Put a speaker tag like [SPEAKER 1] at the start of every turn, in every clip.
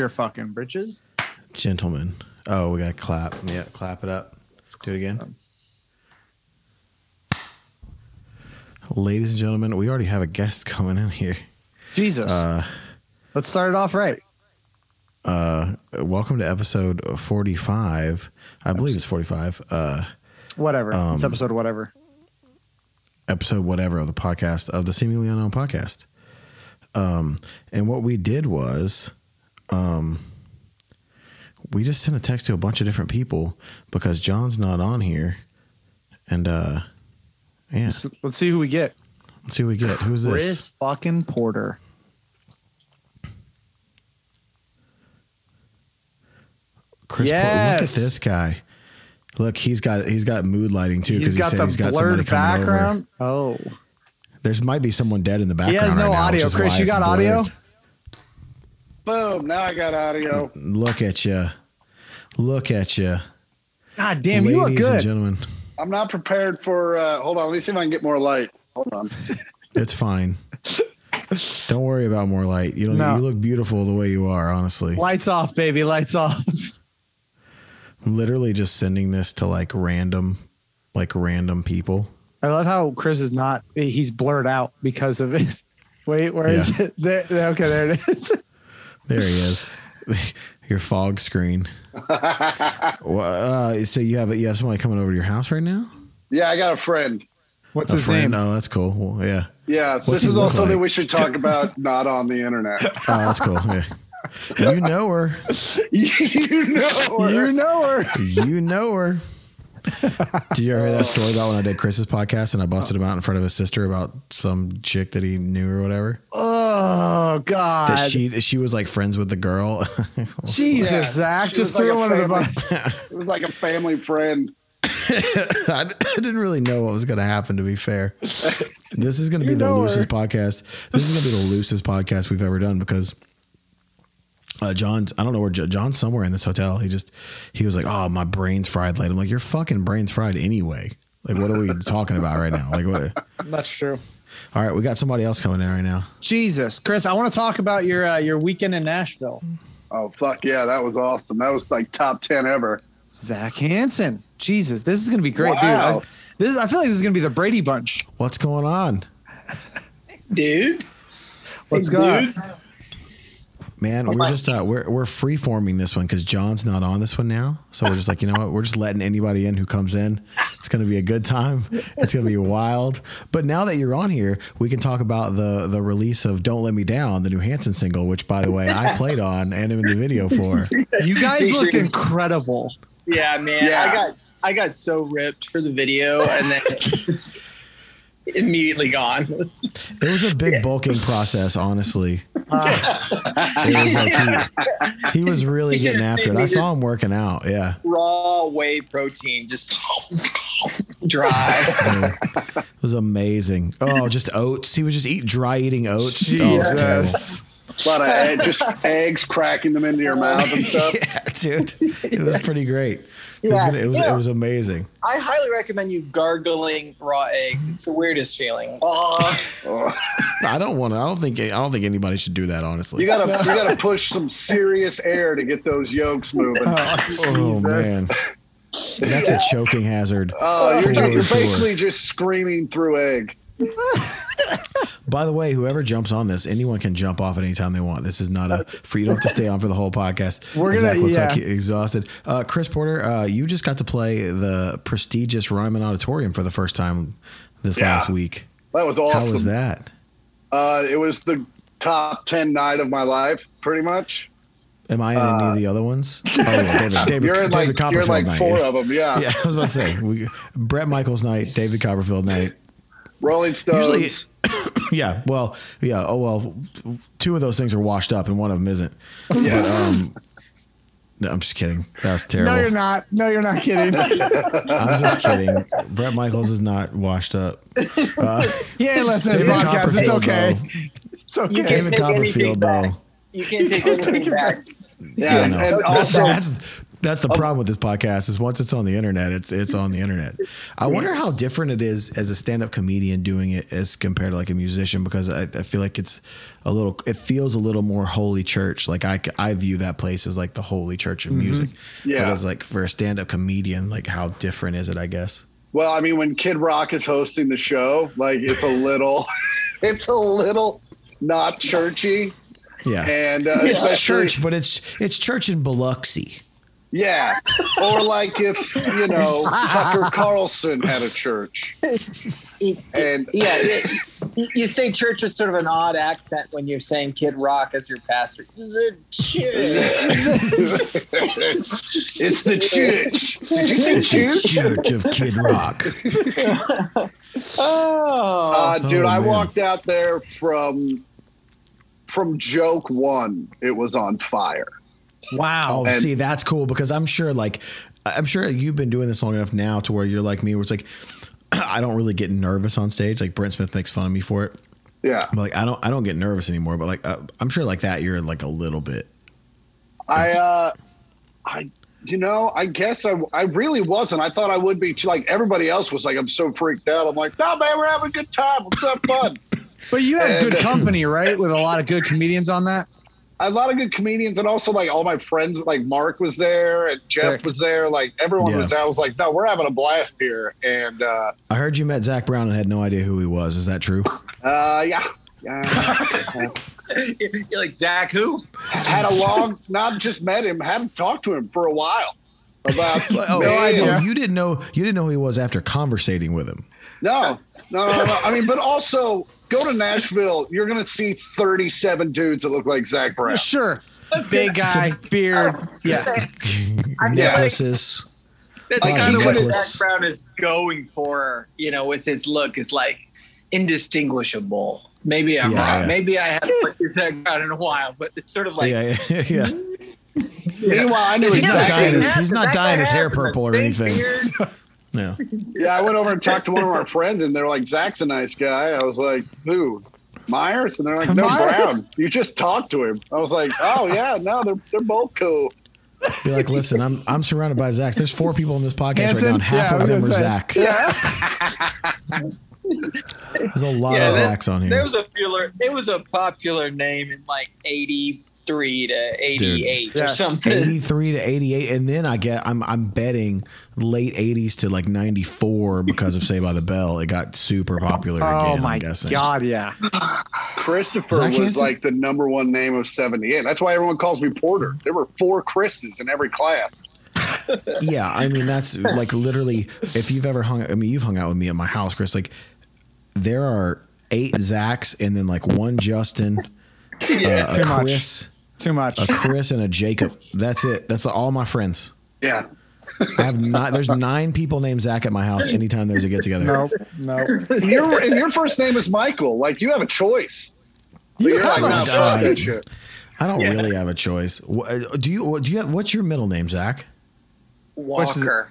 [SPEAKER 1] your fucking britches.
[SPEAKER 2] gentlemen. Oh, we got to clap. Yeah, clap it up. Do it again. Ladies and gentlemen, we already have a guest coming in here.
[SPEAKER 1] Jesus.
[SPEAKER 2] Uh,
[SPEAKER 1] Let's start it off right.
[SPEAKER 2] uh, welcome to episode 45. I believe it's 45. Uh,
[SPEAKER 1] Whatever. it's
[SPEAKER 2] um,
[SPEAKER 1] episode whatever.
[SPEAKER 2] episode whatever of the podcast of the seemingly unknown podcast. Um, and what we did was, um, we just sent a text to a bunch of different people because John's not on here, and uh, yeah,
[SPEAKER 1] Let's, let's see who we get.
[SPEAKER 2] let's see what we get. Who's this?
[SPEAKER 1] Chris fucking Porter.
[SPEAKER 2] Chris. Porter. Look at this guy. Look, he's got he's got mood lighting too because he said he's got somebody
[SPEAKER 1] blurred
[SPEAKER 2] coming over.
[SPEAKER 1] background. Oh.
[SPEAKER 2] There's might be someone dead in the background.
[SPEAKER 1] has no
[SPEAKER 2] right now,
[SPEAKER 1] audio.
[SPEAKER 2] is
[SPEAKER 1] Chris, you got audio?
[SPEAKER 2] Blurred.
[SPEAKER 3] Boom! Now I got audio.
[SPEAKER 2] Look at you. Look at you.
[SPEAKER 1] God damn, you look
[SPEAKER 2] Ladies and gentlemen.
[SPEAKER 3] I'm not prepared for. Uh, hold on, let me see if I can get more light. Hold on.
[SPEAKER 2] It's fine. Don't worry about more light. You don't.
[SPEAKER 1] No.
[SPEAKER 2] You look beautiful the way you are. Honestly,
[SPEAKER 1] Lights off, baby. Lights off.
[SPEAKER 2] I'm literally just sending this to like random, like random people.
[SPEAKER 1] I love how Chris is not. He's blurred out because of his. Wait, where is it? There, there- okay, there it is.
[SPEAKER 2] There he is. Your fog screen. well, uh, so you have you have somebody coming over to your house right now?
[SPEAKER 3] Yeah, I got a friend.
[SPEAKER 1] What's
[SPEAKER 2] A
[SPEAKER 1] his
[SPEAKER 2] friend?
[SPEAKER 1] name?
[SPEAKER 2] Oh, that's cool. Well, yeah.
[SPEAKER 3] Yeah,
[SPEAKER 2] What's
[SPEAKER 3] this is
[SPEAKER 2] look
[SPEAKER 3] also
[SPEAKER 2] like?
[SPEAKER 3] that we should talk about not on the internet.
[SPEAKER 2] Oh, that's cool. Yeah. You know her.
[SPEAKER 3] you know, her.
[SPEAKER 1] You know her.
[SPEAKER 2] You know her. Did you ever hear that story about when I did Chris's podcast and I busted him out in front of his sister about some chick that he knew or whatever?
[SPEAKER 1] Oh God.
[SPEAKER 2] That she she was like friends with the girl.
[SPEAKER 1] Jesus,
[SPEAKER 3] Yeah,
[SPEAKER 1] Zach,
[SPEAKER 3] she
[SPEAKER 1] just
[SPEAKER 3] was like
[SPEAKER 1] threw
[SPEAKER 3] a
[SPEAKER 1] him under the.
[SPEAKER 3] It was like a family friend.
[SPEAKER 2] I, I didn't really know what was going to happen. To be fair, this is going to be the
[SPEAKER 1] know her.
[SPEAKER 2] loosest podcast. This is going to be the loosest podcast we've ever done because uh, John's. I don't know where John's somewhere in this hotel. He just he was like, "Oh, my brain's fried." Late. I'm like, "Your fucking brain's fried anyway." Like, what are we talking about right now? Like, what?
[SPEAKER 1] That's true.
[SPEAKER 2] All right, we got somebody else coming in right now.
[SPEAKER 1] Jesus, Chris, I want to talk about your uh, your weekend in Nashville.
[SPEAKER 3] Oh fuck yeah, that was awesome. That was like top ten ever.
[SPEAKER 1] Zach Hanson. Jesus, this is gonna be great,
[SPEAKER 3] Wow.
[SPEAKER 1] dude. I, this is, I feel like this is gonna be the Brady Bunch.
[SPEAKER 2] What's going on,
[SPEAKER 4] dude.
[SPEAKER 1] Let's
[SPEAKER 4] Hey,
[SPEAKER 1] go.
[SPEAKER 4] dudes.
[SPEAKER 2] Man? We're just uh, we're we're free forming this one because John's not on this one now. So we're just like, you know what? We're just letting anybody in who comes in. It's going to be a good time. It's going to be wild. But now that you're on here, we can talk about the the release of "Don't Let Me Down," the new Hanson single, which, by the way, I played on and am in the video for.
[SPEAKER 1] You guys looked incredible.
[SPEAKER 4] Yeah, man.
[SPEAKER 3] Yeah.
[SPEAKER 4] I got I got so ripped for the video and then it's immediately gone.
[SPEAKER 2] It was a big bulking process, honestly.
[SPEAKER 1] Uh,
[SPEAKER 2] was like he, he was really
[SPEAKER 4] You
[SPEAKER 2] getting after it. I saw him working out. Yeah.
[SPEAKER 4] Raw whey protein, just dry.
[SPEAKER 2] It was amazing. Oh, just oats. He was just eat dry eating oats. Oh, was.
[SPEAKER 1] Jesus.
[SPEAKER 3] A lot of egg, just eggs cracking them into your mouth and stuff.
[SPEAKER 2] yeah, dude. It was pretty great. It was, gonna, it, was
[SPEAKER 4] yeah.
[SPEAKER 2] it was amazing.
[SPEAKER 4] I highly recommend you gargling raw eggs. It's the weirdest feeling. Oh,
[SPEAKER 3] Oh,
[SPEAKER 2] I don't want to. I don't think. I don't think anybody should do that. Honestly.
[SPEAKER 3] you gotta you gotta push some serious air to get those yolks moving.
[SPEAKER 2] oh, oh man, that's a choking hazard.
[SPEAKER 3] Oh, you're, just, you're basically just screaming through egg.
[SPEAKER 2] By the way, whoever jumps on this, anyone can jump off at any time they want. This is not a for you don't have to stay on for the whole podcast.
[SPEAKER 1] We're gonna-
[SPEAKER 2] Zach looks like
[SPEAKER 1] yeah.
[SPEAKER 2] he- exhausted. Uh, Chris Porter, uh, you just got to play the prestigious Ryman Auditorium for the first time this
[SPEAKER 3] Yeah.
[SPEAKER 2] last week.
[SPEAKER 3] That was awesome.
[SPEAKER 2] How was that?
[SPEAKER 3] Uh, it was the top ten night of my life, pretty much.
[SPEAKER 2] Am I in any of the other ones? Oh yeah, David. David,
[SPEAKER 3] You're in
[SPEAKER 2] David
[SPEAKER 3] like you're in like
[SPEAKER 2] night.
[SPEAKER 3] four
[SPEAKER 2] yeah.
[SPEAKER 3] of them. Yeah.
[SPEAKER 2] Yeah, I was about to say we, Bret Michaels night, David Copperfield night.
[SPEAKER 3] Rolling Stones.
[SPEAKER 2] Usually- Yeah, well, yeah. Oh well, two of those things are washed up, and one of them isn't.
[SPEAKER 3] yeah.
[SPEAKER 2] But um, no, I'm just kidding. That was terrible.
[SPEAKER 1] No, you're not. No, you're not kidding.
[SPEAKER 2] I'm just kidding. Bret Michaels is not washed up. Uh,
[SPEAKER 1] He ain't listening to
[SPEAKER 2] David
[SPEAKER 1] podcast. It's
[SPEAKER 2] Copperfield,
[SPEAKER 1] okay.
[SPEAKER 2] though.
[SPEAKER 1] It's okay.
[SPEAKER 4] You
[SPEAKER 2] David
[SPEAKER 4] take anything
[SPEAKER 2] Copperfield,
[SPEAKER 4] back.
[SPEAKER 2] though.
[SPEAKER 4] you can't take anything back.
[SPEAKER 3] yeah.
[SPEAKER 2] no.
[SPEAKER 3] And
[SPEAKER 2] That's,
[SPEAKER 3] also,
[SPEAKER 2] that's That's the problem with this podcast is once it's on the internet, it's it's on the internet. I wonder how different it is as a stand-up comedian doing it as compared to like a musician because I, I feel like it's a little it feels a little more holy church. Like I, I view that place as like the holy church of music.
[SPEAKER 3] Yeah.
[SPEAKER 2] But as like for a stand-up comedian, like how different is it, I guess?
[SPEAKER 3] Well, I mean, when Kid Rock is hosting the show, like it's a little, it's a little not churchy,
[SPEAKER 2] Yeah.
[SPEAKER 3] and uh,
[SPEAKER 2] it's church, but it's it's church in Biloxi.
[SPEAKER 3] Yeah, or like if you know Tucker Carlson had a church, and
[SPEAKER 4] yeah, it, you- you say church with sort of an odd accent when you're saying Kid Rock as your pastor. The church.
[SPEAKER 3] it's the church. Did you say
[SPEAKER 2] It's the
[SPEAKER 3] church?
[SPEAKER 2] church of Kid Rock.
[SPEAKER 4] oh,
[SPEAKER 3] Uh, dude,
[SPEAKER 2] Oh,
[SPEAKER 3] I walked out there from from joke one. It was on fire.
[SPEAKER 1] Wow.
[SPEAKER 2] Oh,
[SPEAKER 3] And-
[SPEAKER 2] see, that's cool because I'm sure, like, I'm sure you've been doing this long enough now to where you're like me, where it's like, I don't really get nervous on stage. Like Brent Smith makes fun of me for it,
[SPEAKER 3] Yeah,
[SPEAKER 2] but like I don't, I don't get nervous anymore. But like, uh, I'm sure like that, you're like a little bit.
[SPEAKER 3] I, uh, I, you know, I guess I, I really wasn't. I thought I would be. Like everybody else was like, I'm so freaked out. I'm like, no, man, we're having a good time. Let's have fun.
[SPEAKER 1] But you had good company, right? With a lot of good comedians on that.
[SPEAKER 3] A lot of good comedians, and also like all my friends. Like Mark was there, and Jeff
[SPEAKER 1] Sick.
[SPEAKER 3] was there. Like everyone
[SPEAKER 2] Yeah.
[SPEAKER 3] was there. I was like, no, we're having a blast here. And uh,
[SPEAKER 2] I heard you met Zac Brown and had no idea who he was. Is that true?
[SPEAKER 3] uh, yeah. Yeah,
[SPEAKER 4] you're like Zach who?
[SPEAKER 3] had a long, not just met him, hadn't talked to him for a while about
[SPEAKER 2] Oh,
[SPEAKER 3] me and-
[SPEAKER 2] oh, you didn't know, you didn't know who he was after conversating with him.
[SPEAKER 3] No, no, no, no. I mean, but also go to Nashville. You're going to see 37 dudes that look like Zac Brown.
[SPEAKER 1] Sure. Big guy, beard. Yeah.
[SPEAKER 2] Necklaces.
[SPEAKER 4] That's uh,
[SPEAKER 2] Oh,
[SPEAKER 4] kind of what
[SPEAKER 2] necklace.
[SPEAKER 4] Zac Brown is going for, you know, with his look is like indistinguishable. Maybe I'm
[SPEAKER 2] Yeah,
[SPEAKER 4] wrong.
[SPEAKER 2] yeah.
[SPEAKER 4] Maybe I haven't looked at Zac Brown in a while, but it's sort of like
[SPEAKER 2] yeah, yeah, yeah.
[SPEAKER 3] Meanwhile, I knew
[SPEAKER 4] Does he
[SPEAKER 2] He's not
[SPEAKER 4] have the
[SPEAKER 2] dyeing his- he's not
[SPEAKER 4] that
[SPEAKER 2] dyeing his hair
[SPEAKER 4] has and the
[SPEAKER 2] purple or anything.
[SPEAKER 4] beard?
[SPEAKER 2] yeah.
[SPEAKER 3] Yeah, I went over and talked to one of our friends, and they're like, "Zach's a nice guy." I was like, "Who?" Myers, and they're like, "No,
[SPEAKER 1] Myers?
[SPEAKER 3] Brown. You just talked to him." I was like, "Oh yeah, no, they're they're both cool."
[SPEAKER 2] Be like, listen, I'm I'm surrounded by Zachs. There's four people in this podcast right now, and half
[SPEAKER 1] Yeah,
[SPEAKER 2] of them are
[SPEAKER 1] gonna say.
[SPEAKER 2] Zach. Yeah. There's a lot
[SPEAKER 4] Yeah,
[SPEAKER 2] of
[SPEAKER 4] that-
[SPEAKER 2] Zachs on here.
[SPEAKER 4] There was a popular. It was a popular name in like '83 to '88 or
[SPEAKER 1] Yes.
[SPEAKER 4] something.
[SPEAKER 2] 83 to 88, and then I get I'm I'm betting late 80s to like 94 because of Saved by the Bell. It got super popular again.
[SPEAKER 1] Oh
[SPEAKER 2] I'm
[SPEAKER 1] my
[SPEAKER 2] guessing.
[SPEAKER 1] God, yeah.
[SPEAKER 3] Christopher was
[SPEAKER 2] Hanson?
[SPEAKER 3] like the number one name of '78. That's why everyone calls me Porter. There were four Chris's in every class.
[SPEAKER 2] Yeah, I mean that's like literally if you've ever hung I mean you've hung out with me at my house, Chris, like there are eight Zachs and then like one Justin, uh, a
[SPEAKER 1] Too much.
[SPEAKER 2] Chris,
[SPEAKER 1] Too much.
[SPEAKER 2] a Chris and a Jacob. That's it. That's all my friends.
[SPEAKER 3] Yeah,
[SPEAKER 2] I have not there's nine people named Zach at my house anytime there's a get together.
[SPEAKER 1] Nope. Nope.
[SPEAKER 3] and your and your first name is Michael. Like you have a choice.
[SPEAKER 1] You
[SPEAKER 3] You're
[SPEAKER 1] have
[SPEAKER 3] like,
[SPEAKER 1] a
[SPEAKER 3] "No,
[SPEAKER 2] choice."
[SPEAKER 3] fuck.
[SPEAKER 2] I don't
[SPEAKER 4] Yeah.
[SPEAKER 2] really have a choice. Wh- uh, Do you? Do you have? What's your middle name, Zach?
[SPEAKER 4] Walker.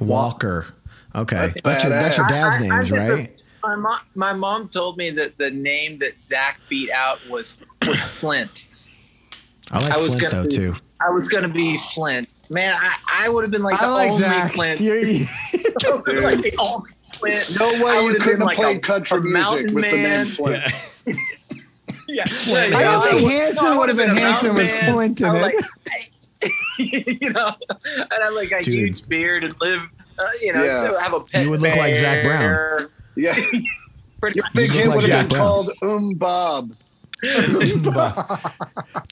[SPEAKER 2] Walker. Okay,
[SPEAKER 3] That's
[SPEAKER 2] that's your that's your dad's
[SPEAKER 4] name, I
[SPEAKER 2] names, right?
[SPEAKER 4] My mom, my mom told me that the name that Zach beat out was was Flint.
[SPEAKER 2] I like
[SPEAKER 4] I was
[SPEAKER 2] Flint
[SPEAKER 4] gonna
[SPEAKER 2] though
[SPEAKER 4] be-
[SPEAKER 2] too.
[SPEAKER 4] I was gonna be Flint. Man, I, I would have been like the
[SPEAKER 1] I like
[SPEAKER 4] only
[SPEAKER 1] Zach.
[SPEAKER 4] Flint.
[SPEAKER 1] You're- you-
[SPEAKER 4] I like the only Flint.
[SPEAKER 3] No
[SPEAKER 4] I
[SPEAKER 3] way you
[SPEAKER 4] would've
[SPEAKER 3] couldn't have
[SPEAKER 4] like
[SPEAKER 3] played
[SPEAKER 4] a-
[SPEAKER 3] country
[SPEAKER 4] a
[SPEAKER 3] music
[SPEAKER 4] mountain
[SPEAKER 3] with the name
[SPEAKER 4] man.
[SPEAKER 3] Flint.
[SPEAKER 4] Yeah,
[SPEAKER 1] I don't think Hanson
[SPEAKER 4] I
[SPEAKER 1] would have been Hanson with
[SPEAKER 4] man.
[SPEAKER 1] Flint in
[SPEAKER 4] I
[SPEAKER 1] it.
[SPEAKER 4] like, you know, and have like a
[SPEAKER 2] Dude.
[SPEAKER 4] huge beard and live, uh, you know,
[SPEAKER 3] Yeah.
[SPEAKER 4] so have a pet.
[SPEAKER 2] You would look like Zac Brown.
[SPEAKER 4] bear.
[SPEAKER 3] Yeah, your big
[SPEAKER 2] look
[SPEAKER 3] hit would have been
[SPEAKER 2] Brown.
[SPEAKER 3] called Um Bob.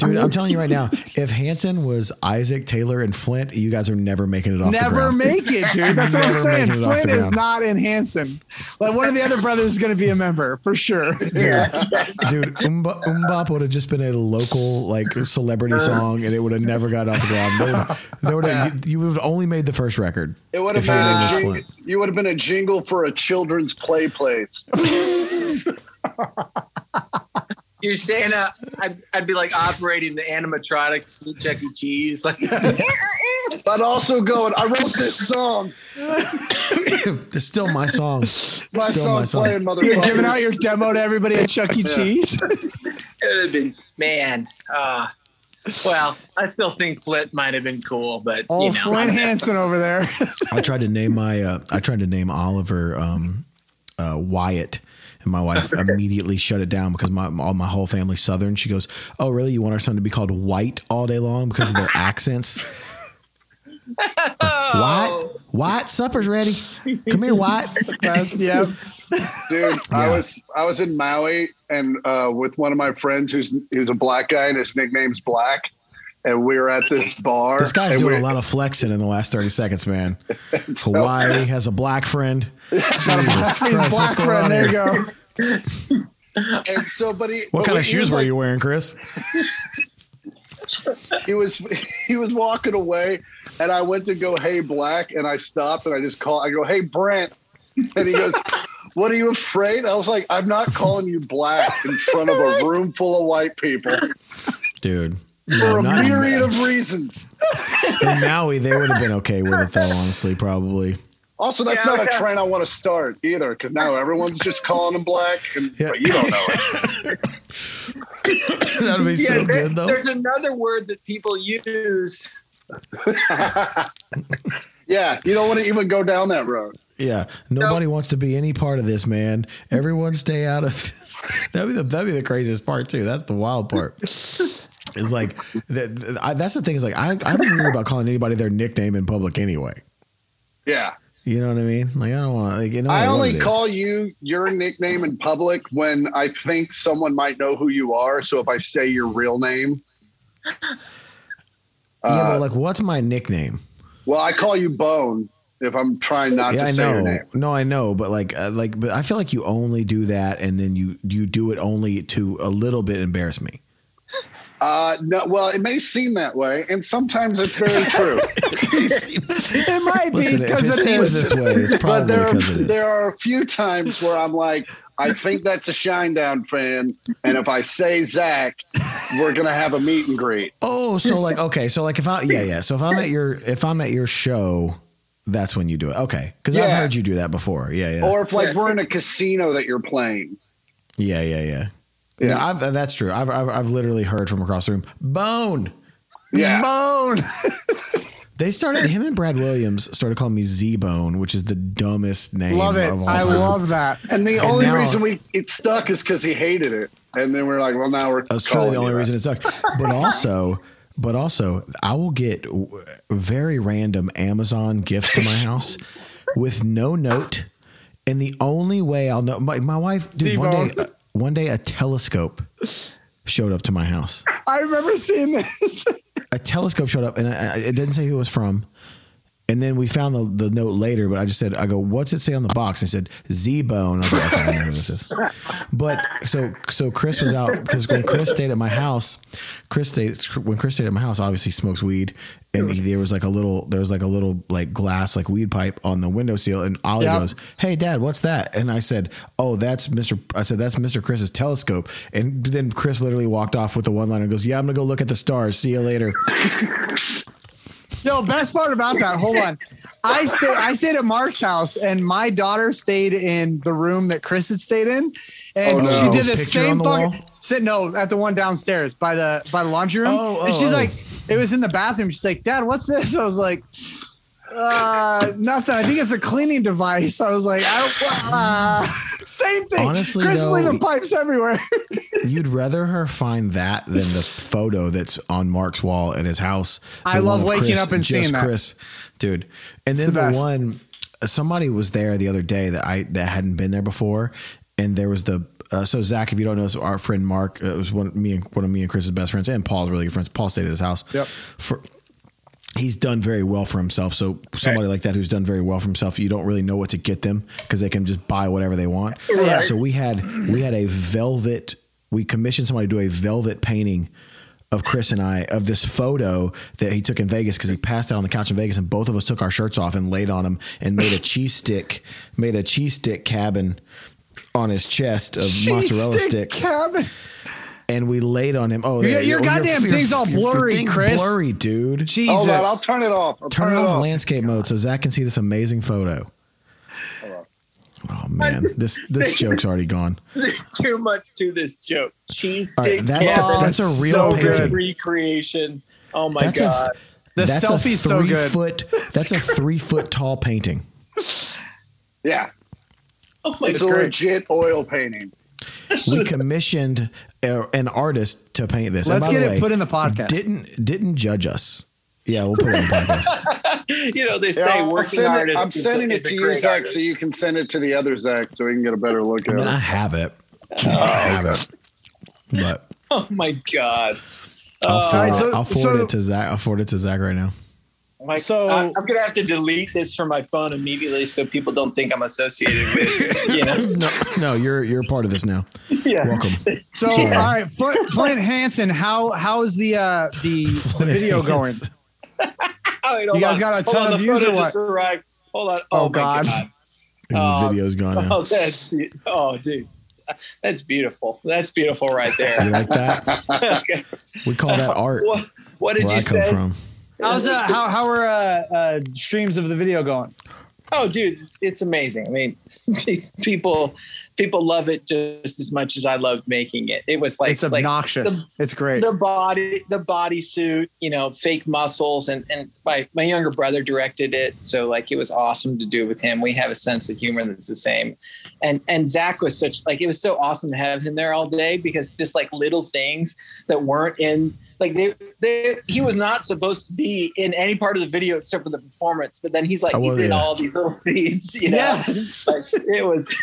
[SPEAKER 2] Dude, I'm telling you right now, if Hanson was Isaac, Taylor, and Flint, you guys are never making it off the
[SPEAKER 1] Never
[SPEAKER 2] ground.
[SPEAKER 1] make it, dude. That's what I'm saying.
[SPEAKER 2] making it off
[SPEAKER 1] Flint is not in Hanson. Like one of the other brothers is going to be a member for sure.
[SPEAKER 3] Yeah.
[SPEAKER 2] Dude, Umba, MMMBop would have just been a local like celebrity song, and it would have never got off the ground. They would- They would have, you, you would have only made the first record.
[SPEAKER 3] It would have been a
[SPEAKER 2] was
[SPEAKER 3] jing- you would have been a jingle for a children's play place.
[SPEAKER 4] You're saying uh, I'd, I'd be like operating the animatronics at Chuck E. Cheese, like
[SPEAKER 3] But also going, I wrote this song.
[SPEAKER 2] It's still my song.
[SPEAKER 3] My
[SPEAKER 2] still
[SPEAKER 3] song
[SPEAKER 2] my song.
[SPEAKER 3] playing, motherfucker.
[SPEAKER 1] You're giving out your demo to everybody at Chuck E. Cheese.
[SPEAKER 4] it would have been man. Uh, Well, I still think Flint might have been cool, but
[SPEAKER 1] Oh,
[SPEAKER 4] you know,
[SPEAKER 1] Flint Hanson over there.
[SPEAKER 2] I tried to name my uh, I tried to name Oliver um, uh, Wyatt, and my wife immediately shut it down because my all my whole family's Southern. She goes, "Oh, really? You want our son to be called White all day long because of their accents?" White, White, supper's ready. Come here, White.
[SPEAKER 1] Yeah.
[SPEAKER 3] dude. I was I was in Maui and uh, with one of my friends who's who's a black guy and his nickname's Black, and we were at this bar.
[SPEAKER 2] This guy's doing a lot of flexing in the last thirty seconds, man.
[SPEAKER 3] so-
[SPEAKER 2] Hawaii has a black friend. Jesus
[SPEAKER 1] He's
[SPEAKER 2] Christ, what's going
[SPEAKER 1] friend.
[SPEAKER 2] on
[SPEAKER 1] There
[SPEAKER 2] here?
[SPEAKER 1] you go.
[SPEAKER 3] And so, but he,
[SPEAKER 2] What
[SPEAKER 3] but
[SPEAKER 2] kind of shoes were
[SPEAKER 3] like-
[SPEAKER 2] you wearing, Chris?
[SPEAKER 3] He was he was walking away, and I went to go, "Hey, Black," and I stopped and I just call. I go, "Hey, Brent," and he goes. What are you afraid? I was like, I'm not calling you black in front of a room full of white people
[SPEAKER 2] Dude.
[SPEAKER 3] for
[SPEAKER 2] No,
[SPEAKER 3] a
[SPEAKER 2] not
[SPEAKER 3] myriad of reasons.
[SPEAKER 2] in Maui, they would have been okay with it, though, honestly, probably.
[SPEAKER 3] Also, that's
[SPEAKER 4] Yeah,
[SPEAKER 3] not a
[SPEAKER 4] okay.
[SPEAKER 3] trend I want to start either, because now everyone's just calling him black, and
[SPEAKER 2] Yeah.
[SPEAKER 3] but you don't know it.
[SPEAKER 2] That would be
[SPEAKER 4] yeah,
[SPEAKER 2] so
[SPEAKER 4] there-
[SPEAKER 2] good, though.
[SPEAKER 4] there's another word that people use.
[SPEAKER 3] yeah, you don't want to even go down that road.
[SPEAKER 2] Yeah, nobody wants to be any part of this, man. Everyone stay out of this. That'd be the that'd be the craziest part too. That's the wild part. It's like that. That's the thing. Is like I I'm weird about calling anybody their nickname in public anyway.
[SPEAKER 3] Yeah,
[SPEAKER 2] You know what I mean? Like I don't want. Like, you know
[SPEAKER 3] I only call you your nickname in public when I think someone might know who you are. So if I say your real name,
[SPEAKER 2] Yeah,
[SPEAKER 3] uh,
[SPEAKER 2] but like, what's my nickname?
[SPEAKER 3] well, I call you Bone if I'm trying not
[SPEAKER 2] yeah,
[SPEAKER 3] to
[SPEAKER 2] I
[SPEAKER 3] say your name.
[SPEAKER 2] No, I know, but like, uh, like, but I feel like you only do that, and then you you do it only to a little bit embarrass me.
[SPEAKER 3] Uh, no, well, it may seem that way, and sometimes it's very true.
[SPEAKER 1] It might be
[SPEAKER 2] Listen, if
[SPEAKER 1] because
[SPEAKER 2] it
[SPEAKER 1] it
[SPEAKER 2] seems
[SPEAKER 1] is.
[SPEAKER 2] this way, it's
[SPEAKER 3] but
[SPEAKER 2] probably
[SPEAKER 3] there are,
[SPEAKER 2] it is.
[SPEAKER 3] there are a few times where I'm like, I think that's a Shinedown fan, and if I say Zach, we're gonna have a meet and greet.
[SPEAKER 2] Oh, so like okay, so like if I yeah yeah, so if I'm at your if I'm at your show, that's when you do it. Okay, because I've heard you do that before. Yeah yeah
[SPEAKER 3] Or if like we're in a casino that you're playing.
[SPEAKER 2] yeah yeah yeah.
[SPEAKER 3] Yeah.
[SPEAKER 2] No, I've, that's true. I've, I've I've literally heard from across the room. Bone.
[SPEAKER 3] Yeah.
[SPEAKER 1] Bone.
[SPEAKER 2] They started him and Brad Williams started calling me Z Bone, which is the dumbest name.
[SPEAKER 1] love it.
[SPEAKER 2] Of all
[SPEAKER 1] I
[SPEAKER 2] time.
[SPEAKER 1] love that.
[SPEAKER 3] And the
[SPEAKER 2] And
[SPEAKER 3] only
[SPEAKER 2] now-
[SPEAKER 3] reason we it stuck is because he hated it. And then we're like, well, now we're.
[SPEAKER 2] That's truly the only
[SPEAKER 3] you
[SPEAKER 2] reason it stuck. But also, but also, I will get very random Amazon gifts to my house with no note, and the only way I'll know my, my wife. Dude, one day,
[SPEAKER 1] T-bone.
[SPEAKER 2] uh, one day, a telescope showed up to my house.
[SPEAKER 1] I remember seeing this.
[SPEAKER 2] A telescope showed up, and I, I- it didn't say who it was from. And then we found the, the note later, but I just said, I go, what's it say on the box? And it said Z Bone. I was like, okay, I know who this is. But so so Chris was out because when Chris stayed at my house, Chris stayed when Chris stayed at my house, obviously smokes weed, and he, there was like a little there was like a little like glass like weed pipe on the windowsill, and Ollie
[SPEAKER 1] Yeah.
[SPEAKER 2] goes, "Hey, Dad, what's that?" And I said, "Oh, that's Mister." I said, "That's Mister Chris's telescope." And then Chris literally walked off with the one line and goes, "Yeah, I'm gonna go look at the stars. See you later."
[SPEAKER 1] Yo, best part about that. Hold on. I stayed. I stayed at Mark's house, and my daughter stayed in the room that Chris had stayed in, and
[SPEAKER 3] Oh, no.
[SPEAKER 1] she did the
[SPEAKER 2] picture
[SPEAKER 1] same
[SPEAKER 2] the
[SPEAKER 1] fucking.
[SPEAKER 2] wall?
[SPEAKER 1] Sit no at the one downstairs by the by the laundry room,
[SPEAKER 2] Oh,
[SPEAKER 1] and
[SPEAKER 2] oh,
[SPEAKER 1] she's
[SPEAKER 2] oh.
[SPEAKER 1] like, it was in the bathroom. She's like, Dad, what's this? I was like. Uh, nothing. I think it's a cleaning device. I was like, I don't, uh, same thing.
[SPEAKER 2] Honestly,
[SPEAKER 1] Chris
[SPEAKER 2] though-
[SPEAKER 1] is leaving pipes everywhere.
[SPEAKER 2] You'd rather her find that than the photo that's on Mark's wall at his house.
[SPEAKER 1] I love waking
[SPEAKER 2] Chris,
[SPEAKER 1] up and seeing that.
[SPEAKER 2] Chris, dude. And then
[SPEAKER 1] the
[SPEAKER 2] the, one, somebody was there the other day that I that hadn't been there before, and there was the. Uh, so Zach, if you don't know, so our friend Mark uh, was one me and one of me and Chris's best friends, and Paul's really good friends. Paul stayed at his house.
[SPEAKER 1] Yep.
[SPEAKER 2] For he's done very well for himself. So somebody like that who's done very well for himself, you don't really know what to get them because they can just buy whatever they want.
[SPEAKER 1] Right.
[SPEAKER 2] So we had we had a velvet. We commissioned somebody to do a velvet painting of Chris and I of this photo that he took in Vegas because he passed out on the couch in Vegas and both of us took our shirts off and laid on him and made a cheese stick made a cheese stick cabin on his chest of mozzarella
[SPEAKER 1] stick
[SPEAKER 2] sticks
[SPEAKER 1] cabin.
[SPEAKER 2] And we laid on him. Oh,
[SPEAKER 1] Your-
[SPEAKER 2] there-
[SPEAKER 1] your goddamn thing's all blurry,
[SPEAKER 2] thing's
[SPEAKER 1] Chris.
[SPEAKER 2] Blurry, dude.
[SPEAKER 1] Jesus.
[SPEAKER 3] Hold on, I'll turn it off. I'll
[SPEAKER 2] Turn it off
[SPEAKER 3] off.
[SPEAKER 2] landscape mode so Zach can see this amazing photo. Oh man, this this joke's already gone.
[SPEAKER 4] There's too much to this joke. Cheese
[SPEAKER 2] All right,
[SPEAKER 4] stick.
[SPEAKER 2] that's
[SPEAKER 4] Kevin,
[SPEAKER 2] that's a real
[SPEAKER 1] so good.
[SPEAKER 2] painting.
[SPEAKER 4] recreation. Oh my
[SPEAKER 2] That's
[SPEAKER 4] god.
[SPEAKER 2] a
[SPEAKER 1] The
[SPEAKER 2] that's a
[SPEAKER 1] selfie's so good.
[SPEAKER 2] foot. That's a three foot tall painting.
[SPEAKER 3] Yeah,
[SPEAKER 4] oh my god.
[SPEAKER 3] it's a legit oil painting.
[SPEAKER 2] We commissioned a, an artist to paint this. And
[SPEAKER 1] Let's
[SPEAKER 2] by
[SPEAKER 1] get it
[SPEAKER 2] way,
[SPEAKER 1] put in the podcast.
[SPEAKER 2] Didn't didn't judge us. Yeah, we'll put it in the podcast.
[SPEAKER 4] you know they
[SPEAKER 3] Yeah,
[SPEAKER 4] say
[SPEAKER 3] I'll
[SPEAKER 4] working
[SPEAKER 3] send it-
[SPEAKER 4] artist.
[SPEAKER 3] I'm
[SPEAKER 4] is
[SPEAKER 3] sending
[SPEAKER 4] is
[SPEAKER 3] it to you, Zach,
[SPEAKER 4] artist.
[SPEAKER 3] so you can send it to the other Zach, so we can get a better look
[SPEAKER 2] I
[SPEAKER 3] at
[SPEAKER 2] mean, I have it. I have it. But
[SPEAKER 4] Oh my god.
[SPEAKER 2] I'll
[SPEAKER 4] Uh,
[SPEAKER 2] forward,
[SPEAKER 1] so-
[SPEAKER 2] I'll forward
[SPEAKER 1] so-
[SPEAKER 2] it to Zach. I'll forward it to Zach right now.
[SPEAKER 4] Like,
[SPEAKER 1] So-
[SPEAKER 4] I, I'm gonna have to delete this from my phone immediately so people don't think I'm associated with. You know.
[SPEAKER 2] No, no, you're you're part of this now.
[SPEAKER 4] Yeah.
[SPEAKER 2] Welcome.
[SPEAKER 1] So,
[SPEAKER 2] Sorry.
[SPEAKER 1] all right, Flint, Flint Hanson, how how is the uh the, the video going?
[SPEAKER 4] Oh, wait, hold
[SPEAKER 1] guys
[SPEAKER 4] on.
[SPEAKER 1] got a
[SPEAKER 4] Hold
[SPEAKER 1] ton
[SPEAKER 4] on,
[SPEAKER 1] of
[SPEAKER 4] the
[SPEAKER 1] views or what?
[SPEAKER 4] arrived. Hold on.
[SPEAKER 1] Oh,
[SPEAKER 4] Oh, my
[SPEAKER 1] God.
[SPEAKER 4] god.
[SPEAKER 2] His
[SPEAKER 4] Oh,
[SPEAKER 2] video's gone now.
[SPEAKER 4] Oh, that's be- oh, dude. That's beautiful. That's beautiful right there.
[SPEAKER 2] You
[SPEAKER 4] there.
[SPEAKER 2] like that?
[SPEAKER 4] Okay.
[SPEAKER 2] We call that art.
[SPEAKER 4] what, what did
[SPEAKER 2] Where
[SPEAKER 4] you
[SPEAKER 2] I come from.
[SPEAKER 1] How's uh, how how are uh, uh, streams of the video going?
[SPEAKER 4] Oh, dude, it's, it's amazing. I mean, people people love it just as much as I loved making it. It was like
[SPEAKER 1] it's
[SPEAKER 4] like
[SPEAKER 1] obnoxious. it's great.
[SPEAKER 4] the body the bodysuit you know fake muscles and and my my younger brother directed it so like it was awesome to do with him we have a sense of humor that's the same and and zach was such like it was so awesome to have him there all day because just like little things that weren't in like they, they he was not supposed to be in any part of the video except for the performance but then he's like he's in
[SPEAKER 2] yeah.
[SPEAKER 4] all these little scenes you know
[SPEAKER 1] Yes.
[SPEAKER 4] like, it was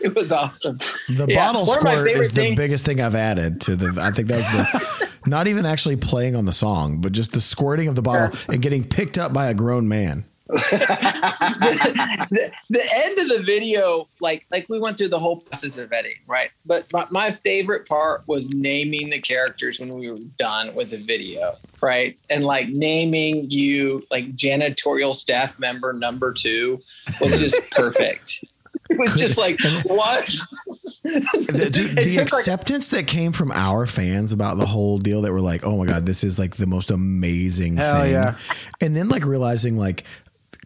[SPEAKER 4] it was awesome
[SPEAKER 2] The
[SPEAKER 4] Yeah,
[SPEAKER 2] bottle
[SPEAKER 4] one
[SPEAKER 2] squirt is the
[SPEAKER 4] things-
[SPEAKER 2] biggest thing I've added to the. I think that was the. not even actually playing on the song, but just the squirting of the bottle and getting picked up by a grown man.
[SPEAKER 4] the, the end of the video, like like we went through the whole process of editing, right? But my, my favorite part was naming the characters when we were done with the video, right? And like naming you like janitorial staff member number two was just perfect. It was just like what?
[SPEAKER 2] The, dude, the
[SPEAKER 4] took, like,
[SPEAKER 2] acceptance that came from our fans about the whole deal that were like, "Oh my god, this is like the most amazing thing,"
[SPEAKER 1] yeah.
[SPEAKER 2] and then like realizing like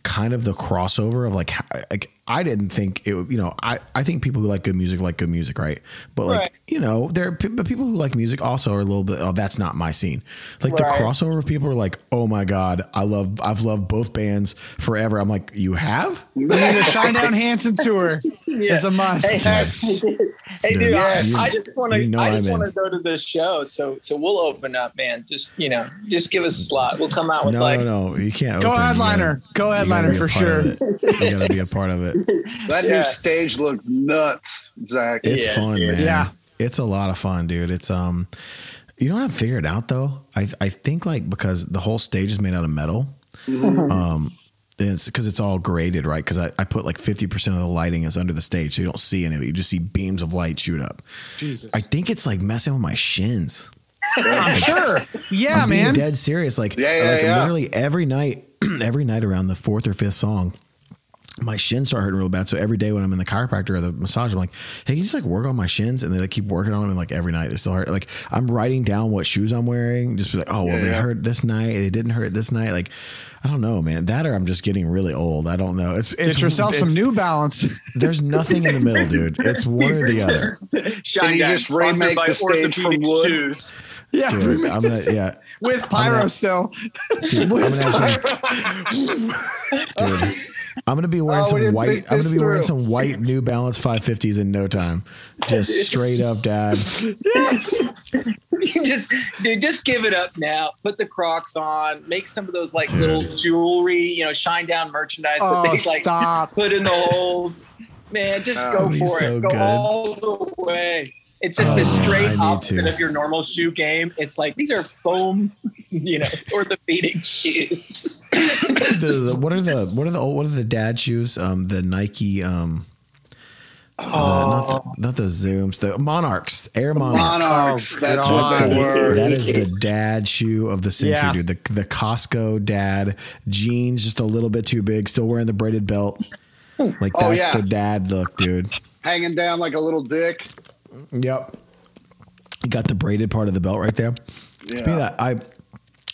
[SPEAKER 2] kind of the crossover of like like I didn't think it would you know I I think people who like good music like good music right but like
[SPEAKER 4] Right.
[SPEAKER 2] you know there are pe- but people who like music also are a little bit oh that's not my scene like the crossover of people are like oh my god I love I've loved both bands forever I'm like you have
[SPEAKER 1] We need a Shinedown Hanson tour. It's a must.
[SPEAKER 4] Hey,
[SPEAKER 3] Yes.
[SPEAKER 4] hey,
[SPEAKER 2] Dude,
[SPEAKER 4] dude,
[SPEAKER 3] yes.
[SPEAKER 4] I, I just want to.
[SPEAKER 2] You know
[SPEAKER 4] I just want to go to this show. So, so we'll open up, man. Just you know, just give us a slot. We'll come out with
[SPEAKER 2] no
[SPEAKER 4] like.
[SPEAKER 2] no no you can't
[SPEAKER 1] Go
[SPEAKER 2] open. You
[SPEAKER 1] headliner.
[SPEAKER 2] gotta-
[SPEAKER 1] Go
[SPEAKER 2] you gotta
[SPEAKER 1] headliner for sure.
[SPEAKER 2] you gotta be a part of it
[SPEAKER 3] That
[SPEAKER 4] Yeah.
[SPEAKER 3] new stage looks nuts, Zach.
[SPEAKER 2] It's
[SPEAKER 4] Yeah,
[SPEAKER 2] fun, man.
[SPEAKER 1] Yeah.
[SPEAKER 2] It's a lot of fun, dude. It's um you know what I've figured out though? I I think like because the whole stage is made out of metal. Um it's because it's all graded, right? Because I, I put like 50% of the lighting is under the stage, so you don't see any of it. You just see beams of light shoot up.
[SPEAKER 1] Jesus.
[SPEAKER 2] I think it's like messing with my shins.
[SPEAKER 1] I'm sure. Yeah,
[SPEAKER 2] I'm being
[SPEAKER 1] man.
[SPEAKER 2] dead serious. Like,
[SPEAKER 3] Yeah, yeah,
[SPEAKER 2] like
[SPEAKER 3] yeah.
[SPEAKER 2] literally every night, every night around the fourth or fifth song, my shins start hurting real bad. So every day when I'm in the chiropractor or the massage, I'm like, hey, can you just like work on my shins? And they like keep working on them. And like every night they still hurt. Like I'm writing down what shoes I'm wearing. Just be like, oh, well,
[SPEAKER 3] Yeah,
[SPEAKER 2] they
[SPEAKER 3] yeah.
[SPEAKER 2] hurt this night. They didn't hurt this night. Like, I don't know, man. That or I'm just getting really old. I don't know. It's, it's
[SPEAKER 1] Get yourself some New Balance.
[SPEAKER 2] There's nothing in the middle, dude. It's one or the other.
[SPEAKER 4] Shine
[SPEAKER 3] Can you just remake the stage from wood?
[SPEAKER 4] Shoes.
[SPEAKER 1] yeah,
[SPEAKER 2] Dude, I'm gonna, yeah.
[SPEAKER 1] with pyro
[SPEAKER 2] gonna-
[SPEAKER 1] still.
[SPEAKER 2] Dude, I'm gonna have some, dude. I'm gonna be wearing
[SPEAKER 3] Oh,
[SPEAKER 2] some white. I'm gonna be wearing some white New Balance 550s in no time. Just straight up, dad.
[SPEAKER 1] Yes.
[SPEAKER 4] You just, dude, just give it up now. Put the Crocs on. Make some of those like
[SPEAKER 2] Dude.
[SPEAKER 4] little jewelry, you know, Shinedown merchandise that
[SPEAKER 1] Oh,
[SPEAKER 4] they like
[SPEAKER 1] stop.
[SPEAKER 4] put in the holes. Man, just
[SPEAKER 3] Oh,
[SPEAKER 4] go
[SPEAKER 2] he's
[SPEAKER 4] for
[SPEAKER 2] so
[SPEAKER 4] it. Go
[SPEAKER 2] good.
[SPEAKER 4] all the way. It's just
[SPEAKER 2] Oh,
[SPEAKER 4] the straight
[SPEAKER 2] need
[SPEAKER 4] opposite
[SPEAKER 2] to.
[SPEAKER 4] of your normal shoe game. It's like these are foam, you know, orthopedic shoes.
[SPEAKER 2] The, the- what are the what are the what are the dad shoes? Um, the Nike. Um, the- not, the, not the Zooms. The Monarchs. Air Monarchs.
[SPEAKER 3] Monarchs.
[SPEAKER 1] Oh,
[SPEAKER 3] That's
[SPEAKER 1] God.
[SPEAKER 2] That's the- that is the dad shoe of the century,
[SPEAKER 1] Yeah.
[SPEAKER 2] dude. The the Costco dad jeans, just a little bit too big. Still wearing the braided belt. Like that's
[SPEAKER 3] Oh, yeah.
[SPEAKER 2] the dad look, dude.
[SPEAKER 3] Hanging down like a little dick.
[SPEAKER 2] Yep. You got the braided part of the belt right there. Speaking of
[SPEAKER 3] Yeah.
[SPEAKER 2] that, I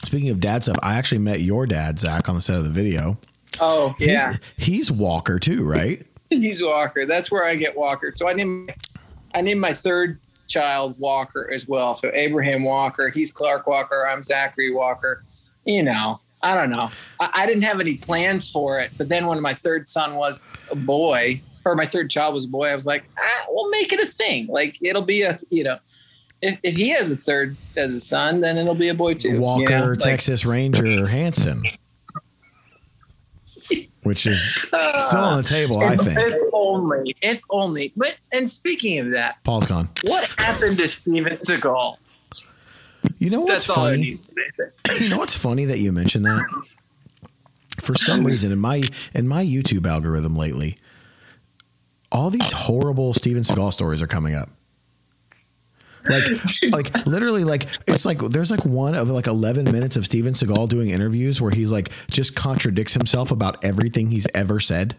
[SPEAKER 2] speaking of dad stuff, I actually met your dad, Zach, on the set of the video.
[SPEAKER 4] Oh
[SPEAKER 2] He's,
[SPEAKER 4] yeah,
[SPEAKER 2] he's Walker too, right?
[SPEAKER 4] he's Walker. That's where I get Walker. So I named I named my third child Walker as well. So Abraham Walker. He's Clark Walker. I'm Zachary Walker. You know, I don't know. I, I didn't have any plans for it, but then when my third son was a boy, or my third child was a boy, I was like, ah, we'll make it a thing. Like it'll be a you know. If, if he has a third as a son, then it'll be a boy too.
[SPEAKER 2] Walker,
[SPEAKER 4] you know? Like-
[SPEAKER 2] Texas Ranger Hanson, which is still on the table, I think.
[SPEAKER 4] If only, if only. But and speaking of that,
[SPEAKER 2] Paul's gone.
[SPEAKER 4] what happened to Steven Seagal?
[SPEAKER 2] You know what's
[SPEAKER 4] That's
[SPEAKER 2] funny?
[SPEAKER 4] need to say.
[SPEAKER 2] You know what's funny that you mentioned that? For some reason, in my in my YouTube algorithm lately, all these horrible Steven Seagal stories are coming up. Like, like literally, like it's like there's like one of like 11 minutes of Steven Seagal doing interviews where he's like just contradicts himself about everything he's ever said.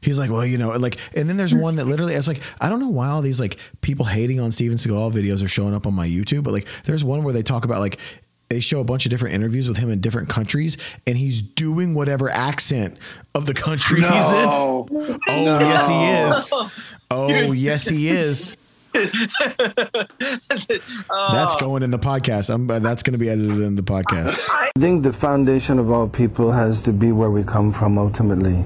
[SPEAKER 2] He's like, well, you know, like, and then there's one that literally, it's like, I don't know why all these like people hating on Steven Seagal videos are showing up on my YouTube, but like, there's one where they talk about like, they show a bunch of different interviews with him in different countries, and he's doing whatever accent of the country he's in.
[SPEAKER 3] No.
[SPEAKER 2] Oh, yes, he is. Oh, yes, he is. That's going in the podcast. I'm, that's going to be edited in the podcast.
[SPEAKER 5] I think the foundation of all people has to be where we come from ultimately.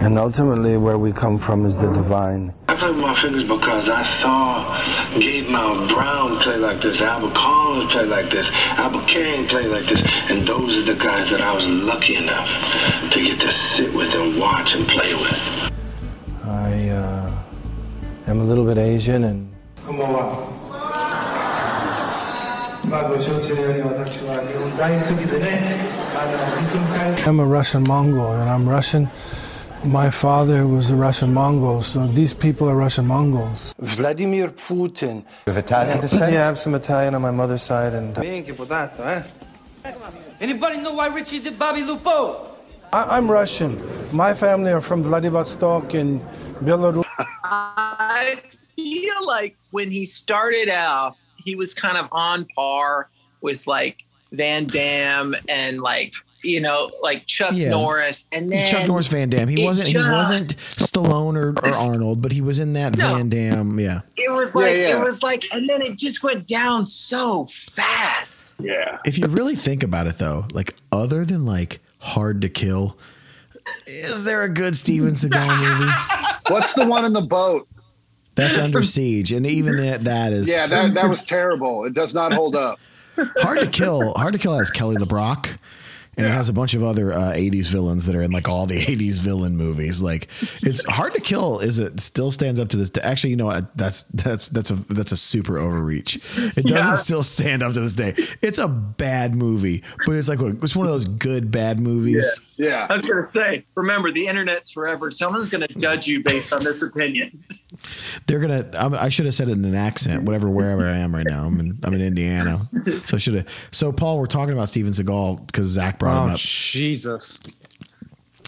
[SPEAKER 5] And ultimately, where we come from is the divine.
[SPEAKER 6] I play with my fingers because I saw Gatemouth Brown play like this, Albert Collins play like this, Albert King play like this, and those are the guys that I was lucky enough to get to sit with and watch and play with.
[SPEAKER 5] I uh, am a little bit Asian and
[SPEAKER 7] こんばんは。まあご承知のように私は日本大好きでね、あのいつも帰り
[SPEAKER 5] I'm a Russian Mongol and I'm Russian. My father was a Russian Mongol, so these people are Russian Mongols. Vladimir Putin. Of Italian descent? Yeah, I have some Italian on my mother's side and.
[SPEAKER 8] Anybody know why Richie did Bobby Lupo?
[SPEAKER 5] I, I'm Russian. My family are from Vladivostok in Belarus.
[SPEAKER 4] I feel like when he started out, he was kind of on par with like Van Damme and like you know like Chuck
[SPEAKER 2] Yeah.
[SPEAKER 4] Norris, and then
[SPEAKER 2] Chuck Norris Van Damme. He wasn't. He wasn't Stallone or, or Arnold, but he was in that
[SPEAKER 4] No.
[SPEAKER 2] Van Damme. Yeah.
[SPEAKER 4] It was
[SPEAKER 3] Yeah,
[SPEAKER 4] like
[SPEAKER 3] yeah.
[SPEAKER 4] it was like, and then it just went down so fast.
[SPEAKER 3] Yeah.
[SPEAKER 2] If you really think about it, though, like other than like Hard to Kill, is there a good Steven Seagal movie?
[SPEAKER 3] What's the one in the boat?
[SPEAKER 2] That's Under Siege, and even that, that is
[SPEAKER 3] Yeah, that, that was terrible. It does not hold up.
[SPEAKER 2] Hard to Kill. Hard to Kill has Kelly LeBrock. And it has a bunch of other uh, '80s villains that are in like all the '80s villain movies. Like, it's hard to kill. Is it still stands up to this? day. Actually, you know what? That's that's that's a that's a super overreach. It doesn't
[SPEAKER 4] Yeah.
[SPEAKER 2] still stand up to this day. It's a bad movie, but it's like it's one of those good bad movies.
[SPEAKER 3] Yeah.
[SPEAKER 4] I was gonna say, remember the internet's forever. Someone's gonna judge you based on this opinion.
[SPEAKER 2] They're gonna. I'm, should have said it in an accent, whatever, wherever I am right now. I'm in, I'm in Indiana, so I should have. So Paul, we're talking about Steven Seagal because Zach brought him
[SPEAKER 1] Oh
[SPEAKER 2] up.
[SPEAKER 1] Jesus!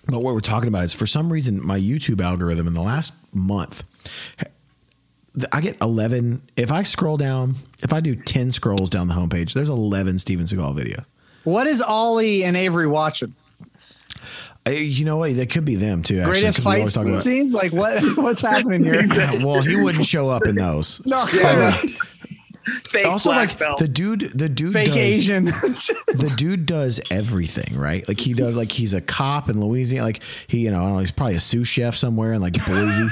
[SPEAKER 2] But what we're talking about is for some reason my YouTube algorithm in the last month, I get 11. If I scroll down, if I do 10 scrolls down the homepage, there's 11 Steven Seagal videos.
[SPEAKER 1] What is Ollie and Avery watching?
[SPEAKER 2] You know what? That could be them too. Actually,
[SPEAKER 1] Greatest
[SPEAKER 2] 'cause we
[SPEAKER 1] fight
[SPEAKER 2] always about-
[SPEAKER 1] scenes? Like what? What's happening here?
[SPEAKER 2] well, he wouldn't show up in those.
[SPEAKER 1] no,
[SPEAKER 4] Fake
[SPEAKER 2] Also,
[SPEAKER 4] black
[SPEAKER 2] like
[SPEAKER 4] belt.
[SPEAKER 2] the dude, the dude
[SPEAKER 1] fake
[SPEAKER 2] does,
[SPEAKER 1] Asian.
[SPEAKER 2] the dude does everything, right? Like he does, like he's a cop in Louisiana. Like he, you know, I don't know, he's probably a sous chef somewhere in like Boise.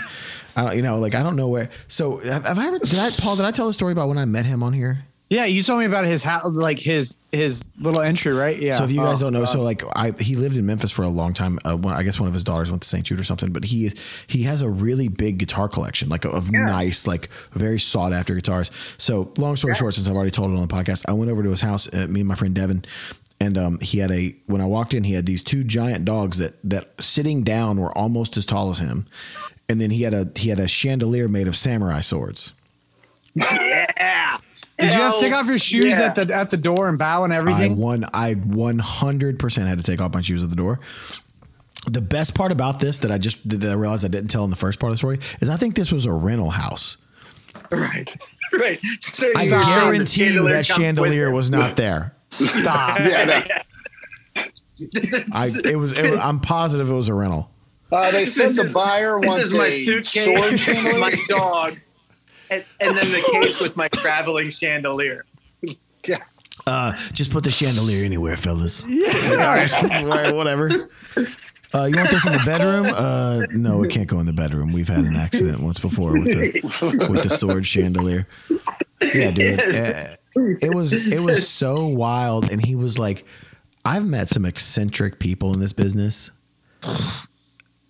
[SPEAKER 2] I don't, you know, like I don't know where. So have, have I ever? Did I, Paul? Did I tell the story about when I met him on here?
[SPEAKER 1] Yeah, you told me about his house, like his his little entry, right? Yeah.
[SPEAKER 2] So if you guys
[SPEAKER 1] Oh,
[SPEAKER 2] don't know,
[SPEAKER 1] God.
[SPEAKER 2] so like I he lived in Memphis for a long time. Uh, one, I guess one of his daughters went to St. Jude or something. But he he has a really big guitar collection, like of nice, like very sought after guitars. So long story short, since I've already told it on the podcast, I went over to his house. Uh, me and my friend Devin. And um, he had a when I walked in, he had these two giant dogs that that sitting down were almost as tall as him, and then he had a he had a chandelier made of samurai swords.
[SPEAKER 4] yeah.
[SPEAKER 1] Did you have to take off your shoes
[SPEAKER 4] yeah.
[SPEAKER 1] at the at the door and bow and everything?
[SPEAKER 2] I
[SPEAKER 1] everything?
[SPEAKER 2] one I one hundred percent had to take off my shoes at the door. The best part about this that I just that I realized I didn't tell in the first part of the story is I think this was a rental house.
[SPEAKER 4] Right. Right. So
[SPEAKER 2] I guarantee you that chandelier was not there.
[SPEAKER 1] Stop.
[SPEAKER 3] Yeah. No.
[SPEAKER 2] I it was, it was I'm positive it was a rental.
[SPEAKER 3] Uh, they said
[SPEAKER 4] This
[SPEAKER 3] the
[SPEAKER 4] is-
[SPEAKER 3] buyer
[SPEAKER 4] This
[SPEAKER 3] wants
[SPEAKER 4] is my
[SPEAKER 3] a sword
[SPEAKER 4] suitcase,
[SPEAKER 3] chandelier.
[SPEAKER 4] my dog, and, and then the case with my traveling chandelier.
[SPEAKER 2] Uh, just put the chandelier anywhere, fellas. Yeah. all, right, all right, whatever. Uh, you want this in the bedroom? Uh, no, it can't go in the bedroom. We've had an accident once before with the with the sword chandelier. Yeah, dude. Uh, it was it was so wild, and he was like, "I've met some eccentric people in this business,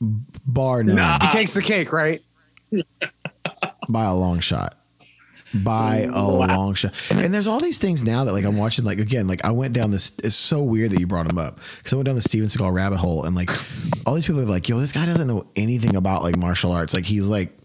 [SPEAKER 2] bar none,
[SPEAKER 1] He takes the cake, right?
[SPEAKER 2] by a long shot." By a long shot, and there's all these things now that like I'm watching. Like again, like I went down this. It's so weird that you brought him up because I went down the Steven Seagal rabbit hole, and like all these people are like, "Yo, this guy doesn't know anything about like martial arts." Like he's like,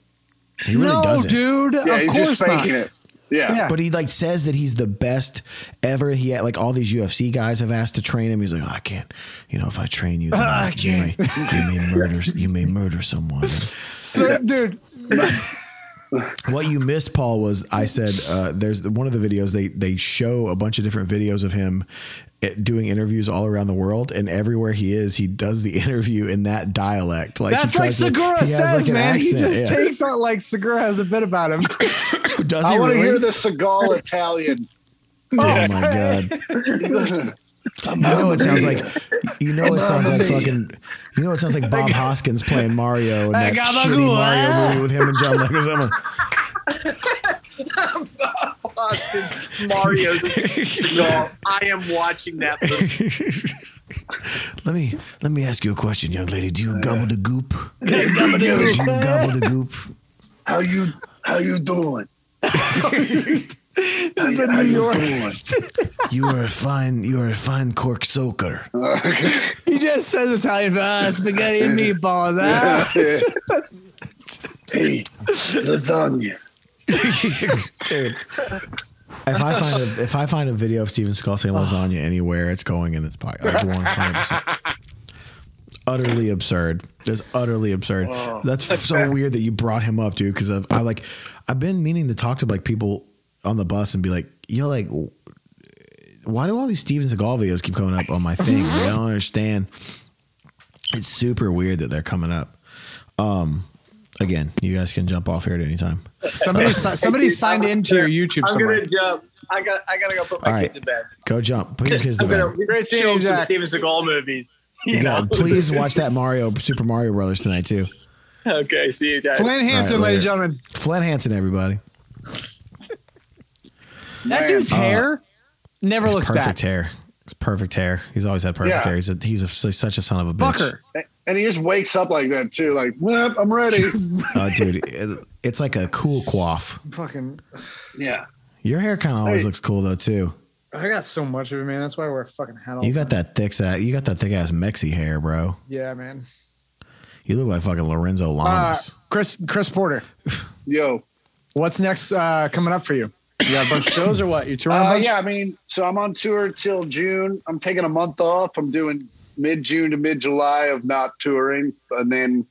[SPEAKER 2] he really
[SPEAKER 1] no,
[SPEAKER 2] doesn't.
[SPEAKER 1] dude.
[SPEAKER 3] Yeah,
[SPEAKER 1] of
[SPEAKER 3] he's
[SPEAKER 1] course
[SPEAKER 3] just faking
[SPEAKER 1] not.
[SPEAKER 3] it. Yeah.
[SPEAKER 1] Yeah.
[SPEAKER 2] But he like says that he's the best ever. He had like all these UFC guys have asked to train him. He's like, oh, I can't. You know, if I train you, then
[SPEAKER 1] I
[SPEAKER 2] you
[SPEAKER 1] can't.
[SPEAKER 2] may, you may murder. You may murder someone.
[SPEAKER 1] So, dude,
[SPEAKER 2] What you missed, Paul, was I said uh, there's one of the videos they they show a bunch of different videos of him eh, doing interviews all around the world, and everywhere he is, he does the interview in that dialect. Like
[SPEAKER 1] that's like
[SPEAKER 2] tries to-
[SPEAKER 1] Segura says,
[SPEAKER 2] like, an
[SPEAKER 1] man. He just
[SPEAKER 2] yeah.
[SPEAKER 1] takes on like Segura has a bit about him.
[SPEAKER 2] Does he
[SPEAKER 3] I want to
[SPEAKER 2] really?
[SPEAKER 3] hear the Seagal Italian.
[SPEAKER 2] Oh my god! You know it sounds like you know it sounds like fucking you know it sounds like Bob Hoskins playing Mario in that
[SPEAKER 1] got the
[SPEAKER 2] shitty
[SPEAKER 1] ghoul,
[SPEAKER 2] Mario movie with him and John Leguizamo.
[SPEAKER 4] Austin Mario's Seagal. I am watching that movie.
[SPEAKER 2] let me let me ask you a question, young lady. Do you uh, gobble the goop? Do you gobble the goop?
[SPEAKER 3] How you how you doing?
[SPEAKER 1] This is in New York.
[SPEAKER 2] You are a fine you are a fine cork soaker.
[SPEAKER 1] He just says Italian, ah, spaghetti and meatballs. Ah.
[SPEAKER 3] hey, lasagna.
[SPEAKER 2] Dude. If I find a if I find a video of Steven Seagal saying lasagna anywhere, it's going in this podcast. Like one hundred percent. Utterly absurd. That's utterly absurd. That's so weird that you brought him up, dude. Because I like I've been meaning to talk to like people on the bus and be like, yo, like, why do all these Steven Seagal videos keep coming up on my thing? I don't understand. It's super weird that they're coming up. Um, again, you guys can jump off here at any time.
[SPEAKER 1] Somebody, somebody signed into your YouTube
[SPEAKER 4] I'm
[SPEAKER 1] somewhere.
[SPEAKER 4] gonna jump. I got. I gotta go put my
[SPEAKER 2] All right.
[SPEAKER 4] kids in bed.
[SPEAKER 2] Go jump. Put your kids to bed.
[SPEAKER 1] Great seeing
[SPEAKER 4] show
[SPEAKER 1] you,
[SPEAKER 4] some
[SPEAKER 1] Zach.
[SPEAKER 4] Steven Seagal movies. You
[SPEAKER 2] Yeah,
[SPEAKER 4] know?
[SPEAKER 2] please watch that Mario Super Mario Brothers tonight too.
[SPEAKER 4] Okay. See you guys.
[SPEAKER 1] Flint Hanson,
[SPEAKER 2] All right,
[SPEAKER 1] ladies and gentlemen.
[SPEAKER 2] Flint Hanson, everybody.
[SPEAKER 1] That dude's
[SPEAKER 2] Uh,
[SPEAKER 1] hair never looks
[SPEAKER 2] perfect
[SPEAKER 1] bad.
[SPEAKER 2] hair. It's perfect hair. He's always had perfect
[SPEAKER 3] Yeah.
[SPEAKER 2] hair. He's a, he's a, such a son of a bitch.
[SPEAKER 1] Fucker.
[SPEAKER 3] And he just wakes up like that too, like, well, I'm ready.
[SPEAKER 2] Uh, dude, it- it's like a cool quaff.
[SPEAKER 1] Fucking.
[SPEAKER 3] yeah.
[SPEAKER 2] Your hair kind of always
[SPEAKER 3] Hey.
[SPEAKER 2] looks cool though too.
[SPEAKER 1] I got so much of it, man. That's why I wear a fucking hat all
[SPEAKER 2] You
[SPEAKER 1] the
[SPEAKER 2] got
[SPEAKER 1] time.
[SPEAKER 2] that thick ass. You got that thick ass Mexi hair, bro.
[SPEAKER 1] Yeah, man.
[SPEAKER 2] You look like fucking Lorenzo
[SPEAKER 1] Uh,
[SPEAKER 2] Lamas.
[SPEAKER 1] Chris, Chris Porter.
[SPEAKER 3] Yo.
[SPEAKER 1] What's next uh, coming up for you? You got a bunch of shows or what? You touring a
[SPEAKER 3] Uh,
[SPEAKER 1] bunch?
[SPEAKER 3] yeah, I mean, so I'm on tour till June. I'm taking a month off. I'm doing mid June to mid July of not touring, and then,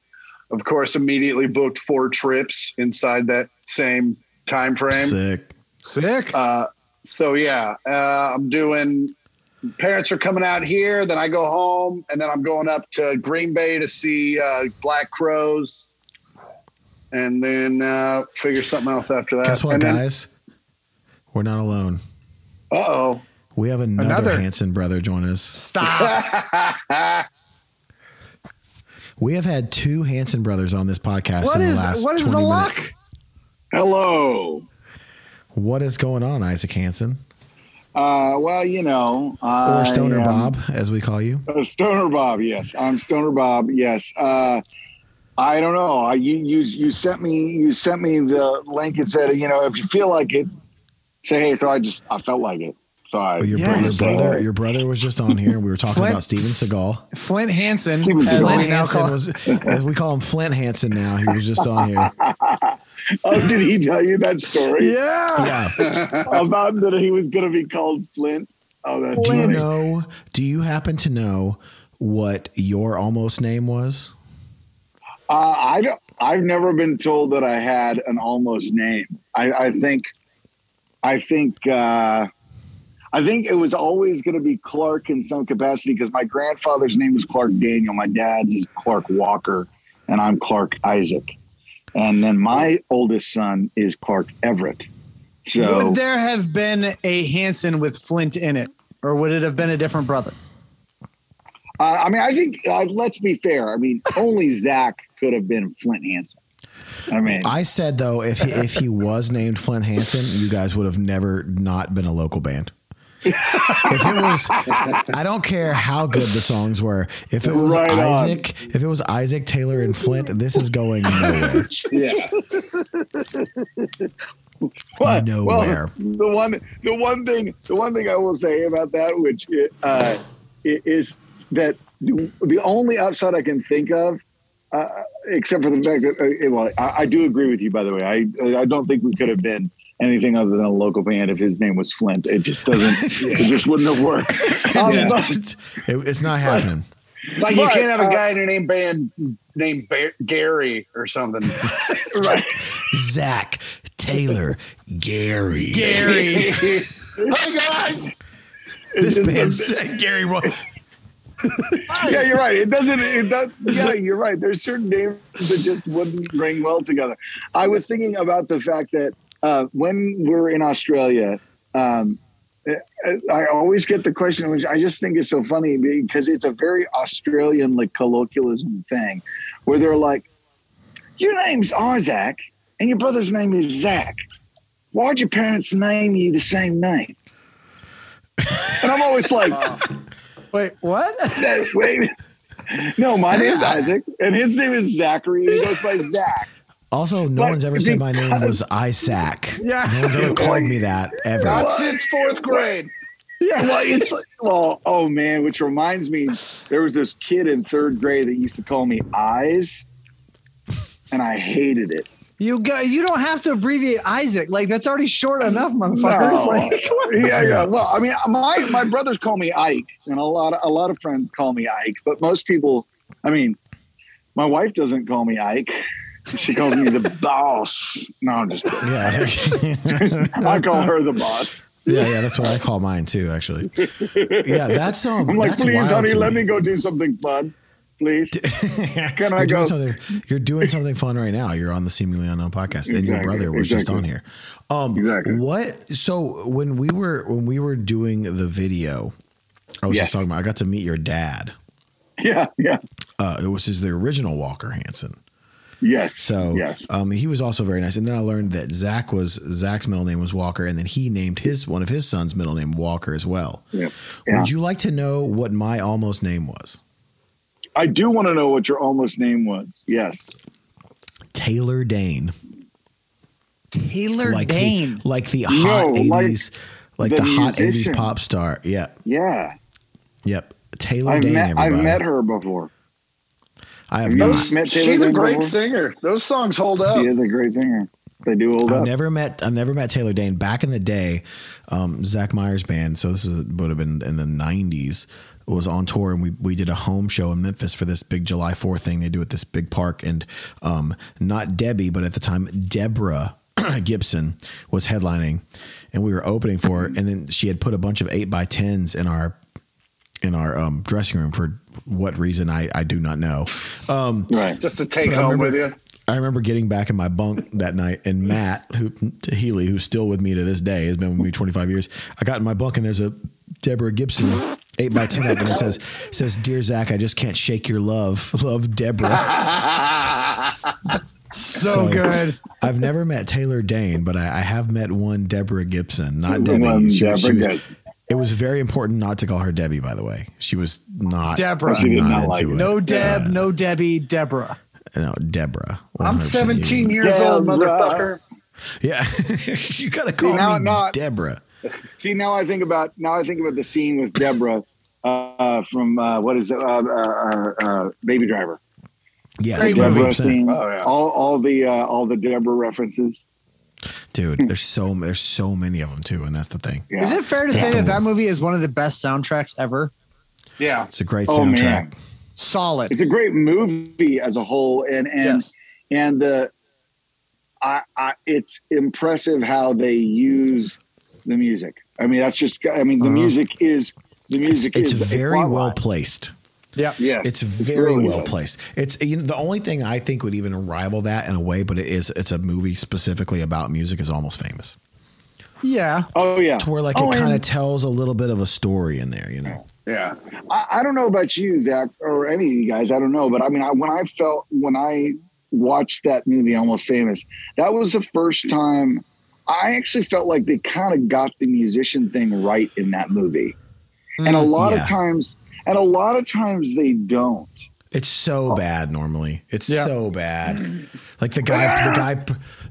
[SPEAKER 3] of course, immediately booked four trips inside that same time frame.
[SPEAKER 2] Sick.
[SPEAKER 1] Sick.
[SPEAKER 3] Uh, so yeah, uh, I'm doing. Parents are coming out here, then I go home, and then I'm going up to Green Bay to see uh, Black Crowes, and then uh, figure something else after that.
[SPEAKER 2] Guess what,
[SPEAKER 3] and then,
[SPEAKER 2] guys? We're not alone.
[SPEAKER 3] Uh oh.
[SPEAKER 2] We have another,
[SPEAKER 1] Another.
[SPEAKER 2] Hanson brother join us.
[SPEAKER 1] Stop.
[SPEAKER 2] We have had two Hanson brothers on this podcast
[SPEAKER 1] what
[SPEAKER 2] in the
[SPEAKER 1] is
[SPEAKER 2] last
[SPEAKER 1] what is
[SPEAKER 2] 20
[SPEAKER 1] the luck?
[SPEAKER 2] minutes.
[SPEAKER 9] Hello.
[SPEAKER 2] What is going on, Isaac Hanson?
[SPEAKER 9] Uh, well, you know,
[SPEAKER 2] Or
[SPEAKER 9] I
[SPEAKER 2] Stoner
[SPEAKER 9] am-
[SPEAKER 2] Bob, as we call you.
[SPEAKER 9] Uh, Stoner Bob, yes, I'm Stoner Bob. Yes. Uh, I don't know. I, you you you sent me you sent me the link and said you know if you feel like it, say hey. So I just I felt like it. So I
[SPEAKER 2] But your, bro-
[SPEAKER 1] Yes.
[SPEAKER 2] your brother, your brother was just on here, and we were talking
[SPEAKER 1] Flint-
[SPEAKER 2] about Steven Seagal.
[SPEAKER 1] Flint Hanson,
[SPEAKER 9] Steven
[SPEAKER 1] as
[SPEAKER 9] Seagal.
[SPEAKER 2] Flint
[SPEAKER 1] now Hanson
[SPEAKER 2] was, as we call him, Flint Hanson. Now he was just on here.
[SPEAKER 9] oh did he tell you that story
[SPEAKER 1] Yeah.
[SPEAKER 2] Yeah.
[SPEAKER 9] about that he was going to be called Flint? Oh, that's
[SPEAKER 2] Do you know? Do you happen to know what your almost name was?
[SPEAKER 9] Uh, I don't. I've never been told that I had an almost name. I, I think. I think. Uh, I think it was always going to be Clark in some capacity because my grandfather's name was Clark Daniel. My dad's is Clark Walker, and I'm Clark Isaac. And then my oldest son is Clark Everett. So
[SPEAKER 1] Would there have been a Hanson with Flint in it, or would it have been a different brother?
[SPEAKER 9] Uh, I mean, I think uh, let's be fair. I mean, only Zach could have been Flint Hanson. I mean,
[SPEAKER 2] I said though, if he, if he was named Flint Hanson, you guys would have never not been a local band. if it was, I don't care how good the songs were. If it was
[SPEAKER 9] Right on.
[SPEAKER 2] Isaac, if it was Isaac Taylor and Flint, this is going nowhere.
[SPEAKER 9] yeah. What?
[SPEAKER 2] Nowhere.
[SPEAKER 9] Well, the one, the one thing, the one thing I will say about that, which uh, is that the only upside I can think of, uh, except for the fact that, uh, well, I, I do agree with you. By the way, I I don't think we could have been anything other than a local band if his name was Flint. It just doesn't. It just wouldn't have worked. Um, but-
[SPEAKER 2] It- it's not happening.
[SPEAKER 3] It's like you can't have a
[SPEAKER 9] uh,
[SPEAKER 3] guy in your name band named Ba- Gary or something.
[SPEAKER 9] right.
[SPEAKER 2] Zach Taylor Gary.
[SPEAKER 1] Gary.
[SPEAKER 3] hey guys,
[SPEAKER 2] This
[SPEAKER 9] just
[SPEAKER 2] band's Gary. Ro-
[SPEAKER 9] yeah, you're right. It doesn't. It does. Yeah, you're right. There's certain names that just wouldn't ring well together. I was thinking about the fact that uh, when we're in Australia, um, I- I always get the question, which I just think is so funny because it's a very Australian like colloquialism thing, where they're like, "Your name's Isaac, and your brother's name is Zach. Why'd your parents name you the same name?" And I'm always like.
[SPEAKER 1] Wait, what?
[SPEAKER 9] No, wait. No, my name's Isaac, and his name is Zachary, and he goes by Zach.
[SPEAKER 2] Also, no
[SPEAKER 9] But
[SPEAKER 2] one's ever said my name was Isaac.
[SPEAKER 1] Yeah.
[SPEAKER 2] No one's ever called me that ever.
[SPEAKER 3] not since fourth grade.
[SPEAKER 1] Yeah.
[SPEAKER 9] Well, it's like, well, oh man, which reminds me, there was this kid in third grade that used to call me Eyes, and I hated it.
[SPEAKER 1] You go. You don't have to abbreviate Isaac. Like that's already short enough, motherfuckers.
[SPEAKER 9] No.
[SPEAKER 1] Like,
[SPEAKER 9] yeah, yeah. Well, I mean, my my brothers call me Ike, and a lot of a lot of friends call me Ike, but most people, I mean, my wife doesn't call me Ike. She calls me the boss. No, I'm just kidding.
[SPEAKER 2] Yeah.
[SPEAKER 9] I call her the boss.
[SPEAKER 2] Yeah, yeah, that's what I call mine too, actually. Yeah, that's um
[SPEAKER 9] I'm like,
[SPEAKER 2] that's
[SPEAKER 9] please, honey,
[SPEAKER 2] to
[SPEAKER 9] let me go do something fun, please. Can I
[SPEAKER 2] you're
[SPEAKER 9] go?
[SPEAKER 2] doing something you're doing something fun right now. You're on the seemingly unknown podcast, and your brother was just on here. Um
[SPEAKER 9] Exactly.
[SPEAKER 2] what so when we were when we were doing the video, I was
[SPEAKER 9] Yes.
[SPEAKER 2] just talking about I got to meet your dad.
[SPEAKER 9] Yeah, yeah,
[SPEAKER 2] Uh it was his the original Walker Hanson.
[SPEAKER 9] yes.
[SPEAKER 2] So
[SPEAKER 9] yes,
[SPEAKER 2] um, he was also very nice. And then I learned that Zach was Zach's middle name was Walker, and then he named his one of his sons' middle name Walker as well.
[SPEAKER 9] yeah. yeah.
[SPEAKER 2] Would you like to know what my almost name was?
[SPEAKER 9] I do want to know what your almost name was. Yes.
[SPEAKER 2] Taylor Dayne.
[SPEAKER 1] Taylor
[SPEAKER 2] like
[SPEAKER 1] Dayne.
[SPEAKER 2] The, like the hot
[SPEAKER 9] No, like
[SPEAKER 2] eighties, like,
[SPEAKER 9] the
[SPEAKER 2] the, hot eighties pop star. Yeah,
[SPEAKER 9] Yeah.
[SPEAKER 2] yep. Taylor
[SPEAKER 9] I've
[SPEAKER 2] Dayne.
[SPEAKER 9] met, I've met her before.
[SPEAKER 2] I have
[SPEAKER 9] Have
[SPEAKER 2] not.
[SPEAKER 9] met- met Taylor
[SPEAKER 3] She's a great
[SPEAKER 9] before?
[SPEAKER 3] singer. Those songs hold up.
[SPEAKER 9] She is a great singer. They do hold
[SPEAKER 2] I've
[SPEAKER 9] up.
[SPEAKER 2] never met. I've never met Taylor Dayne. Back in the day, um, Zach Myers band. So this is would have been in the '90s. Was on tour and we we did a home show in Memphis for this big July 4th thing they do at this big park and um, not Debbie but at the time Deborah Gibson was headlining and we were opening for her and then she had put a bunch of eight by tens in our in our um, dressing room for what reason I I do not know. Um,
[SPEAKER 9] Right.
[SPEAKER 3] Just to take home
[SPEAKER 2] remember-
[SPEAKER 3] with you.
[SPEAKER 2] I remember getting back in my bunk that night, and Matt, who Healy, who's still with me to this day, has been with me 25 years. I got in my bunk, and there's a Deborah Gibson eight by ten up, and it says says Dear Zach, I just can't shake your love, love Deborah.
[SPEAKER 1] so,
[SPEAKER 2] So-
[SPEAKER 1] good.
[SPEAKER 2] I've never met Taylor Dayne, but I, I have met one Deborah Gibson, not
[SPEAKER 9] One
[SPEAKER 2] Debbie. She, was- she
[SPEAKER 9] Deborah
[SPEAKER 2] was-
[SPEAKER 9] Gibson.
[SPEAKER 2] it was very important not to call her Debbie. By the way, she was not
[SPEAKER 1] Deborah.
[SPEAKER 9] She did not
[SPEAKER 2] into
[SPEAKER 9] like it.
[SPEAKER 2] it.
[SPEAKER 1] No Deb,
[SPEAKER 2] Uh,
[SPEAKER 1] no Debbie, Deborah.
[SPEAKER 2] no, Deborah.
[SPEAKER 3] I'm 17
[SPEAKER 2] you.
[SPEAKER 3] years old, motherfucker.
[SPEAKER 2] Yeah, you gotta call
[SPEAKER 9] now-
[SPEAKER 2] me
[SPEAKER 9] now-
[SPEAKER 2] Deborah.
[SPEAKER 9] See, now I think about now I think about the scene with Deborah uh, from uh, what is it? Uh, uh, uh, uh, Baby Driver.
[SPEAKER 2] Yes,
[SPEAKER 9] Deborah
[SPEAKER 2] 100%.
[SPEAKER 3] Oh, yeah.
[SPEAKER 9] All all the uh, all the Deborah references.
[SPEAKER 2] dude. There's so there's so many of them too, and that's the thing.
[SPEAKER 9] Yeah.
[SPEAKER 1] Is it fair to say that that movie is one of the best soundtracks ever?
[SPEAKER 3] Yeah.
[SPEAKER 2] It's a great
[SPEAKER 9] Oh,
[SPEAKER 2] soundtrack.
[SPEAKER 9] man.
[SPEAKER 1] Solid.
[SPEAKER 9] It's a great movie as a whole, and and
[SPEAKER 1] Yes.
[SPEAKER 9] and the I, I it's impressive how they use the music. I mean, that's just I mean, the
[SPEAKER 2] Uh-huh.
[SPEAKER 9] music is the
[SPEAKER 2] It's,
[SPEAKER 9] music
[SPEAKER 2] it's
[SPEAKER 9] is a
[SPEAKER 2] very
[SPEAKER 9] plot
[SPEAKER 2] well
[SPEAKER 9] line.
[SPEAKER 2] placed.
[SPEAKER 1] Yeah.
[SPEAKER 9] Yes,
[SPEAKER 2] It's very
[SPEAKER 9] really
[SPEAKER 2] well
[SPEAKER 9] good.
[SPEAKER 2] placed. It's you know the only thing I think would even rival that in a way, but it is it's a movie specifically about music is almost famous.
[SPEAKER 1] Yeah.
[SPEAKER 9] Oh yeah.
[SPEAKER 2] To where like
[SPEAKER 9] Oh,
[SPEAKER 2] it kind of tells a little bit of a story in there, you know.
[SPEAKER 9] Yeah, I, I don't know about you, Zach, or any of you guys. I don't know, but I mean, I, when I felt when I watched that movie, Almost Famous, that was the first time I actually felt like they kind of got the musician thing right in that movie, and a mm, lot
[SPEAKER 2] Yeah.
[SPEAKER 9] of times, and a lot of times they don't.
[SPEAKER 2] It's so oh. bad normally. It's
[SPEAKER 1] Yeah.
[SPEAKER 2] so bad. Mm-hmm. Like the guy, the guy,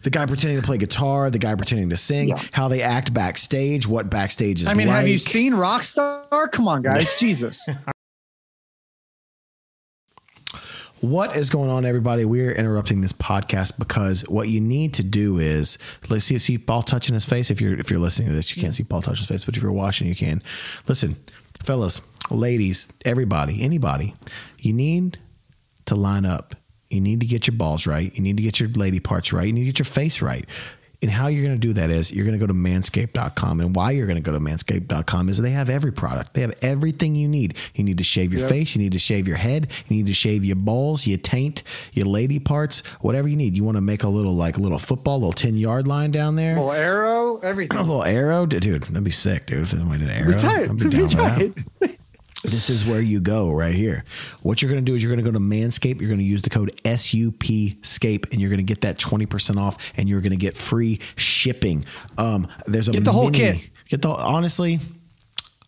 [SPEAKER 2] the guy pretending to play guitar, the guy pretending to sing,
[SPEAKER 9] Yeah.
[SPEAKER 2] how they act backstage, what backstage is
[SPEAKER 1] I mean,
[SPEAKER 2] like.
[SPEAKER 1] have you seen Rockstar? Come on, guys. Jesus.
[SPEAKER 2] What is going on, everybody? We're interrupting this podcast because what you need to do is let's see, see Paul touching his face. If you're if you're listening to this, you can't see Paul touch his face, but if you're watching, you can. Listen, fellas, ladies, everybody, anybody, you need to line up. You need to get your balls right. You need to get your lady parts right. You need to get your face right. And how you're going to do that is you're going to go to manscaped.com. And why you're going to go to manscaped.com is they have every product. They have everything you need. You need to shave your face. You need to shave your head. You need to shave your balls, your taint, your lady parts, whatever you need. You want to make a little, like a little football, little 10 yard line down there.
[SPEAKER 1] Little arrow, everything.
[SPEAKER 2] A little arrow, dude. That'd be sick, dude. If did an arrow, I'd be
[SPEAKER 1] Be
[SPEAKER 2] down with that. This is where you go right here. What you're going to do is you're going to go to Manscaped. You're going to use the code SUPSCAPE and you're going to get that 20% off and you're going to get free shipping. Um, there's a
[SPEAKER 1] Get the whole kit.
[SPEAKER 2] Get the honestly,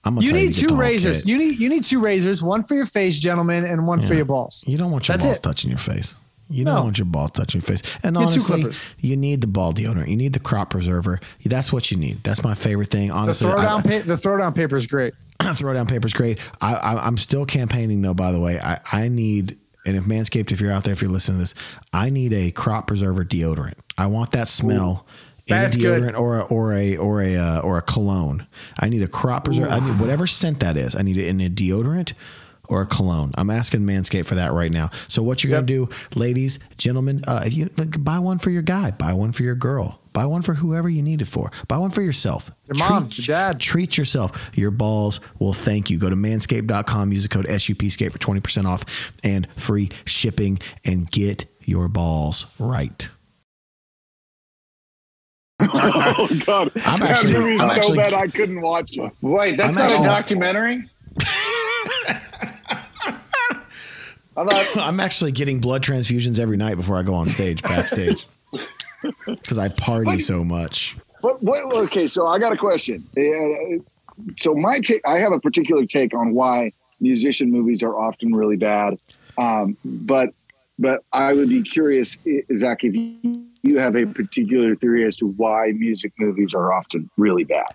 [SPEAKER 2] I'm going to
[SPEAKER 1] You
[SPEAKER 2] you
[SPEAKER 1] need
[SPEAKER 2] the
[SPEAKER 1] two razors. You need you need two razors. One for your face, gentlemen, and one for your balls.
[SPEAKER 2] You don't want your
[SPEAKER 1] That's
[SPEAKER 2] balls
[SPEAKER 1] it.
[SPEAKER 2] touching your face. You
[SPEAKER 1] No.
[SPEAKER 2] don't want your balls touching your face. And
[SPEAKER 1] Get
[SPEAKER 2] honestly, you need the ball deodorant. You need the crop preserver. That's what you need. That's my favorite thing.
[SPEAKER 1] The
[SPEAKER 2] Honestly, I-
[SPEAKER 1] throwdown pa- the throwdown paper is great.
[SPEAKER 2] throwdown paper's great. I, I, I'm still campaigning though. By the way, I, I need and if Manscaped, if you're out there, if you're listening to this, I need a crop preserver deodorant. I want that smell. In a
[SPEAKER 1] That's good.
[SPEAKER 2] deodorant or a, or a or a uh, or a cologne. I need a crop preserver. I need whatever scent that is. I need it in a deodorant or a cologne. I'm asking Manscaped for that right now. So what you're gonna do, ladies, gentlemen, uh, if you like, buy one for your guy, buy one for your girl, buy one for whoever you need it for, buy one for yourself.
[SPEAKER 1] Your mom, your dad.
[SPEAKER 2] Treat yourself. Your balls will thank you. Go to manscaped.com, use the code SUPSCAPE for 20% off and free shipping and get your balls right.
[SPEAKER 9] Oh God,
[SPEAKER 2] I'm
[SPEAKER 9] that
[SPEAKER 2] actually-
[SPEAKER 9] movie's
[SPEAKER 2] I'm
[SPEAKER 9] so
[SPEAKER 2] actually-
[SPEAKER 9] bad I couldn't watch it.
[SPEAKER 3] Wait, that's
[SPEAKER 2] I'm
[SPEAKER 3] not
[SPEAKER 2] actually-
[SPEAKER 3] a documentary.
[SPEAKER 2] I'm actually getting blood transfusions every night before I go on stage, backstage. Because I party so much.
[SPEAKER 9] But what? Okay, so I got a question. So my take, I have a particular take on why musician movies are often really bad. Um, but but I would be curious, Zach, if you, you have a particular theory as to why music movies are often really bad.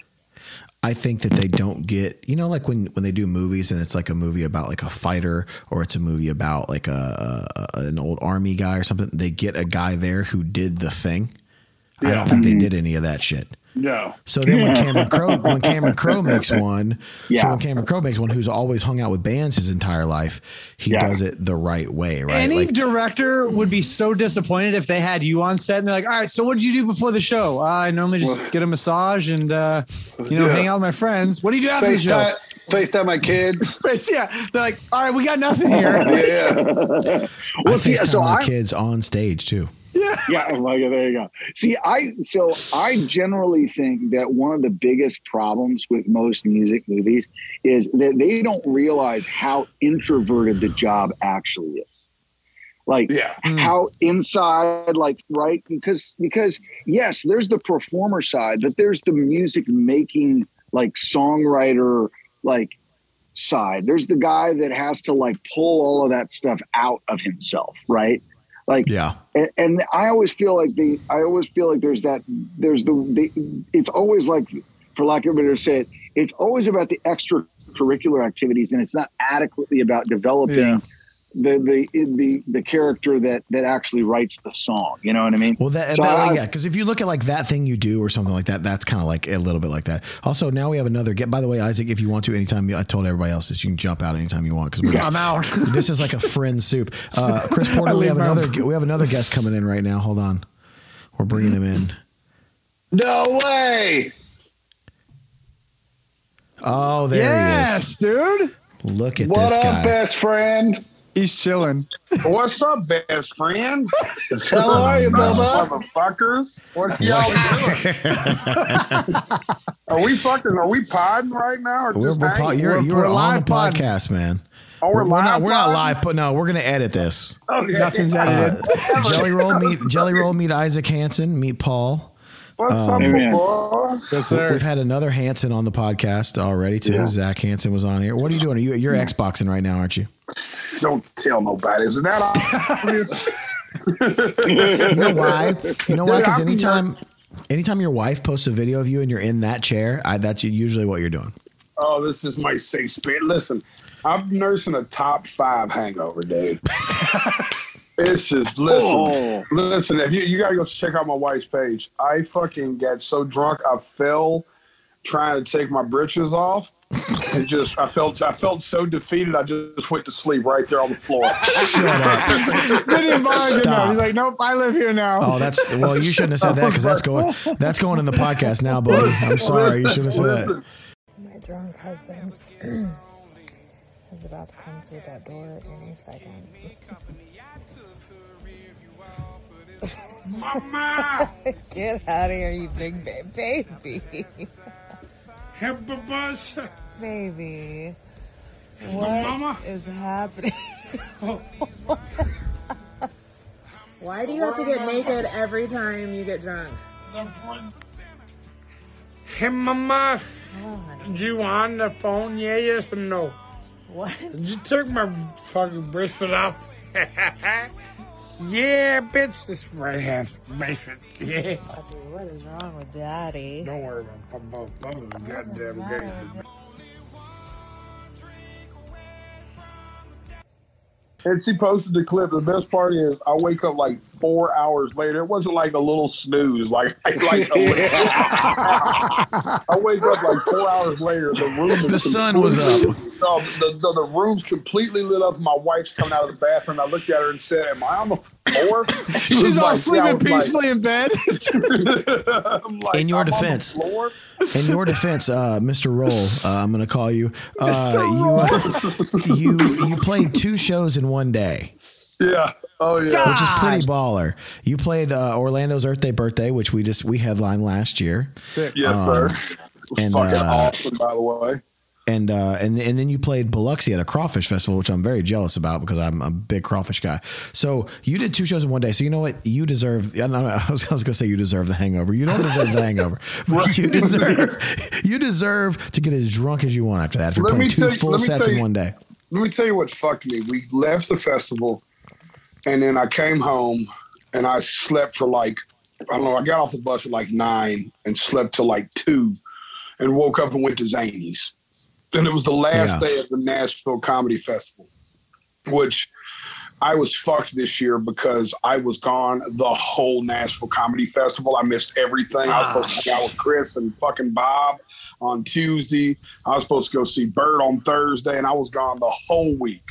[SPEAKER 2] I think that they don't get, you know, like when when they do movies and it's like a movie about like a fighter or it's a movie about like a, a an old army guy or something. They get a guy there who did the thing. I don't think they did any of that shit.
[SPEAKER 9] No.
[SPEAKER 2] So then when Cameron Crowe when Cameron Crowe makes one, so when Cameron Crowe makes one who's always hung out with bands his entire life, he
[SPEAKER 9] Yeah.
[SPEAKER 2] does it the right way, right?
[SPEAKER 1] Any
[SPEAKER 2] Like
[SPEAKER 1] director would be so disappointed if they had you on set and they're like, "All right, so what did you do before the show? Uh, I normally just get a massage and uh, you know
[SPEAKER 3] Yeah.
[SPEAKER 1] hang out with my friends. What do you do after the show?"
[SPEAKER 3] FaceTime, FaceTime my kids.
[SPEAKER 1] yeah, they're like, "All right, we got nothing here."
[SPEAKER 3] Yeah.
[SPEAKER 2] I
[SPEAKER 9] Well, see,
[SPEAKER 2] FaceTime
[SPEAKER 9] so
[SPEAKER 2] my
[SPEAKER 9] I,
[SPEAKER 2] kids on stage too.
[SPEAKER 9] yeah, like there you go. See, I so I generally think that one of the biggest problems with most music movies is that they don't realize how introverted the job actually is. Like
[SPEAKER 3] Yeah. Hmm.
[SPEAKER 9] how inside, like right, because because yes, there's the performer side, but there's the music making, like songwriter, like side. There's the guy that has to like pull all of that stuff out of himself, right? Like
[SPEAKER 2] Yeah.
[SPEAKER 9] and, and I always feel like the I always feel like there's that there's the, the it's always like for lack of a better say it it's always about the extracurricular activities and it's not adequately about developing
[SPEAKER 1] Yeah.
[SPEAKER 9] The, the the the character that that actually writes the song you know what I mean
[SPEAKER 2] Well, that,
[SPEAKER 9] So
[SPEAKER 2] that-
[SPEAKER 9] I-
[SPEAKER 2] yeah, because if you look at like that thing you do or something like that, that's kind of like a little bit like that. Also, now we have another get. By the way, Isaac, if you want to, anytime I told everybody else this, you can jump out anytime you want because we're just,
[SPEAKER 1] I'm out.
[SPEAKER 2] this is like a friend soup. Uh, Chris Porter, we have another we have another guest coming in right now. Hold on, we're bringing him in.
[SPEAKER 3] No way.
[SPEAKER 2] Oh, there
[SPEAKER 1] yes,
[SPEAKER 2] he is. Yes, dude. Look at
[SPEAKER 3] What
[SPEAKER 2] this
[SPEAKER 3] up,
[SPEAKER 2] guy.
[SPEAKER 3] best friend?
[SPEAKER 1] He's chilling.
[SPEAKER 10] What's up, best friend?
[SPEAKER 3] How are you, Bubba?
[SPEAKER 10] Motherfuckers. What y'all doing? are we fucking, are we podding right now? Or
[SPEAKER 2] We're,
[SPEAKER 10] just
[SPEAKER 2] we're po- you're
[SPEAKER 1] We're-
[SPEAKER 2] you're
[SPEAKER 1] we're
[SPEAKER 2] on the
[SPEAKER 1] live pod.
[SPEAKER 2] podcast, man.
[SPEAKER 10] Oh, we're
[SPEAKER 2] not
[SPEAKER 10] live
[SPEAKER 2] we're not
[SPEAKER 10] pod?
[SPEAKER 2] live, but no, we're gonna edit this.
[SPEAKER 10] Okay.
[SPEAKER 1] Nothing's uh, edited.
[SPEAKER 2] Jelly roll meet Jelly roll meet Isaac Hanson, meet Paul.
[SPEAKER 10] What's
[SPEAKER 2] Um,
[SPEAKER 10] up,
[SPEAKER 9] Amen.
[SPEAKER 10] boys?
[SPEAKER 1] Yes,
[SPEAKER 2] We-
[SPEAKER 1] sir.
[SPEAKER 2] We've had another Hanson on the podcast already too.
[SPEAKER 10] Yeah.
[SPEAKER 2] Zach Hanson was on here. What are you doing? Are you you're Xboxing right now, aren't you?
[SPEAKER 10] Don't tell nobody. Isn't that obvious?
[SPEAKER 2] You know why? You know why? Because anytime, anytime your wife posts a video of you and you're in that chair, I, that's usually what you're doing.
[SPEAKER 10] Oh, this is my safe space. Listen, I'm nursing a top five hangover, dude. it's just listen,
[SPEAKER 9] Oh.
[SPEAKER 10] listen. If you you gotta go check out my wife's page. I fucking got so drunk I fell trying to take my britches off, and just I felt I felt so defeated. I just went to sleep right there on the floor.
[SPEAKER 2] Shut up.
[SPEAKER 1] Didn't even bother getting He's like, nope, I live here now.
[SPEAKER 2] Oh, that's well. You shouldn't have said that because that's going that's going in the podcast now, buddy. I'm sorry. You shouldn't have said that.
[SPEAKER 11] My drunk husband is about to come through that door any second.
[SPEAKER 10] Mama,
[SPEAKER 11] Get out of here, you big ba- baby.
[SPEAKER 10] help us.
[SPEAKER 11] baby.
[SPEAKER 10] Mama?
[SPEAKER 11] What is happening? Why do you have to get naked every time you get drunk?
[SPEAKER 12] Hey, Mama, oh,
[SPEAKER 11] God.
[SPEAKER 12] you on the phone? Yeah, yes or no?
[SPEAKER 11] What?
[SPEAKER 12] You took my fucking bracelet off. yeah, bitch, this right hand basement. Yeah.
[SPEAKER 11] What is wrong with daddy?
[SPEAKER 12] Don't worry about Bubba. Bubba's a goddamn gangster.
[SPEAKER 10] And she posted the clip. The best part is, I wake up like four hours later. It wasn't like a little snooze, like like. like a- I wake up like four hours later. The room
[SPEAKER 2] The sun was
[SPEAKER 10] completely- No, the, the the room's completely lit up. My wife's coming out of the bathroom. I looked at her and said, "Am I on the floor?" She
[SPEAKER 1] She's
[SPEAKER 10] was
[SPEAKER 1] all
[SPEAKER 10] like,
[SPEAKER 1] sleeping
[SPEAKER 10] was like-
[SPEAKER 1] peacefully in bed.
[SPEAKER 10] I'm like,
[SPEAKER 2] In your
[SPEAKER 10] "I'm on the
[SPEAKER 2] defense.
[SPEAKER 10] floor?"
[SPEAKER 2] In your defense, uh, Mr. Roll, uh, I'm going to call you. Uh, you, you you played two shows in one day,
[SPEAKER 10] Yeah. Oh yeah.
[SPEAKER 2] which is pretty baller. You played uh, Orlando's Earth Day Birthday, which we just we headlined last year.
[SPEAKER 10] Yes,
[SPEAKER 2] Um,
[SPEAKER 10] sir.
[SPEAKER 2] and,
[SPEAKER 10] Fucking
[SPEAKER 2] uh,
[SPEAKER 10] awesome, by the way.
[SPEAKER 2] And uh, and and then you played Biloxi at a crawfish festival, which I'm very jealous about because I'm a big crawfish guy. So you did two shows in one day. So you know what? You deserve. I, know, I was, I was going to say you deserve the hangover. You don't deserve the hangover, but you deserve you deserve to get as drunk as you want after that. After
[SPEAKER 10] Let
[SPEAKER 2] playing two
[SPEAKER 10] you-
[SPEAKER 2] full sets
[SPEAKER 10] tell
[SPEAKER 2] in one day.
[SPEAKER 10] let me tell you what fucked me. We left the festival, and then I came home, and I slept for like I don't know. I got off the bus at like nine and slept till like two, and woke up and went to Zanies. And it was the last
[SPEAKER 2] Yeah.
[SPEAKER 10] day of the Nashville Comedy Festival, which I was fucked this year because I was gone the whole Nashville Comedy Festival. I missed everything. I was supposed to hang out with Chris and fucking Bob on Tuesday. I was supposed to go see Bird on Thursday, and I was gone the whole week.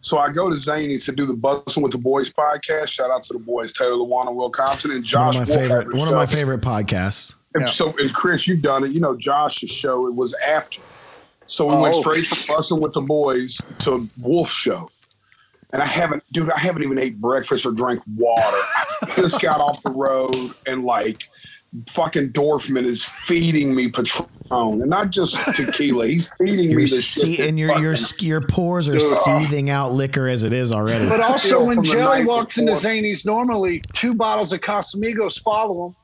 [SPEAKER 10] So I go to Zanies to do the Bussin' with the Boys podcast. Shout out to the boys, Taylor Lewan and Will Compton, and Josh.
[SPEAKER 2] One of my favorite. One of my favorite podcasts.
[SPEAKER 10] And so, and Chris, you've done it. You know, Josh's show. It was after. So we went
[SPEAKER 3] Oh.
[SPEAKER 10] straight from Bussin' with the Boys to Wolf show. And I haven't, dude, I haven't even ate breakfast or drank water. I just got off the road and like fucking Dorfman is feeding me Patron and not just tequila. He's feeding me
[SPEAKER 2] Your
[SPEAKER 10] this
[SPEAKER 2] see,
[SPEAKER 10] shit.
[SPEAKER 2] and your your your pores are
[SPEAKER 10] Ugh.
[SPEAKER 2] seething out liquor as it is already.
[SPEAKER 3] But also, when
[SPEAKER 10] from the
[SPEAKER 3] Jelly walks into
[SPEAKER 10] before.
[SPEAKER 3] Zanies, normally two bottles of Casamigos follow him.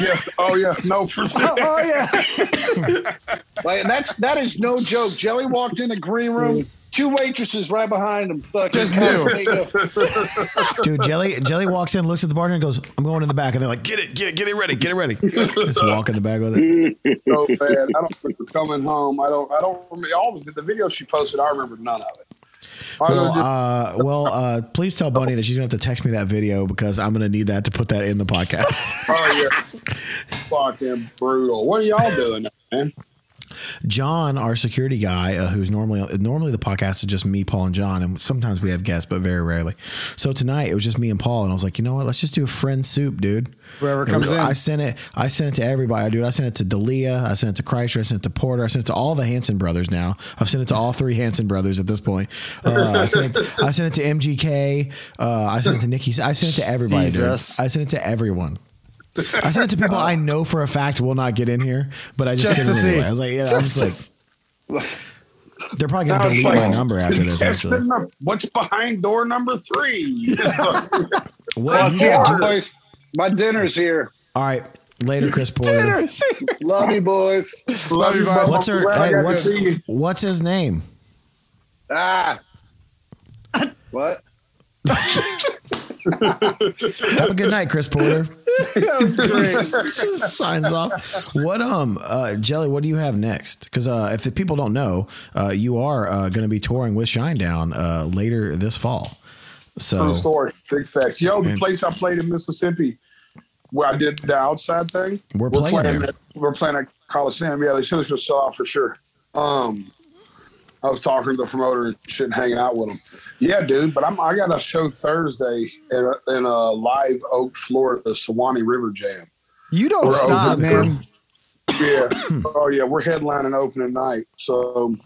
[SPEAKER 10] Yeah. Oh yeah. No, for sure.
[SPEAKER 1] Oh, oh yeah.
[SPEAKER 3] Like that's that is no joke. Jelly walked in the green room, two waitresses right behind him.
[SPEAKER 1] Just knew.
[SPEAKER 2] Dude, Jelly Jelly walks in, looks at the bartender, and goes, "I'm going in the back," and they're like, "Get it, get it, get it ready, get it ready." Just walk in the back with it.
[SPEAKER 10] Oh, so bad. I don't remember coming home. I don't. I don't remember all the, the videos she posted. I remember none of it.
[SPEAKER 2] Well, uh, well, uh, please tell Bunnie that she's gonna have to text me that video because I'm gonna need that to put that in the podcast.
[SPEAKER 10] oh yeah, fucking brutal. What are y'all doing, man?
[SPEAKER 2] John, our security guy, uh, who's normally normally the podcast is just me, Paul, and John, and sometimes we have guests, but very rarely. So tonight it was just me and Paul, and I was like, you know what? Let's just do a friend soup, dude.
[SPEAKER 1] Whoever comes in.
[SPEAKER 2] I sent it. I sent it to everybody, dude. I sent it to Dalia. I sent it to Kreischer. I sent it to Porter. I sent it to all the Hanson brothers. Now I've sent it to all three Hanson brothers at this point. Uh, I sent it. To, I sent it to MGK. Uh, I sent it to Nikki. I sent it to everybody,
[SPEAKER 1] Jesus.
[SPEAKER 2] dude. I sent it to everyone. I sent it to people I know for a fact will not get in here, but I just,
[SPEAKER 1] Just
[SPEAKER 2] sent it anyway. I was like, yeah, I'm
[SPEAKER 1] Just
[SPEAKER 2] just like, they're probably gonna delete
[SPEAKER 10] like
[SPEAKER 2] my number after this. Actually,
[SPEAKER 10] num- What's behind door number three?
[SPEAKER 2] what
[SPEAKER 3] What's
[SPEAKER 2] you
[SPEAKER 3] up,
[SPEAKER 2] got, dude?
[SPEAKER 3] boys? My dinner's here.
[SPEAKER 2] All right, later, Chris Porter.
[SPEAKER 3] Love you, boys.
[SPEAKER 10] Love you, bud.
[SPEAKER 2] What's her? Hey, what's, what's his name?
[SPEAKER 3] Ah. What?
[SPEAKER 2] Have a good night, Chris Porter.
[SPEAKER 1] that was great.
[SPEAKER 2] Signs off. What um, uh, Jelly? What do you have next? Because uh, if the people don't know, uh, you are uh, going to be touring with Shinedown uh, later this fall. So
[SPEAKER 10] True story. Big facts. Yo, the
[SPEAKER 2] And-
[SPEAKER 10] place I played in Mississippi where I did the outside thing.
[SPEAKER 2] We're playing there.
[SPEAKER 10] At, we're playing at Coliseum. Yeah, they said it's going to sell out for sure. Um, I was talking to the promoter and shit, and hanging out with him. Yeah, dude. But I'm I got a show Thursday in a, in a live Oak, Florida, the Suwannee River Jam.
[SPEAKER 1] You don't
[SPEAKER 10] We're
[SPEAKER 1] stop,
[SPEAKER 10] over the
[SPEAKER 1] man.
[SPEAKER 10] Yeah. oh yeah, we're headlining opening night. So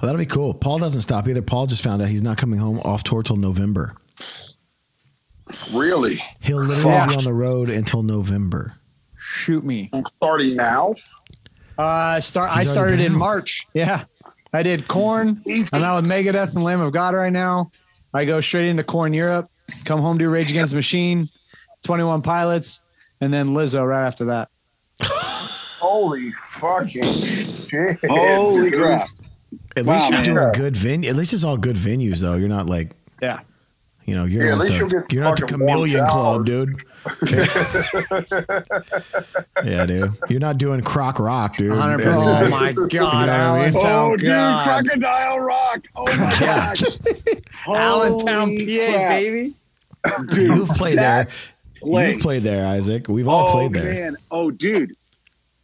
[SPEAKER 2] Well, that'll be cool. Paul doesn't stop either. Paul just found out he's not coming home off tour till November.
[SPEAKER 10] really,
[SPEAKER 2] He'll literally
[SPEAKER 1] Fuck.
[SPEAKER 2] be on the road until November.
[SPEAKER 1] Shoot me.
[SPEAKER 10] I'm starting now.
[SPEAKER 1] Uh, start. I
[SPEAKER 2] He's already
[SPEAKER 1] started in
[SPEAKER 2] out.
[SPEAKER 1] March. Yeah, I did Korn. I'm out with Megadeth and Lamb of God right now. I go straight into Korn Europe. Come home, do Rage Against the Machine, Twenty One Pilots, and then Lizzo right after that.
[SPEAKER 10] Holy fucking shit!
[SPEAKER 9] Holy crap!
[SPEAKER 2] At
[SPEAKER 9] Wow,
[SPEAKER 2] least you're
[SPEAKER 9] man.
[SPEAKER 2] doing good venue. At least it's all good venues, though. You're not like
[SPEAKER 1] Yeah.
[SPEAKER 2] you know you're
[SPEAKER 10] Yeah, at
[SPEAKER 2] not
[SPEAKER 10] least
[SPEAKER 2] the,
[SPEAKER 10] you'll get
[SPEAKER 2] you're not the Chameleon Club, dude. yeah, dude. You're not doing Croc Rock, dude.
[SPEAKER 1] Oh my God,
[SPEAKER 2] You know I mean?
[SPEAKER 9] Oh, dude,
[SPEAKER 1] God.
[SPEAKER 9] Crocodile Rock! Oh my
[SPEAKER 2] Yeah.
[SPEAKER 9] gosh!
[SPEAKER 1] Allentown, PA,
[SPEAKER 9] crap.
[SPEAKER 1] baby.
[SPEAKER 9] Dude,
[SPEAKER 2] You've played there.
[SPEAKER 9] that place.
[SPEAKER 2] You've played there, Isaac. We've all
[SPEAKER 9] oh,
[SPEAKER 2] played there.
[SPEAKER 9] Man. Oh, dude.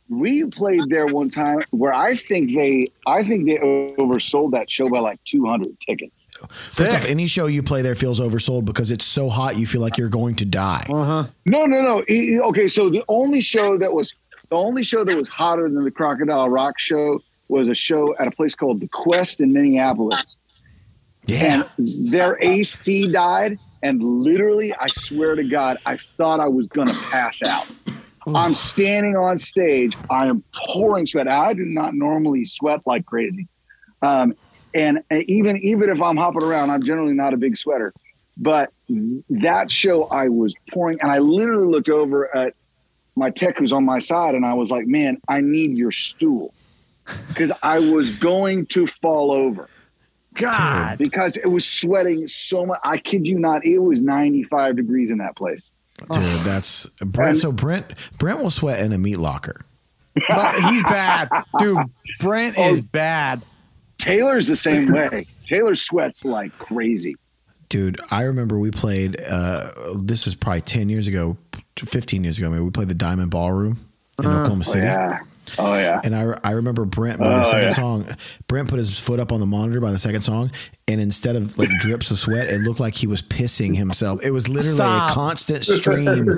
[SPEAKER 9] We played there one time where I think they, I think they oversold that show by like 200 tickets.
[SPEAKER 2] First off, any show you play there feels oversold because it's so hot you feel like you're going to die.
[SPEAKER 1] Uh huh.
[SPEAKER 9] No, no, no. Okay, so the only show that was the only show that was hotter than the Crocodile Rock show was a show at a place called the Quest in Minneapolis.
[SPEAKER 2] Yeah.
[SPEAKER 9] And their AC died, and literally, I swear to God, I thought I was gonna pass out. I'm standing on stage. I am pouring sweat. I do not normally sweat like crazy, um, and, and even even if I'm hopping around, I'm generally not a big sweater. But that show, I was pouring, and I literally looked over at my tech who's on my side, and I was like, "Man, I need your stool," because I was going to fall over
[SPEAKER 1] God.
[SPEAKER 9] because it was sweating so much. I kid you not, it was 95 degrees in that place.
[SPEAKER 2] Dude, that's Brent. So Brent, Brent will sweat in a meat locker.
[SPEAKER 1] But he's bad, dude. Brent is bad.
[SPEAKER 9] Taylor's the same way. Taylor sweats like crazy.
[SPEAKER 2] Dude, I remember we played. Uh, this is probably ten years ago, fifteen years ago. Maybe we played the Diamond Ballroom in
[SPEAKER 1] Uh-huh.
[SPEAKER 2] Oklahoma
[SPEAKER 9] Oh,
[SPEAKER 2] City.
[SPEAKER 9] yeah. Oh, yeah.
[SPEAKER 2] And I, I remember Brent by the
[SPEAKER 9] Oh,
[SPEAKER 2] second
[SPEAKER 9] yeah.
[SPEAKER 2] song. Brent put his foot up on the monitor by the second song, and instead of like drips of sweat, it looked like he was pissing himself. It was literally
[SPEAKER 1] Stop.
[SPEAKER 2] a constant stream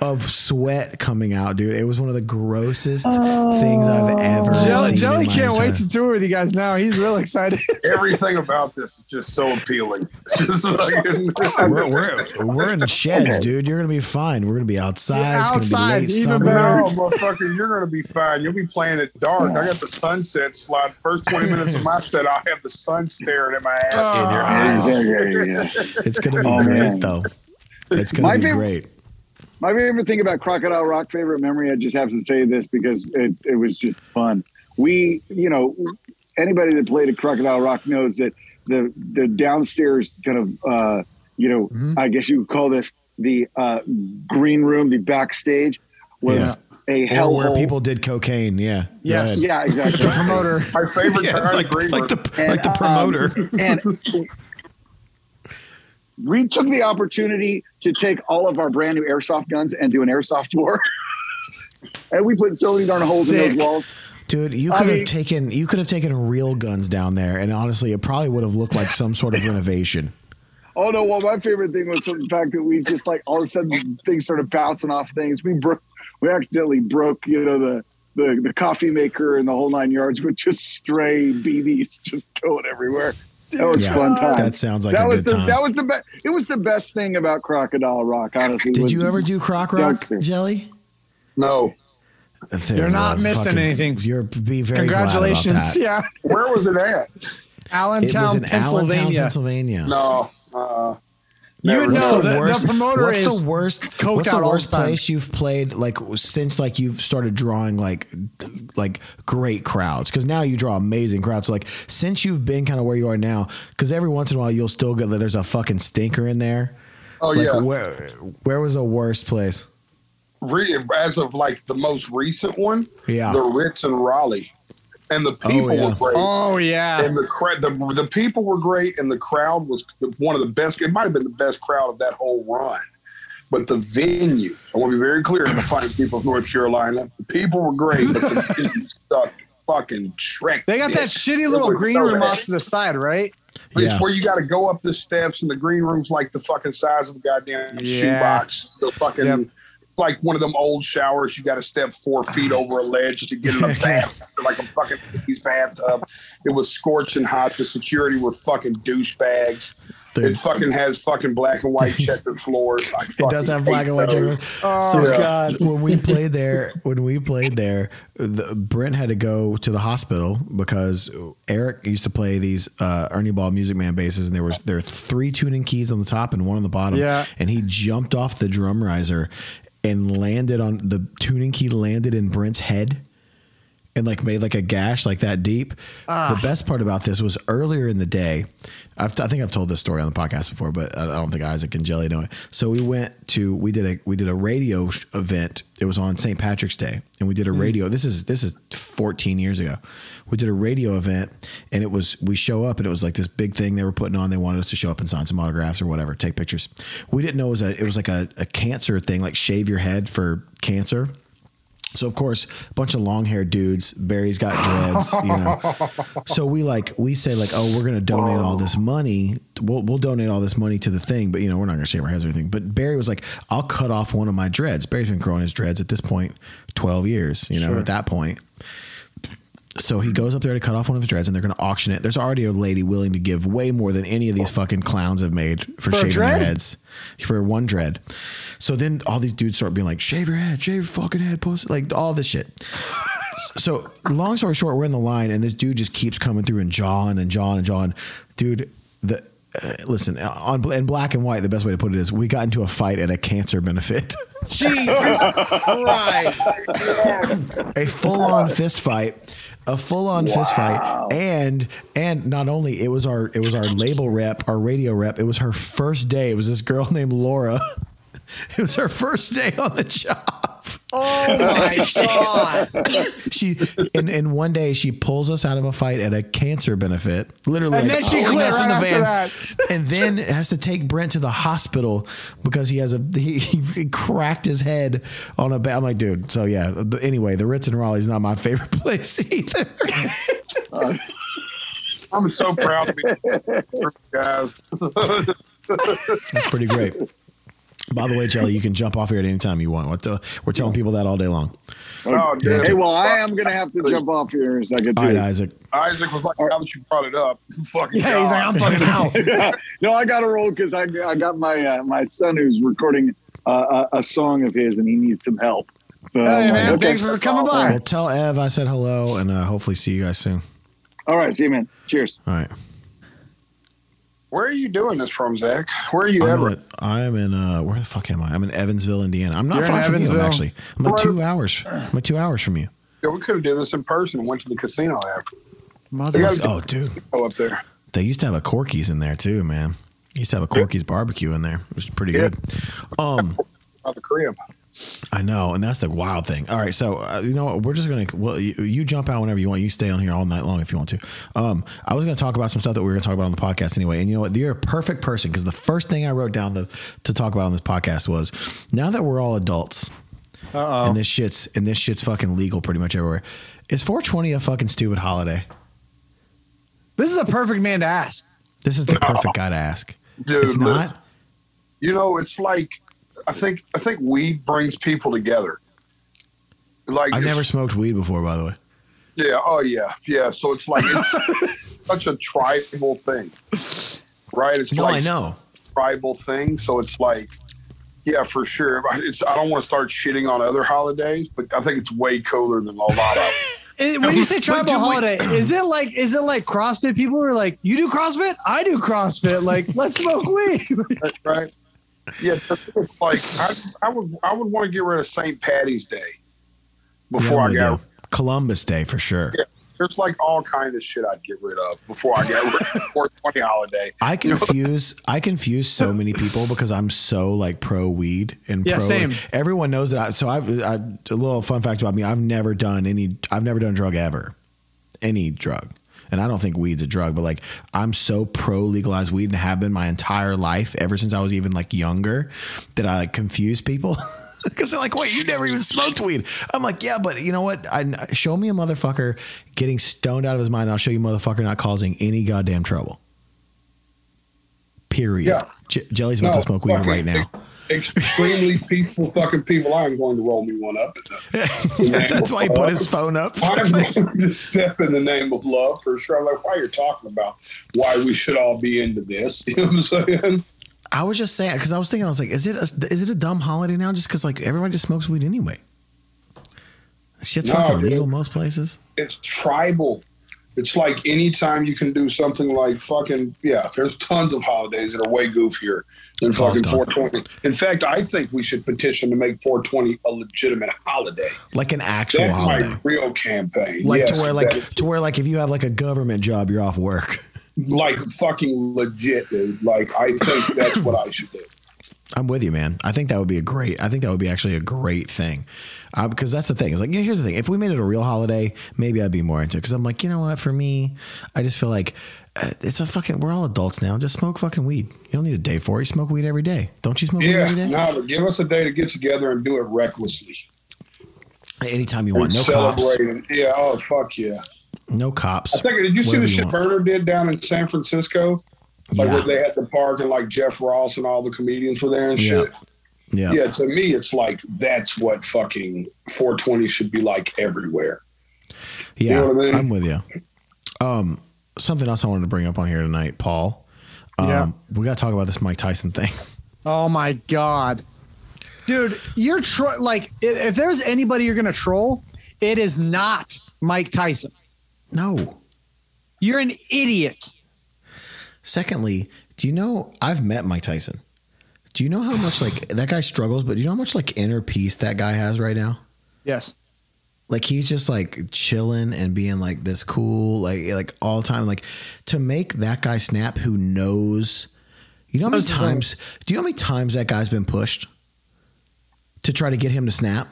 [SPEAKER 2] of sweat coming out, dude. It was one of the grossest things I've ever
[SPEAKER 1] Jelly,
[SPEAKER 2] seen.
[SPEAKER 1] Jelly
[SPEAKER 2] in my
[SPEAKER 1] can't wait to tour with you guys now. He's real excited.
[SPEAKER 10] Everything about this is just so appealing. Just fucking-
[SPEAKER 2] We're, we're, we're in sheds, dude. You're gonna be fine. We're gonna be outside.
[SPEAKER 1] Yeah,
[SPEAKER 2] it's gonna be late
[SPEAKER 1] even
[SPEAKER 2] summer.
[SPEAKER 1] better.
[SPEAKER 10] No, motherfucker, you're gonna be fine. You'll be playing it dark. I got the sunset slide. First 20 minutes of my set, I'll have the sun staring at my ass.
[SPEAKER 2] in your eyes.
[SPEAKER 9] yeah, yeah, yeah.
[SPEAKER 2] It's gonna be
[SPEAKER 9] Oh,
[SPEAKER 2] great,
[SPEAKER 9] man.
[SPEAKER 2] though. It's gonna
[SPEAKER 9] My
[SPEAKER 2] be
[SPEAKER 9] favorite-
[SPEAKER 2] great.
[SPEAKER 9] My favorite thing about Crocodile Rock, favorite memory, I just have to say this because it, it was just fun. We, you know, anybody that played at Crocodile Rock knows that the the downstairs kind of, uh, you know,
[SPEAKER 1] Mhm.
[SPEAKER 9] I guess you would call this the uh, green room, the backstage was
[SPEAKER 2] Yeah.
[SPEAKER 9] A
[SPEAKER 2] Or
[SPEAKER 9] hell
[SPEAKER 2] where people did cocaine. Yeah.
[SPEAKER 1] Yes.
[SPEAKER 9] Yeah, exactly.
[SPEAKER 1] the promoter.
[SPEAKER 10] My favorite
[SPEAKER 2] Yeah,
[SPEAKER 10] time
[SPEAKER 2] like,
[SPEAKER 10] green
[SPEAKER 2] like
[SPEAKER 10] room.
[SPEAKER 2] the like the
[SPEAKER 9] um,
[SPEAKER 2] promoter.
[SPEAKER 9] and we took the opportunity to take all of our brand new airsoft guns and do an airsoft tour. and we put so many darn holes in those walls.
[SPEAKER 2] Dude, you
[SPEAKER 9] I
[SPEAKER 2] could have taken you could have taken real guns down there, and honestly, it probably would have looked like some sort of renovation.
[SPEAKER 9] Oh no! Well, my favorite thing was the fact that we just like all of a sudden things started bouncing off things. We broke, we accidentally broke, you know, the the the coffee maker and the whole nine yards with just stray BBs just going everywhere. That was
[SPEAKER 2] Yeah,
[SPEAKER 9] fun time.
[SPEAKER 2] that sounds like
[SPEAKER 9] that
[SPEAKER 2] a
[SPEAKER 9] was
[SPEAKER 2] good
[SPEAKER 9] the
[SPEAKER 2] time.
[SPEAKER 9] that was the best. It was the best thing about Crocodile Rock. Honestly,
[SPEAKER 2] Did you ever do Croc Rock,
[SPEAKER 9] youngster.
[SPEAKER 2] Jelly?
[SPEAKER 10] No.
[SPEAKER 1] You're not missing anything.
[SPEAKER 2] You're be very
[SPEAKER 1] Congratulations.
[SPEAKER 2] Glad about that.
[SPEAKER 1] Yeah.
[SPEAKER 10] Where was it at?
[SPEAKER 1] Allentown,
[SPEAKER 2] it was in
[SPEAKER 1] Pennsylvania.
[SPEAKER 2] Allentown, Pennsylvania.
[SPEAKER 10] No. Uh,
[SPEAKER 1] You would
[SPEAKER 2] What's
[SPEAKER 1] know
[SPEAKER 2] the
[SPEAKER 1] the,
[SPEAKER 2] worst?
[SPEAKER 1] the promoter
[SPEAKER 2] what's
[SPEAKER 1] is
[SPEAKER 2] the worst? What's the worst
[SPEAKER 1] the time.
[SPEAKER 2] place you've played like since like you've started drawing like like great crowds? Because now you draw amazing crowds. So like since you've been kind of where you are now, because every once in a while you'll still get there's a fucking stinker in there.
[SPEAKER 10] Oh,
[SPEAKER 2] Like,
[SPEAKER 10] yeah.
[SPEAKER 2] Where where was the worst place?
[SPEAKER 10] re- as of like the most recent one,
[SPEAKER 2] Yeah.
[SPEAKER 10] the Ritz in Raleigh, and the oh, people
[SPEAKER 2] yeah.
[SPEAKER 10] were great.
[SPEAKER 1] Oh yeah.
[SPEAKER 10] And the, cra- the the people were great, and the crowd was the, one of the best. It might have been the best crowd of that whole run. But the venue, I want to be very clear to the fine people of North Carolina, the people were great, but the venue sucked fucking Shrek.
[SPEAKER 1] They got that shitty little green
[SPEAKER 10] so
[SPEAKER 1] room
[SPEAKER 10] bad.
[SPEAKER 1] off to the side, right?
[SPEAKER 2] Yeah.
[SPEAKER 10] It's where you got to go up the steps, and the green room's like the fucking size of a goddamn
[SPEAKER 1] Yeah.
[SPEAKER 10] shoebox. The fucking
[SPEAKER 1] Yep.
[SPEAKER 10] Like one of them old showers. You got to step four feet over a ledge to get in a bath, like a fucking baby's bathtub. It was scorching hot. The security were fucking douchebags.
[SPEAKER 2] Dude.
[SPEAKER 10] It fucking has fucking black and white checkered floors.
[SPEAKER 2] It does have black
[SPEAKER 10] hate
[SPEAKER 2] and white
[SPEAKER 10] those.
[SPEAKER 2] checkers.
[SPEAKER 1] Oh
[SPEAKER 2] So,
[SPEAKER 1] god.
[SPEAKER 2] when we played there, when we played there, the, Brent had to go to the hospital because Eric used to play these uh, Ernie Ball Music Man basses, and there was there were three tuning keys on the top and one on the bottom.
[SPEAKER 1] Yeah.
[SPEAKER 2] and he jumped off the drum riser and landed on the tuning key landed in Brent's head. And like made like a gash like that deep.
[SPEAKER 1] Ah.
[SPEAKER 2] The best part about this was earlier in the day. I've, I think I've told this story on the podcast before, but I don't think Isaac and Jelly know it. So we went to we did a we did a radio sh- event. It was on St. Patrick's Day, and we did a radio. This is this is 14 years ago. We did a radio event, and it was we show up, and it was like this big thing they were putting on. They wanted us to show up and sign some autographs or whatever, take pictures. We didn't know it was a it was like a, a cancer thing, like shave your head for cancer. So of course, a bunch of long haired dudes. Barry's got dreads, you know. So we like we say like, oh, we're gonna donate all this money. We'll we'll donate all this money to the thing, but you know, we're not gonna shave our heads or anything. But Barry was like, I'll cut off one of my dreads. Barry's been growing his dreads at this point, twelve years. You know,
[SPEAKER 1] Sure.
[SPEAKER 2] at that point. So he goes up there to cut off one of his dreads, and they're going to auction it. There's already a lady willing to give way more than any of these fucking clowns have made for,
[SPEAKER 1] For
[SPEAKER 2] shaving their heads for one dread. So then all these dudes start being like, "Shave your head, shave your fucking head, post like all this shit." So long story short, we're in the line, and this dude just keeps coming through and jawing and jawing and jawing. Dude, the uh, listen on in black and white. The best way to put it is, we got into a fight at a cancer benefit.
[SPEAKER 1] Jesus Christ.
[SPEAKER 2] a full-on fist fight a full-on fist fight. And and not only it was our it was our label rep our radio rep. It was her first day. It was this girl named laura. It was her first day on the job
[SPEAKER 1] Oh my god.
[SPEAKER 2] she and, and one day she pulls us out of a fight at a cancer benefit literally
[SPEAKER 1] And then she
[SPEAKER 2] pulling
[SPEAKER 1] quit
[SPEAKER 2] us in
[SPEAKER 1] right
[SPEAKER 2] the
[SPEAKER 1] after
[SPEAKER 2] van, and then has to take Brent to the hospital because he has a he, he cracked his head on a bed. I'm like, dude. So yeah. the- Anyway, the Ritz in Raleigh is not my favorite place either.
[SPEAKER 10] I'm so proud to be guys.
[SPEAKER 2] That's pretty great. By the way, Jelly, you can jump off here at any time you want. We're, tell- we're telling people that all day long.
[SPEAKER 10] Oh, dude.
[SPEAKER 9] Hey, well, I am going to have to jump off here in a second.
[SPEAKER 2] All right. Isaac.
[SPEAKER 10] Isaac was like, now that you brought it up, fucking
[SPEAKER 1] Yeah, he's like, I'm fucking out.
[SPEAKER 9] no, I got to roll because I, I got my uh, my son who's recording uh, a, a song of his and he needs some help. So,
[SPEAKER 1] Hey, man,
[SPEAKER 9] okay.
[SPEAKER 1] thanks for coming by.
[SPEAKER 2] Well, tell Ev I said hello, and uh, hopefully see you guys soon.
[SPEAKER 9] All right, see you, man. Cheers.
[SPEAKER 2] All right.
[SPEAKER 10] Where are you doing this from, Zach? Where are you at?
[SPEAKER 2] I'm, at, I am in uh, where the fuck am I? I'm in Evansville, Indiana. I'm not
[SPEAKER 1] You're
[SPEAKER 2] far from you.
[SPEAKER 1] Evansville?
[SPEAKER 2] actually. I'm like two hours. I'm like two hours from you.
[SPEAKER 10] Yeah, we could have done this in person and went to the casino after.
[SPEAKER 1] Mother-
[SPEAKER 10] They
[SPEAKER 2] Oh, dude.
[SPEAKER 10] go up there.
[SPEAKER 2] They used to have a Corky's in there too, man. Used to have a Corky's barbecue in there, which is pretty
[SPEAKER 10] Yeah.
[SPEAKER 2] good. Um,
[SPEAKER 10] Out the crib.
[SPEAKER 2] I know, and that's the wild thing. All right, so uh, you know what? We're just gonna well, you, you jump out whenever you want. You stay on here all night long if you want to. Um, I was gonna talk about some stuff that we were gonna talk about on the podcast anyway. And you know what? You're a perfect person because the first thing I wrote down to to talk about on this podcast was now that we're all adults
[SPEAKER 1] Uh-oh.
[SPEAKER 2] and this shit's and this shit's fucking legal pretty much everywhere. Is 420 a fucking stupid holiday?
[SPEAKER 1] This is a perfect man to ask.
[SPEAKER 2] This is the perfect guy to ask.
[SPEAKER 10] Dude,
[SPEAKER 2] It's not.
[SPEAKER 10] You know, it's like I think I think weed brings people together. Like
[SPEAKER 2] I've never smoked weed before, by the way.
[SPEAKER 10] Yeah. Oh, yeah. Yeah. So it's like it's such a tribal thing, right? It's
[SPEAKER 2] No,
[SPEAKER 10] like
[SPEAKER 2] I know.
[SPEAKER 10] tribal thing. So it's like, yeah, for sure. It's I don't want to start shitting on other holidays, but I think it's way cooler than a lot of.
[SPEAKER 1] When you say tribal
[SPEAKER 2] do we-
[SPEAKER 1] holiday, is it like is it like CrossFit? People are like, "You do CrossFit? I do CrossFit. Like, let's smoke weed."
[SPEAKER 10] right? Yeah, it's like I, I would I would want to get rid of St. Patty's Day before
[SPEAKER 2] I'm
[SPEAKER 10] I got.
[SPEAKER 2] you. Columbus Day for sure.
[SPEAKER 10] Yeah, there's like all kind of shit I'd get rid of before I get rid of 420 holiday.
[SPEAKER 2] I
[SPEAKER 10] You know?
[SPEAKER 2] confuse I confuse so many people because I'm so like pro weed and
[SPEAKER 1] Yeah,
[SPEAKER 2] pro.
[SPEAKER 1] same.
[SPEAKER 2] Like, everyone knows that. I, so I've I, a little fun fact about me. I've never done any. I've never done a drug ever, any drug. And I don't think weed's a drug, but like I'm so pro legalized weed and have been my entire life ever since I was even like younger that I like confuse people because they're like, "Wait, you never even smoked weed?" I'm like, "Yeah, but you know what? I show me a motherfucker getting stoned out of his mind. And I'll show you a motherfucker not causing any goddamn trouble." Period.
[SPEAKER 10] Yeah.
[SPEAKER 2] J- Jelly's about to smoke weed right now.
[SPEAKER 10] Extremely peaceful fucking people. I'm going to roll me one up. The, the
[SPEAKER 2] That's why he put his phone up.
[SPEAKER 10] I'm going to step in the name of love for sure. I'm like, why you're talking about why we should all be into this? You know what I'm saying?
[SPEAKER 2] I was just saying because I was thinking I was like, is it a, is it a dumb holiday now? Just because like everybody just smokes weed anyway. Shit's
[SPEAKER 10] No,
[SPEAKER 2] fucking legal most places.
[SPEAKER 10] It's tribal. It's like anytime you can do something like fucking yeah. There's tons of holidays that are way goofier than fucking
[SPEAKER 2] gone.
[SPEAKER 10] 420. In fact, I think we should petition to make 420 a legitimate holiday.
[SPEAKER 2] Like an actual
[SPEAKER 10] That's
[SPEAKER 2] holiday.
[SPEAKER 10] my real campaign.
[SPEAKER 2] Like
[SPEAKER 10] Yes,
[SPEAKER 2] to where like to where like if you have like a government job, you're off work.
[SPEAKER 10] like fucking legit, dude. Like I think that's what I should do.
[SPEAKER 2] I'm with you, man. I think that would be a great. I think that would be actually a great thing, uh, because that's the thing. It's like, yeah, here's the thing. If we made it a real holiday, maybe I'd be more into it. Because I'm like, you know what? For me, I just feel like uh, it's a fucking. We're all adults now. Just smoke fucking weed. You don't need a day for it. You smoke weed every day. Don't you smoke weed
[SPEAKER 10] Yeah,
[SPEAKER 2] every day?
[SPEAKER 10] no, but give us a day to get together and do it recklessly.
[SPEAKER 2] Anytime you want.
[SPEAKER 10] And
[SPEAKER 2] No cops.
[SPEAKER 10] Yeah. Oh fuck yeah.
[SPEAKER 2] No cops.
[SPEAKER 10] I think. Did you see the
[SPEAKER 2] you
[SPEAKER 10] shit
[SPEAKER 2] want.
[SPEAKER 10] Berner did down in San Francisco? Like
[SPEAKER 2] Yeah.
[SPEAKER 10] where they had the park and like Jeff Ross and all the comedians were there and
[SPEAKER 2] Yeah.
[SPEAKER 10] shit.
[SPEAKER 2] Yeah.
[SPEAKER 10] Yeah. To me, it's like that's what fucking 420 should be like everywhere.
[SPEAKER 2] Yeah,
[SPEAKER 10] know what I mean?
[SPEAKER 2] I'm with you. Um, something else I wanted to bring up on here tonight, Paul. Um,
[SPEAKER 1] Yeah.
[SPEAKER 2] we got to talk about this Mike Tyson thing.
[SPEAKER 1] Oh my god, dude, you're tro- like i- if there's anybody you're gonna troll, it is not Mike Tyson.
[SPEAKER 2] No.
[SPEAKER 1] You're an idiot.
[SPEAKER 2] Secondly, do you know I've met Mike Tyson? Do you know how much like that guy struggles? But do you know how much like inner peace that guy has right now?
[SPEAKER 1] Yes.
[SPEAKER 2] Like he's just like chilling and being like this cool, like like all the time. Like to make that guy snap, who knows? You know how many
[SPEAKER 1] Knows his own-
[SPEAKER 2] times? Do you know how many times that guy's been pushed to try to get him to snap?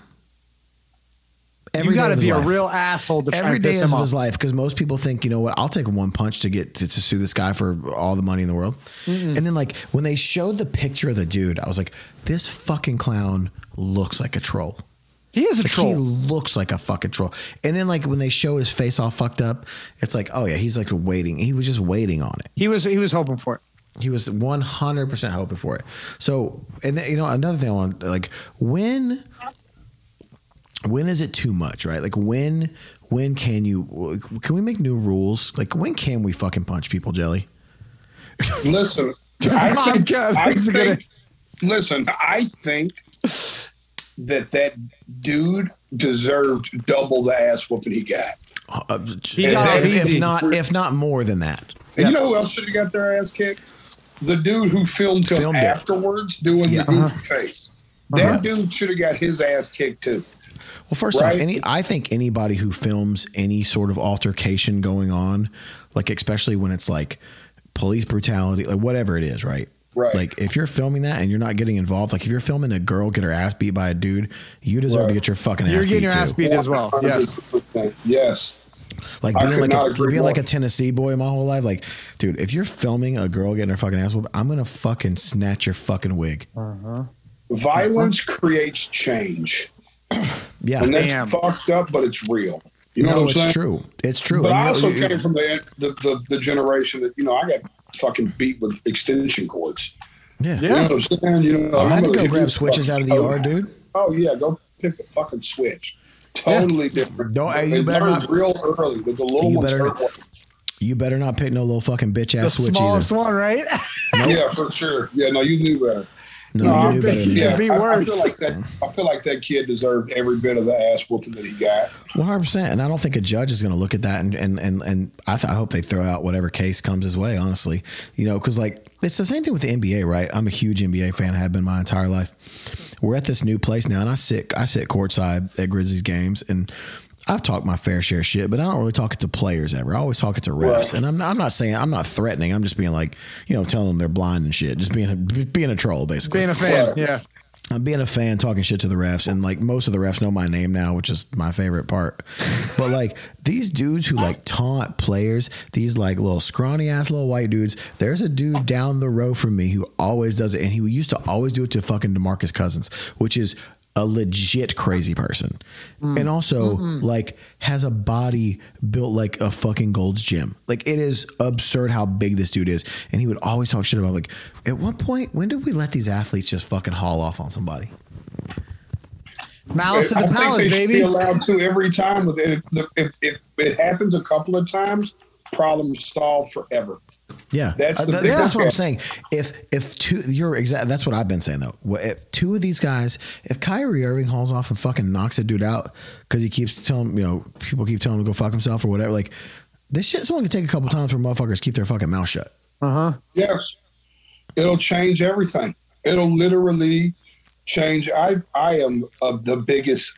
[SPEAKER 1] You got to be a
[SPEAKER 2] life.
[SPEAKER 1] real asshole to try
[SPEAKER 2] every day of his life because most people think you know what i'll take one punch to get to, to sue this guy for all the money in the world. And then like when they showed the picture of the dude i was like this fucking clown looks like a troll.
[SPEAKER 1] He is a
[SPEAKER 2] Like,
[SPEAKER 1] troll.
[SPEAKER 2] he looks like a fucking troll. And then like when they showed his face all fucked up it's like oh yeah he's like waiting. He was just waiting on it.
[SPEAKER 1] He was he was hoping for it.
[SPEAKER 2] he was 100% hoping for it. So and then, you know another thing i want like when when is it too much right like when when can you can we make new rules like when can we fucking punch people jelly
[SPEAKER 10] Listen, I think, I
[SPEAKER 1] this is gonna-
[SPEAKER 10] think listen, I think that that dude deserved double the ass whooping he got.
[SPEAKER 2] Uh,
[SPEAKER 1] He got
[SPEAKER 2] if, if not if not more than that
[SPEAKER 10] And you know who else should have got their ass kicked? The dude who filmed him
[SPEAKER 2] Filmed it.
[SPEAKER 10] afterwards doing
[SPEAKER 2] Yeah.
[SPEAKER 10] the goofy face. That
[SPEAKER 2] Uh-huh.
[SPEAKER 10] dude should have got his ass kicked too.
[SPEAKER 2] Well, first
[SPEAKER 10] Right?
[SPEAKER 2] off, any I think anybody who films any sort of altercation going on, like especially when it's like police brutality, like whatever it is, right?
[SPEAKER 10] Right.
[SPEAKER 2] Like if you're filming that and you're not getting involved, like if you're filming a girl get her ass beat by a dude, you deserve to get your fucking ass beat.
[SPEAKER 1] You're getting
[SPEAKER 2] beat
[SPEAKER 1] your
[SPEAKER 2] too.
[SPEAKER 1] ass beat as well. Yes.
[SPEAKER 10] Yes.
[SPEAKER 2] Like being like a,
[SPEAKER 10] agree
[SPEAKER 2] being like a Tennessee boy my whole life, like dude, if you're filming a girl getting her fucking ass whooped, I'm gonna fucking snatch your fucking wig. Uh-huh.
[SPEAKER 10] Violence creates change.
[SPEAKER 2] Yeah,
[SPEAKER 10] And that's
[SPEAKER 1] Damn.
[SPEAKER 10] fucked up, but it's real. You know
[SPEAKER 2] no,
[SPEAKER 10] what I'm
[SPEAKER 2] it's
[SPEAKER 10] saying?
[SPEAKER 2] true. It's true.
[SPEAKER 10] But
[SPEAKER 2] And
[SPEAKER 10] I also
[SPEAKER 2] you-
[SPEAKER 10] came from the, the, the the generation that you know I got fucking beat with extension cords.
[SPEAKER 2] Yeah.
[SPEAKER 10] You know what I'm saying? You know,
[SPEAKER 2] I had to
[SPEAKER 10] I'm
[SPEAKER 2] go
[SPEAKER 10] gonna
[SPEAKER 2] grab switches
[SPEAKER 10] fucking
[SPEAKER 2] out of the
[SPEAKER 10] toe.
[SPEAKER 2] yard, dude.
[SPEAKER 10] Oh yeah, go pick the fucking switch. Totally different.
[SPEAKER 2] Don't- hey, you better not-
[SPEAKER 10] real early. There's a little
[SPEAKER 2] You
[SPEAKER 10] ones
[SPEAKER 2] better not- You better not pick no little fucking bitch ass switch
[SPEAKER 1] smallest
[SPEAKER 2] either.
[SPEAKER 1] one, right?
[SPEAKER 10] Yeah, for sure. Yeah, no, you knew better.
[SPEAKER 2] No,
[SPEAKER 1] No,
[SPEAKER 2] you knew better than
[SPEAKER 10] yeah,
[SPEAKER 2] that.
[SPEAKER 1] be
[SPEAKER 10] I, I feel like that. I feel like that kid deserved every bit of the ass whooping that he got.
[SPEAKER 2] One hundred percent, and I don't think a judge is going to look at that and and and, and I, th- I hope they throw out whatever case comes his way. Honestly, you know, because like it's the same thing with the NBA, right? I'm a huge NBA fan, have been my entire life. We're at this new place now, and I sit I sit courtside at Grizzlies games, and I've talked my fair share of shit, but I don't really talk it to players ever. I always talk it to refs,
[SPEAKER 10] Right.
[SPEAKER 2] and I'm not, I'm not saying I'm not threatening. I'm just being like, you know, telling them they're blind and shit, just being a, being a troll, basically.
[SPEAKER 1] Being a fan, yeah.
[SPEAKER 2] I'm being a fan, talking shit to the refs, and like most of the refs know my name now, which is my favorite part. But like these dudes who like taunt players, these like little scrawny ass little white dudes. There's a dude down the row from me who always does it, and he used to always do it to fucking DeMarcus Cousins, which is a legit crazy person, mm. and also mm-hmm. like has a body built like a fucking Gold's Gym. Like it is absurd how big this dude is, and he would always talk shit about like, at what point when did we let these athletes just fucking haul off on somebody?
[SPEAKER 1] Malice
[SPEAKER 10] I
[SPEAKER 1] at the
[SPEAKER 10] think
[SPEAKER 1] palace,
[SPEAKER 10] they should
[SPEAKER 1] baby.
[SPEAKER 10] be allowed to every time. With it, if, if it happens a couple of times, problem solved forever.
[SPEAKER 2] Yeah,
[SPEAKER 10] That's
[SPEAKER 2] Uh,
[SPEAKER 10] the
[SPEAKER 2] that-
[SPEAKER 10] big
[SPEAKER 2] that's what I'm saying. If if two, you're exact. That's what I've been saying though. If two of these guys, if Kyrie Irving hauls off and fucking knocks a dude out because he keeps telling you know people keep telling him to go fuck himself or whatever, like this shit. Someone can take a couple times for motherfuckers keep their fucking mouth shut.
[SPEAKER 1] Uh huh.
[SPEAKER 10] Yes, it'll change everything. It'll literally change. I I am of the biggest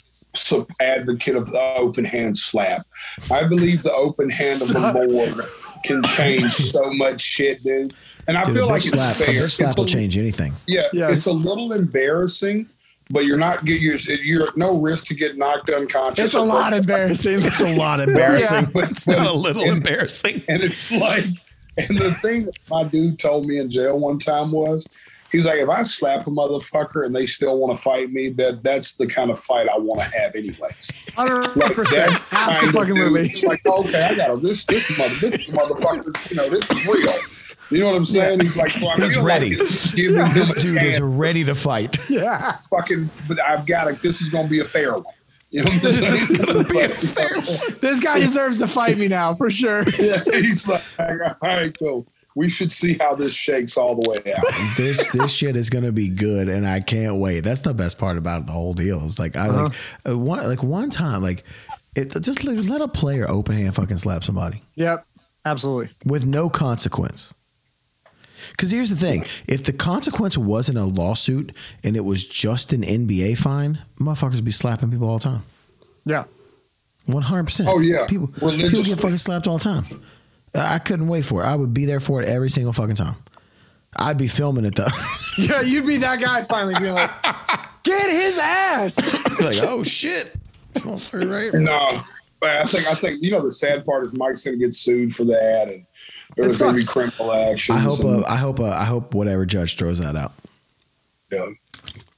[SPEAKER 10] advocate of the open hand slap. I believe the open hand of the Lord can change so much shit, dude. And I
[SPEAKER 2] Dude,
[SPEAKER 10] feel
[SPEAKER 2] a
[SPEAKER 10] like
[SPEAKER 2] bitch
[SPEAKER 10] it's
[SPEAKER 2] slap, a
[SPEAKER 10] fair.
[SPEAKER 2] slap
[SPEAKER 10] It's
[SPEAKER 2] will
[SPEAKER 10] a-
[SPEAKER 2] change anything.
[SPEAKER 10] Yeah,
[SPEAKER 1] Yes.
[SPEAKER 10] it's a little embarrassing, but you're not get you're, you're at no risk to get knocked unconscious.
[SPEAKER 1] It's a lot embarrassing.
[SPEAKER 2] It's a lot embarrassing.
[SPEAKER 10] Yeah.
[SPEAKER 2] It's not a little
[SPEAKER 10] and-
[SPEAKER 2] embarrassing.
[SPEAKER 10] And it's like, and the thing that my dude told me in jail one time was, he was like, if I slap a motherfucker and they still want to fight me, that that's the kind of fight I want to have anyways.
[SPEAKER 1] Hundred
[SPEAKER 10] Like
[SPEAKER 1] percent.
[SPEAKER 10] that's the kind of
[SPEAKER 1] Absolutely.
[SPEAKER 10] It's like, okay, I got to this this mother this motherfucker, you know, this is real. You know what I'm saying? He's like, well,
[SPEAKER 2] He's ready.
[SPEAKER 10] Like, give me
[SPEAKER 2] This
[SPEAKER 10] this
[SPEAKER 2] dude is ready to fight.
[SPEAKER 1] Yeah.
[SPEAKER 10] fucking, but I've got to. This is going to be a fair one. You know
[SPEAKER 2] This is gonna be a fair one.
[SPEAKER 1] This guy deserves to fight me now for sure.
[SPEAKER 10] Yeah, he's like, all right, cool. We should see how this shakes all the way out.
[SPEAKER 2] this this shit is gonna be good, and I can't wait. That's the best part about the whole deal. It's like I like uh, one like one time like it just let, let a player open hand fucking slap somebody
[SPEAKER 1] Yep. Absolutely.
[SPEAKER 2] with no consequence. Because here's the thing: if the consequence wasn't a lawsuit and it was just an NBA fine, motherfuckers would be slapping people all the time.
[SPEAKER 1] Yeah.
[SPEAKER 2] One hundred percent.
[SPEAKER 10] Oh, yeah.
[SPEAKER 2] people people get fucking slapped all the time. I couldn't wait for it. I would be there for it every single fucking time. I'd be filming it though.
[SPEAKER 1] Yeah, you'd be that guy finally being like, get his ass.
[SPEAKER 2] like, oh shit. This right
[SPEAKER 10] No, but I think I think you know the sad part is Mike's going to get sued for that, and there's going to be criminal action.
[SPEAKER 2] I hope.
[SPEAKER 10] and,
[SPEAKER 2] Uh, I hope. Uh, I hope whatever judge throws that out.
[SPEAKER 10] yeah.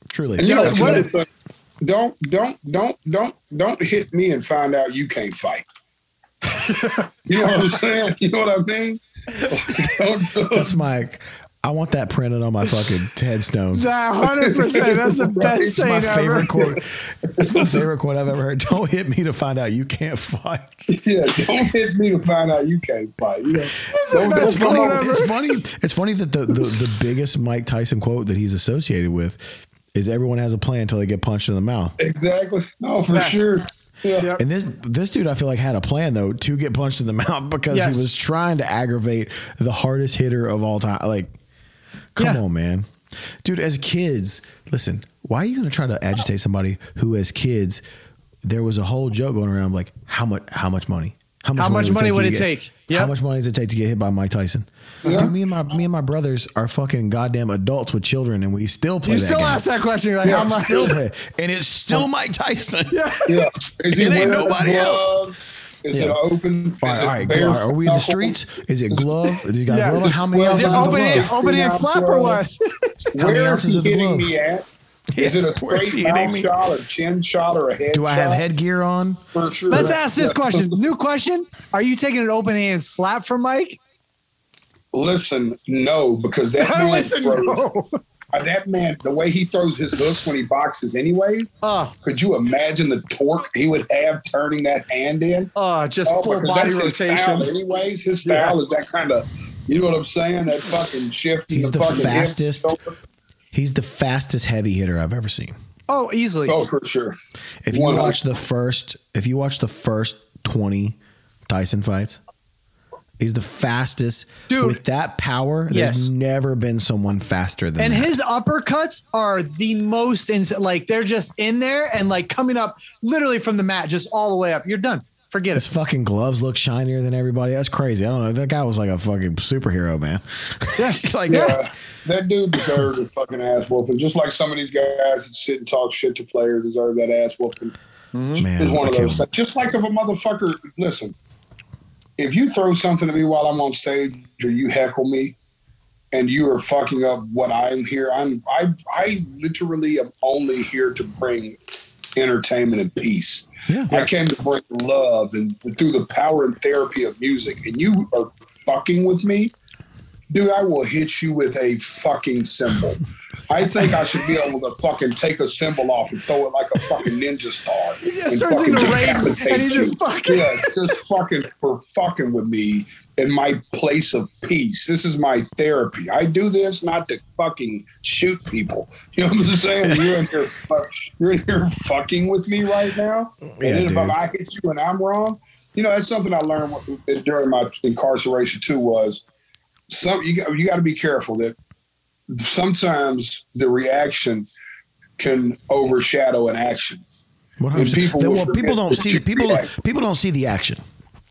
[SPEAKER 2] Truly.
[SPEAKER 10] And you know,
[SPEAKER 1] what-
[SPEAKER 10] don't don't don't don't don't hit me and find out you can't fight. you know what I'm saying? You know what I mean? Don't do.
[SPEAKER 2] That's my. I want that printed on my fucking headstone.
[SPEAKER 1] That hundred percent. That's the best
[SPEAKER 2] It's
[SPEAKER 1] saying
[SPEAKER 2] my
[SPEAKER 1] ever.
[SPEAKER 2] favorite quote. It's my favorite quote I've ever heard. Don't hit me to find out you can't fight.
[SPEAKER 10] yeah, don't hit me to find out you can't fight. You know, don't,
[SPEAKER 2] It's
[SPEAKER 10] don't-
[SPEAKER 2] funny.
[SPEAKER 1] Whatever.
[SPEAKER 2] It's funny. It's funny that the, the the biggest Mike Tyson quote that he's associated with is everyone has a plan until they get punched in the mouth.
[SPEAKER 10] exactly. No, for
[SPEAKER 1] Yes.
[SPEAKER 10] sure. Yeah.
[SPEAKER 1] Yep.
[SPEAKER 2] And this this dude, I feel like had a plan though to get punched in the mouth because
[SPEAKER 1] Yes.
[SPEAKER 2] he was trying to aggravate the hardest hitter of all time. Like, come
[SPEAKER 1] Yeah.
[SPEAKER 2] on, man, dude. As kids, listen. Why are you going to try to agitate somebody who, as kids, there was a whole joke going around like how much how much money.
[SPEAKER 1] How much how much money would
[SPEAKER 2] you
[SPEAKER 1] it
[SPEAKER 2] to
[SPEAKER 1] take?
[SPEAKER 2] Get, How
[SPEAKER 1] Yep.
[SPEAKER 2] much money does it take to get hit by Mike Tyson?
[SPEAKER 10] Yeah.
[SPEAKER 2] Dude, me and my me and my brothers are fucking goddamn adults with children, and we still play
[SPEAKER 1] You
[SPEAKER 2] that
[SPEAKER 1] still
[SPEAKER 2] game.
[SPEAKER 1] ask that question. Like,
[SPEAKER 10] Yeah,
[SPEAKER 1] how much?
[SPEAKER 2] Still play, and it's still Mike Tyson.
[SPEAKER 1] Yeah.
[SPEAKER 10] Yeah. Is
[SPEAKER 2] It ain't
[SPEAKER 10] wearing a
[SPEAKER 2] nobody else.
[SPEAKER 10] glove? Is it
[SPEAKER 2] Yeah.
[SPEAKER 10] open? Is
[SPEAKER 2] All right,
[SPEAKER 10] it
[SPEAKER 2] all right. Are, are we in the streets? Is it glove? Do you got
[SPEAKER 1] Yeah.
[SPEAKER 2] glove? How many
[SPEAKER 1] Is
[SPEAKER 2] ounces
[SPEAKER 1] it
[SPEAKER 2] is the
[SPEAKER 1] open hand,
[SPEAKER 2] glove?
[SPEAKER 1] open hand slap or what?
[SPEAKER 2] How many ounces
[SPEAKER 10] is
[SPEAKER 2] of the glove?
[SPEAKER 10] me at? Is it a straight
[SPEAKER 2] he
[SPEAKER 10] mouth shot, a chin shot, or a head
[SPEAKER 2] Do I have
[SPEAKER 10] shot?
[SPEAKER 2] headgear on?
[SPEAKER 10] For sure.
[SPEAKER 1] Let's ask this
[SPEAKER 10] Yeah.
[SPEAKER 1] question. New question. Are you taking an open hand slap from Mike?
[SPEAKER 10] Listen, no, because that man
[SPEAKER 1] Listen,
[SPEAKER 10] throws.
[SPEAKER 1] no.
[SPEAKER 10] Uh, that man, the way he throws his hooks when he boxes, anyway.
[SPEAKER 1] Oh,
[SPEAKER 10] Could you imagine the torque he would have turning that hand in?
[SPEAKER 1] oh, just full body
[SPEAKER 10] that's his style
[SPEAKER 1] rotation.
[SPEAKER 10] anyways, his style is that kind of. You know what I'm saying? That fucking shift.
[SPEAKER 2] He's the
[SPEAKER 10] fucking
[SPEAKER 2] fastest. He's the fastest heavy hitter I've ever seen.
[SPEAKER 1] Oh, easily.
[SPEAKER 10] Oh, for sure.
[SPEAKER 2] If you
[SPEAKER 10] 100.
[SPEAKER 2] watch the first, if you watch the first twenty Tyson fights, he's the fastest.
[SPEAKER 1] Dude.
[SPEAKER 2] with that power, there's never been someone faster than
[SPEAKER 1] And
[SPEAKER 2] that.
[SPEAKER 1] his uppercuts are the most ins- like they're just in there and like coming up literally from the mat, just all the way up. You're done. Forget it.
[SPEAKER 2] His
[SPEAKER 1] it.
[SPEAKER 2] fucking gloves look shinier than everybody. That's crazy. I don't know. That guy was like a fucking superhero, man.
[SPEAKER 1] Yeah.
[SPEAKER 2] like
[SPEAKER 10] Yeah, that dude deserved a fucking ass whooping. Just like some of these guys that sit and talk shit to players deserve that ass whooping. Mm-hmm.
[SPEAKER 2] man,
[SPEAKER 10] It's one
[SPEAKER 2] I
[SPEAKER 10] of those things. Just like if a motherfucker, listen, if you throw something at me while I'm on stage or you heckle me and you are fucking up what I'm here, I'm I I literally am only here to bring entertainment and peace.
[SPEAKER 2] Yeah.
[SPEAKER 10] I came to bring love and through the power and therapy of music. And you are fucking with me, dude, I will hit you with a fucking cymbal. I think I should be able to fucking take a cymbal off and throw it like a fucking ninja star.
[SPEAKER 1] He just
[SPEAKER 10] and
[SPEAKER 1] turns into
[SPEAKER 10] decapitate
[SPEAKER 1] and he just fucking-
[SPEAKER 10] yeah, just fucking for fucking with me in my place of peace. This is my therapy. I do this not to fucking shoot people. You know what I'm saying? You're in here, you're in here fucking with me right now. And
[SPEAKER 2] Yeah,
[SPEAKER 10] then if. I hit you and I'm wrong, you know that's something I learned during my incarceration too. Was some you got you got to be careful that sometimes the reaction can overshadow an action.
[SPEAKER 2] What
[SPEAKER 10] And people
[SPEAKER 2] that- well, people don't see people.
[SPEAKER 10] react.
[SPEAKER 2] People don't see the action.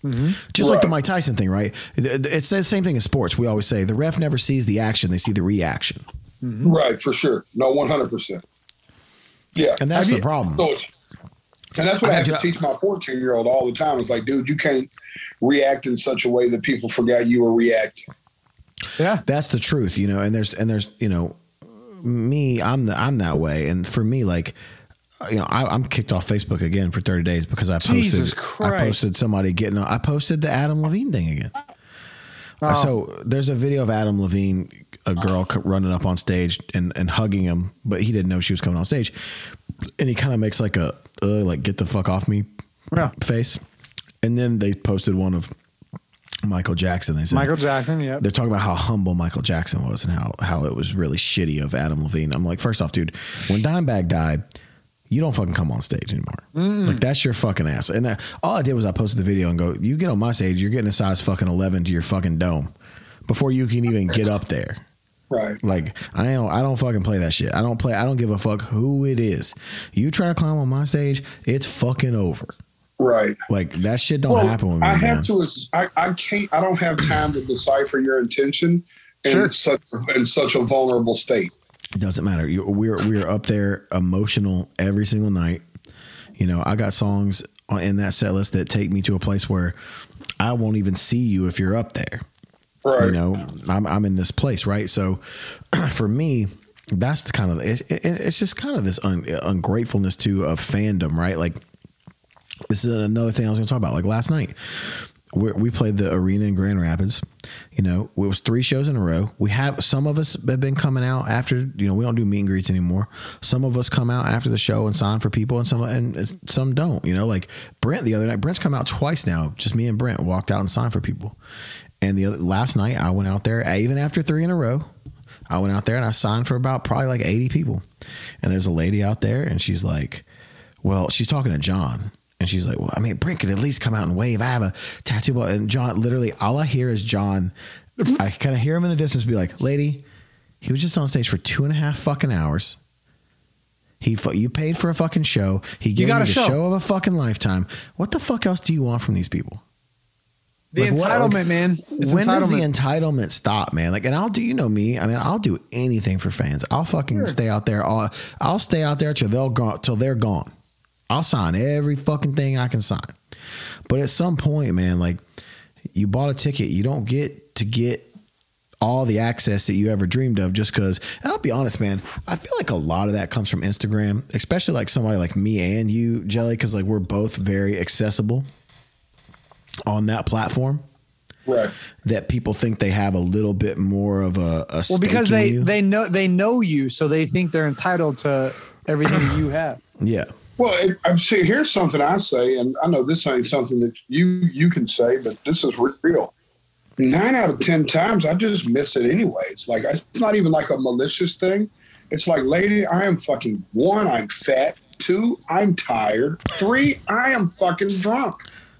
[SPEAKER 2] Mm-hmm. Just like the
[SPEAKER 10] Right.
[SPEAKER 2] Mike Tyson thing, right? It's the same thing in sports. We always say the ref never sees the action; they see the reaction, mm-hmm.
[SPEAKER 10] Right, for sure. No, one hundred percent. Yeah,
[SPEAKER 2] and that's
[SPEAKER 10] Have
[SPEAKER 2] the
[SPEAKER 10] you-
[SPEAKER 2] problem.
[SPEAKER 10] So it's, and that's what
[SPEAKER 2] I
[SPEAKER 10] I, have to teach my fourteen year old all the time. It's like, dude, you can't react in such a way that people forget you were reacting.
[SPEAKER 1] Yeah.
[SPEAKER 2] That's the truth, you know. And there's and there's you know, me, I'm the I'm that way, and for me, like. uh, You know, I, I'm kicked off Facebook again for 30 days because I posted. I posted somebody getting. I posted the Adam Levine thing again.
[SPEAKER 1] Oh.
[SPEAKER 2] So there's a video of Adam Levine, a girl co- running up on stage and, and hugging him, but he didn't know she was coming on stage, and he kind of makes like a uh, like get the fuck off me
[SPEAKER 1] Yeah.
[SPEAKER 2] face, and then they posted one of Michael Jackson. They said
[SPEAKER 1] Michael Jackson, Yeah,
[SPEAKER 2] they're talking about how humble Michael Jackson was and how how it was really shitty of Adam Levine. I'm like, first off, dude, when Dimebag died, you don't fucking come on stage anymore. Like that's your fucking ass. And uh, all I did was I posted the video and go, you get on my stage, you're getting a size fucking 11 to your fucking dome before you can even get up there.
[SPEAKER 10] Right.
[SPEAKER 2] Like I don't, I don't fucking play that shit. I don't play. I don't give a fuck who it is. You try to climb on my stage, it's fucking over.
[SPEAKER 10] Right.
[SPEAKER 2] Like that shit don't
[SPEAKER 10] Well,
[SPEAKER 2] happen with me.
[SPEAKER 10] I
[SPEAKER 2] man.
[SPEAKER 10] have to. I, I can't. I don't have time to decipher your intention in
[SPEAKER 1] Sure.
[SPEAKER 10] such in such a vulnerable state.
[SPEAKER 2] It doesn't matter. You, we're we're up there emotional every single night. You know, I got songs in that set list that take me to a place where I won't even see you if you're up there.
[SPEAKER 10] Right.
[SPEAKER 2] You know, I'm I'm in this place, right? So, for me, that's the kind of it, it, it's just kind of this un, ungratefulness to of fandom, right? Like this is another thing I was going to talk about. Like last night, we, played the arena in Grand Rapids. You know, it was three shows in a row. We have some of us have been coming out after. You know, we don't do meet and greets anymore. Some of us come out after the show and sign for people, and some and some don't. You know, like Brent the other night. Brent's come out twice now. Just me and Brent walked out and signed for people. And the other, last night, I went out there even after three in a row. I went out there and I signed for about probably like 80 people. And there's a lady out there and she's like, well, she's talking to John. And she's like, well, I mean, Brent could at least come out and wave. I have a tattoo. ball." And John, literally, all I hear is John. I kind of hear him in the distance be like, lady, he was just on stage for two and a half fucking hours. He, you paid for a fucking show. He gave you
[SPEAKER 1] a
[SPEAKER 2] the
[SPEAKER 1] show.
[SPEAKER 2] show of a fucking lifetime. What the fuck else do you want from these people?
[SPEAKER 1] The
[SPEAKER 2] Like,
[SPEAKER 1] entitlement,
[SPEAKER 2] like,
[SPEAKER 1] man. It's
[SPEAKER 2] when does the
[SPEAKER 1] entitlement.
[SPEAKER 2] entitlement stop, man? Like, and I'll do, you know me. I mean, I'll do anything for fans. I'll fucking stay out there. I'll, I'll stay out there till they'll go till they're gone. I'll sign every fucking thing I can sign. But at some point, man, like you bought a ticket, you don't get to get all the access that you ever dreamed of just because and I'll be honest, man, I feel like a lot of that comes from Instagram, especially like somebody like me and you, Jelly, because like we're both very accessible on that platform.
[SPEAKER 10] Right.
[SPEAKER 2] that people think they have a little bit more of a, a
[SPEAKER 1] Well, because they
[SPEAKER 2] you.
[SPEAKER 1] they know they know you, so they think they're entitled to everything you have.
[SPEAKER 2] yeah.
[SPEAKER 10] Well, it, I'm see. Here's something I say, and I know this ain't something that you you can say, but this is real. Nine out of ten times, I just miss it anyways. Like it's not even like a malicious thing. It's like, lady, I am fucking one. I'm fat. Two, I'm tired. Three, I am fucking drunk.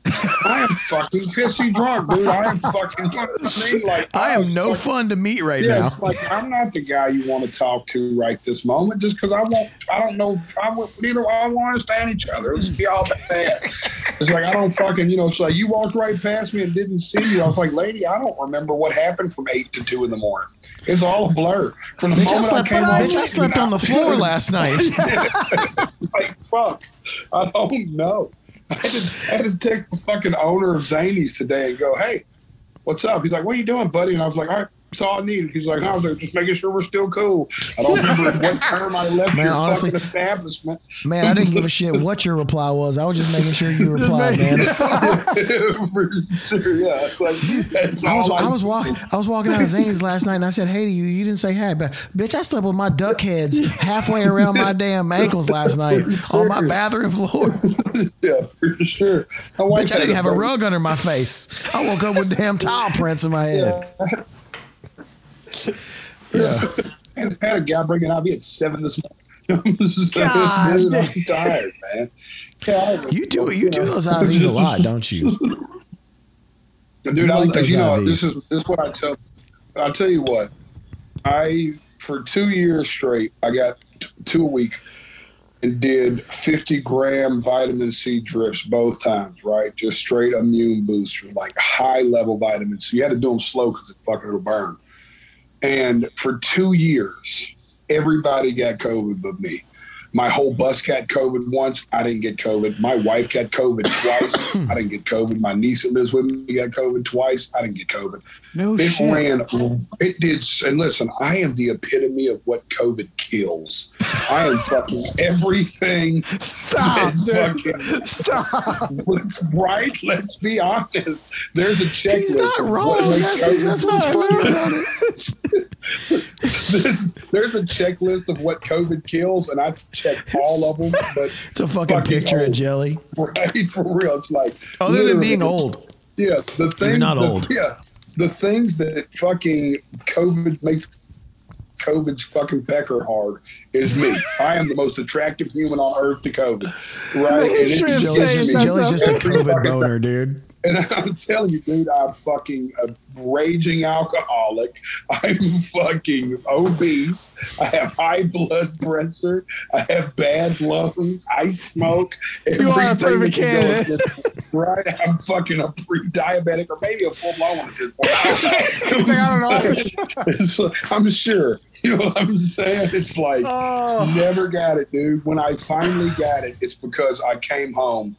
[SPEAKER 10] I am fucking pissy drunk, dude. I am fucking. You know I mean? Like
[SPEAKER 2] I am no
[SPEAKER 10] fucking-
[SPEAKER 2] fun to meet right
[SPEAKER 10] yeah,
[SPEAKER 2] now.
[SPEAKER 10] it's like I'm not the guy you want to talk to right this moment, just because I won't. I don't know. I would, neither I won't understand each other. Let's hmm. be all bad. It's like I don't fucking. You know, it's like you walked right past me and didn't see you. I was like, lady, I don't remember what happened from eight to two in the morning. It's all a blur. From the
[SPEAKER 2] Bitch, I
[SPEAKER 10] moment I,
[SPEAKER 2] slept,
[SPEAKER 10] came
[SPEAKER 2] bitch,
[SPEAKER 10] home,
[SPEAKER 2] I slept on the floor last night.
[SPEAKER 10] like fuck, I don't know. I had, to, I had to text the fucking owner of Zanies today and go, hey, what's up? He's like, what are you doing, buddy? And I was like, all right, that's all I needed. He's like, I was like, just making sure we're still cool. I don't remember what term I left
[SPEAKER 2] Man,
[SPEAKER 10] your
[SPEAKER 2] honestly-
[SPEAKER 10] fucking establishment.
[SPEAKER 2] Man, I didn't give a shit what your reply was. I was just making sure you replied, man. That's all.
[SPEAKER 10] For sure, yeah. Like,
[SPEAKER 2] I was
[SPEAKER 10] all
[SPEAKER 2] I was walking I was walking out of Zanies last night and I said hey to you. You didn't say hey, but bitch, I slept with my duck heads halfway around my damn ankles last night on my bathroom floor.
[SPEAKER 10] yeah, for sure. My
[SPEAKER 2] Bitch, I didn't have a rug under my face. I woke up with damn tile prints in my head.
[SPEAKER 10] Yeah. and had a guy bring an IV at seven this morning. So,
[SPEAKER 1] God
[SPEAKER 10] dude, I'm
[SPEAKER 1] damn.
[SPEAKER 10] tired, man. Yeah, I-
[SPEAKER 2] You do you do those IVs a lot, don't you?
[SPEAKER 10] Dude,
[SPEAKER 2] You
[SPEAKER 10] I,
[SPEAKER 2] like those
[SPEAKER 10] you know,
[SPEAKER 2] IVs.
[SPEAKER 10] this is this is what I tell. I'll tell you what. I for two years straight, I got t- two a week, and did fifty gram vitamin C drips both times. Right, just straight immune booster, like high level vitamins. So you had to do them slow because it fucking will burn. And for two years, everybody got COVID but me. My whole bus got COVID once. I didn't get COVID. My wife got COVID twice. I didn't get COVID. My niece that lives with me got COVID twice. I didn't get COVID.
[SPEAKER 1] No
[SPEAKER 10] it
[SPEAKER 1] shit.
[SPEAKER 10] ran. It did. And listen, I am the epitome of what COVID kills. I am fucking everything.
[SPEAKER 1] Stop,
[SPEAKER 10] fucking-
[SPEAKER 1] Stop.
[SPEAKER 10] Let's right. Let's be honest. There's a checklist.
[SPEAKER 2] He's not
[SPEAKER 10] of
[SPEAKER 2] wrong. That's,
[SPEAKER 10] COVID
[SPEAKER 2] that's what's funny about it.
[SPEAKER 10] this, there's a checklist of what COVID kills, and I've checked all of them. But
[SPEAKER 2] It's a fucking,
[SPEAKER 10] Fucking
[SPEAKER 2] picture of jelly.
[SPEAKER 10] right for real, it's like
[SPEAKER 2] Other than being old.
[SPEAKER 10] Yeah, the thing.
[SPEAKER 2] not
[SPEAKER 10] the-
[SPEAKER 2] old.
[SPEAKER 10] Yeah, the things that fucking COVID makes COVID's fucking pecker hard is me. I am the most attractive human on earth to COVID. Right? And it's
[SPEAKER 1] Sure,
[SPEAKER 10] just
[SPEAKER 2] Jelly's just,
[SPEAKER 10] me.
[SPEAKER 2] Jelly's just a COVID boner, dude.
[SPEAKER 10] And I'm telling you, dude, I'm fucking a raging alcoholic. I'm fucking obese. I have high blood pressure. I have bad lungs. I smoke.
[SPEAKER 1] You are a perfect
[SPEAKER 10] can
[SPEAKER 1] candidate.
[SPEAKER 10] Right? I'm fucking a pre-diabetic or maybe a full-blown one at this point. I don't
[SPEAKER 1] know. I don't
[SPEAKER 10] know. I'm sure. You know what I'm saying? It's like
[SPEAKER 1] Oh. Oh.
[SPEAKER 10] never got it, dude. When I finally got it, it's because I came home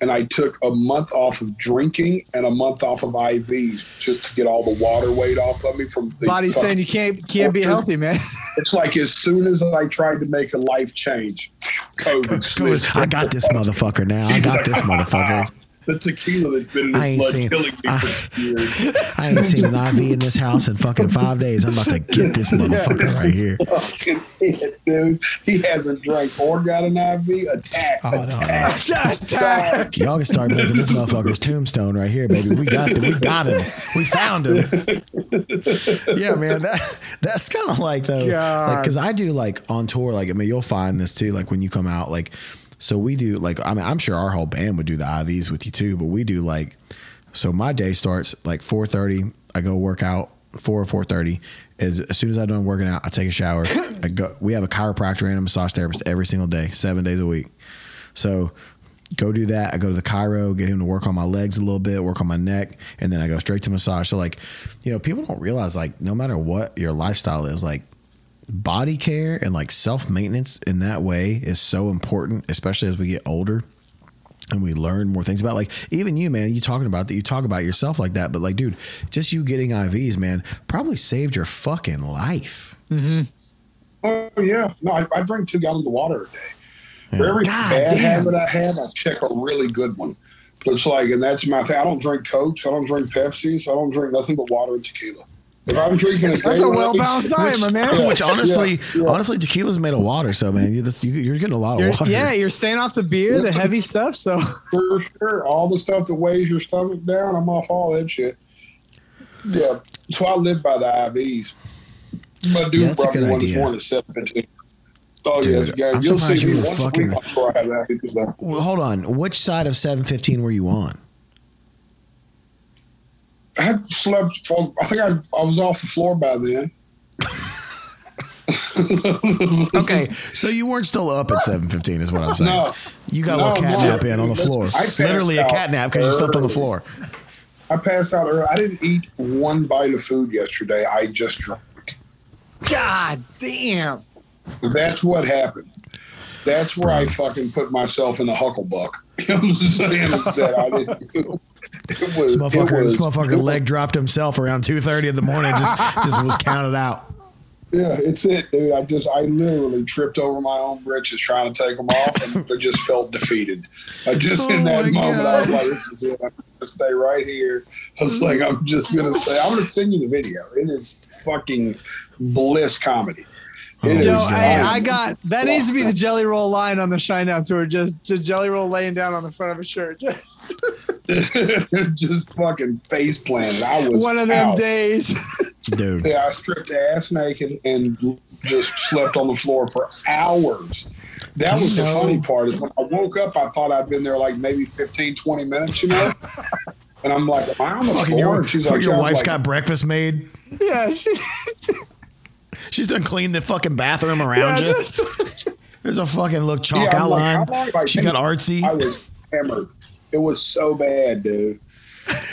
[SPEAKER 10] and I took a month off of drinking and a month off of IVs just to get all the water weight off of me from the
[SPEAKER 1] Body's saying you can't can't be healthy, man.
[SPEAKER 10] It's like as soon as I tried to make a life change, COVID.
[SPEAKER 2] I got this motherfucker now. I got this motherfucker.
[SPEAKER 10] The tequila that's been in
[SPEAKER 2] I
[SPEAKER 10] his
[SPEAKER 2] ain't
[SPEAKER 10] blood
[SPEAKER 2] seen-
[SPEAKER 10] killing me
[SPEAKER 2] I-
[SPEAKER 10] for two years.
[SPEAKER 2] I ain't seen an IV in this house in fucking five days. I'm about to get this motherfucker right here.
[SPEAKER 10] Fucking it, dude. He hasn't drank or got an IV. Attack.
[SPEAKER 2] Oh, no,
[SPEAKER 10] attack.
[SPEAKER 1] Just attack.
[SPEAKER 2] Y'all can start making this motherfucker's tombstone right here, baby. We got the, we got him. We found him. Yeah, man. That that's kind of like though,
[SPEAKER 1] God.
[SPEAKER 2] like because I do like on tour. Like I mean, you'll find this too. Like when you come out, like so we do. Like I mean, I'm sure our whole band would do the IVs with you too. But we do like so. My day starts like 4:30. I go work out four or 4:30. As, as soon as I'm done working out, I take a shower. I go. We have a chiropractor and a massage therapist every single day, seven days a week. So go do that. I go to the chiro, get him to work on my legs a little bit, work on my neck, and then I go straight to massage. So like, you know, people don't realize like no matter what your lifestyle is, like body care and like self maintenance in that way is so important, especially as we get older and we learn more things about like even you man you talking about that you talk about yourself like that but like dude just you getting ivs man probably saved your fucking life mm-hmm.
[SPEAKER 10] Oh yeah, no, I, I drink two gallons of water a day. For every
[SPEAKER 1] God
[SPEAKER 10] bad
[SPEAKER 1] damn.
[SPEAKER 10] habit I have, I check a really good one It's like, and that's my thing. I don't drink Cokes. I don't drink Pepsi. So I don't drink nothing but water and tequila. If I'm drinking a
[SPEAKER 1] That's a well-balanced diet, my man.
[SPEAKER 2] Which honestly,
[SPEAKER 10] Yeah, yeah.
[SPEAKER 2] honestly, tequila's made of water. So man, you, that's, you, you're getting a lot
[SPEAKER 1] You're-
[SPEAKER 2] of water.
[SPEAKER 1] yeah, you're staying off the beer, the heavy stuff. So
[SPEAKER 10] for sure. All the stuff that weighs your stomach down, I'm off all that shit. Yeah, so I live by the IVs. My dude
[SPEAKER 2] Yeah, that's a
[SPEAKER 10] brought me
[SPEAKER 2] good
[SPEAKER 10] one this
[SPEAKER 2] idea.
[SPEAKER 10] morning at 17. Oh,
[SPEAKER 2] Dude,
[SPEAKER 10] yes, guys.
[SPEAKER 2] I'm
[SPEAKER 10] You'll
[SPEAKER 2] surprised
[SPEAKER 10] see
[SPEAKER 2] you
[SPEAKER 10] me
[SPEAKER 2] were
[SPEAKER 10] once
[SPEAKER 2] fucking-
[SPEAKER 10] a week. I'm sure I have that-
[SPEAKER 2] Well, hold on. Which side of 715 were you on?
[SPEAKER 10] I had slept from, I think I, I was off the floor by then.
[SPEAKER 2] Okay, so you weren't still up at 715 is what I'm saying.
[SPEAKER 10] No.
[SPEAKER 2] You got a
[SPEAKER 10] No,
[SPEAKER 2] little cat
[SPEAKER 10] no.
[SPEAKER 2] nap in on the floor.
[SPEAKER 10] I
[SPEAKER 2] Literally a
[SPEAKER 10] out
[SPEAKER 2] cat nap because you slept on the floor.
[SPEAKER 10] I passed out early. I didn't eat one bite of food yesterday. I just drank.
[SPEAKER 1] God damn.
[SPEAKER 10] That's what happened. That's where I fucking put myself in the hucklebuck. You know what I'm saying? Is that I didn't do. It was,
[SPEAKER 2] This motherfucker,
[SPEAKER 10] was-
[SPEAKER 2] this motherfucker leg dropped himself around 2:30 in the morning. Just, just was counted out.
[SPEAKER 10] Yeah, it's it, dude. I just, I literally tripped over my own britches trying to take them off, and I just felt defeated. I just in
[SPEAKER 2] Oh
[SPEAKER 10] that
[SPEAKER 2] my
[SPEAKER 10] moment, I was like, "This is it. I'm gonna stay right here." I was like, "I'm just gonna stay." I'm gonna send you the video. It is fucking bliss comedy. It
[SPEAKER 1] Yo,
[SPEAKER 10] is,
[SPEAKER 1] I, I got that needs to be the jelly roll line on the Shinedown tour. Just just jelly roll laying down on the front of a shirt. Just
[SPEAKER 10] just fucking face planted. I was
[SPEAKER 1] one of them
[SPEAKER 10] out.
[SPEAKER 1] days.
[SPEAKER 2] Dude.
[SPEAKER 10] Yeah, I stripped ass naked and just slept on the floor for hours. That was
[SPEAKER 2] you
[SPEAKER 10] the funny part is when I woke up, I thought I'd been there like maybe 15, 20 minutes, you know? And I'm like, am I on the
[SPEAKER 2] Fucking
[SPEAKER 10] floor?
[SPEAKER 2] your,
[SPEAKER 10] and she's like,
[SPEAKER 2] your
[SPEAKER 10] yeah.
[SPEAKER 2] Wife's
[SPEAKER 10] like,
[SPEAKER 2] got breakfast made.
[SPEAKER 1] yeah, she,
[SPEAKER 2] She's done cleaned the fucking bathroom around
[SPEAKER 1] yeah,
[SPEAKER 2] you.
[SPEAKER 1] just-
[SPEAKER 2] There's a fucking look chalk
[SPEAKER 10] yeah, I'm like,
[SPEAKER 2] outline.
[SPEAKER 10] how long have I
[SPEAKER 2] she got artsy.
[SPEAKER 10] I was hammered. It was so bad, dude.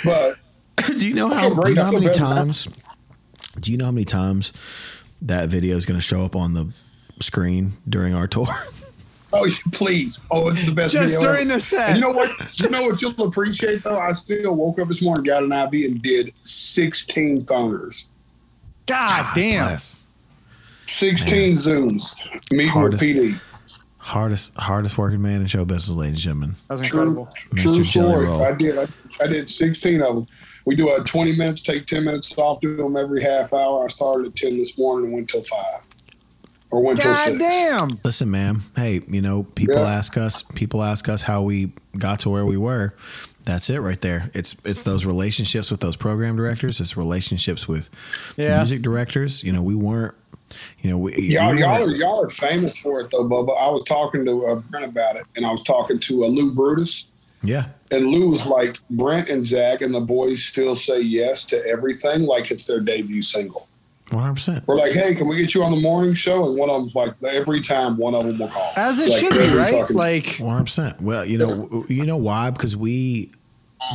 [SPEAKER 10] But
[SPEAKER 2] do you know how?
[SPEAKER 10] great.
[SPEAKER 2] Do you know how many
[SPEAKER 10] better
[SPEAKER 2] times? Do you know how many times that video is going to show up on the screen during our tour?
[SPEAKER 10] Oh, please! Oh, it's the best.
[SPEAKER 1] Just
[SPEAKER 10] video
[SPEAKER 1] during
[SPEAKER 10] ever.
[SPEAKER 1] the set.
[SPEAKER 10] And you know what? You know what you'll appreciate though. I still woke up this morning, got an IV, and did sixteen phoners,
[SPEAKER 1] God damn.
[SPEAKER 2] Bless.
[SPEAKER 10] Sixteen zooms, meeting
[SPEAKER 2] Hardest-
[SPEAKER 10] with PD.
[SPEAKER 2] Hardest, hardest working man in show business, ladies and gentlemen.
[SPEAKER 1] That's incredible.
[SPEAKER 10] true
[SPEAKER 2] Mr. Jelly
[SPEAKER 10] story. I did. I, I did sixteen of them. We do a twenty minutes, take ten minutes off, do them every half hour. I started at ten this morning and went till five, or went till six.
[SPEAKER 1] damn.
[SPEAKER 2] Listen, ma'am. Hey, you know, people
[SPEAKER 10] Yeah.
[SPEAKER 2] ask us. People ask us how we got to where we were. That's it, right there. It's it's those relationships with those program directors. It's relationships with
[SPEAKER 1] Yeah.
[SPEAKER 2] music directors. You know, we weren't. You know, we
[SPEAKER 10] Y'all,
[SPEAKER 2] we
[SPEAKER 10] y'all are y'all are famous for it though, Bubba. I was talking to uh, Brent about it, and I was talking to uh, Lou Brutus,
[SPEAKER 2] yeah.
[SPEAKER 10] and Lou was like, Brent and Zach and the boys still say yes to everything like it's their debut single.
[SPEAKER 2] One hundred percent.
[SPEAKER 10] We're like, hey, can we get you on the morning show? And one of them's like, every time one of them will call.
[SPEAKER 1] As it
[SPEAKER 10] Like,
[SPEAKER 1] should be, right?
[SPEAKER 10] fucking-
[SPEAKER 1] Like
[SPEAKER 2] One hundred percent. Well, you know, you know why? Because we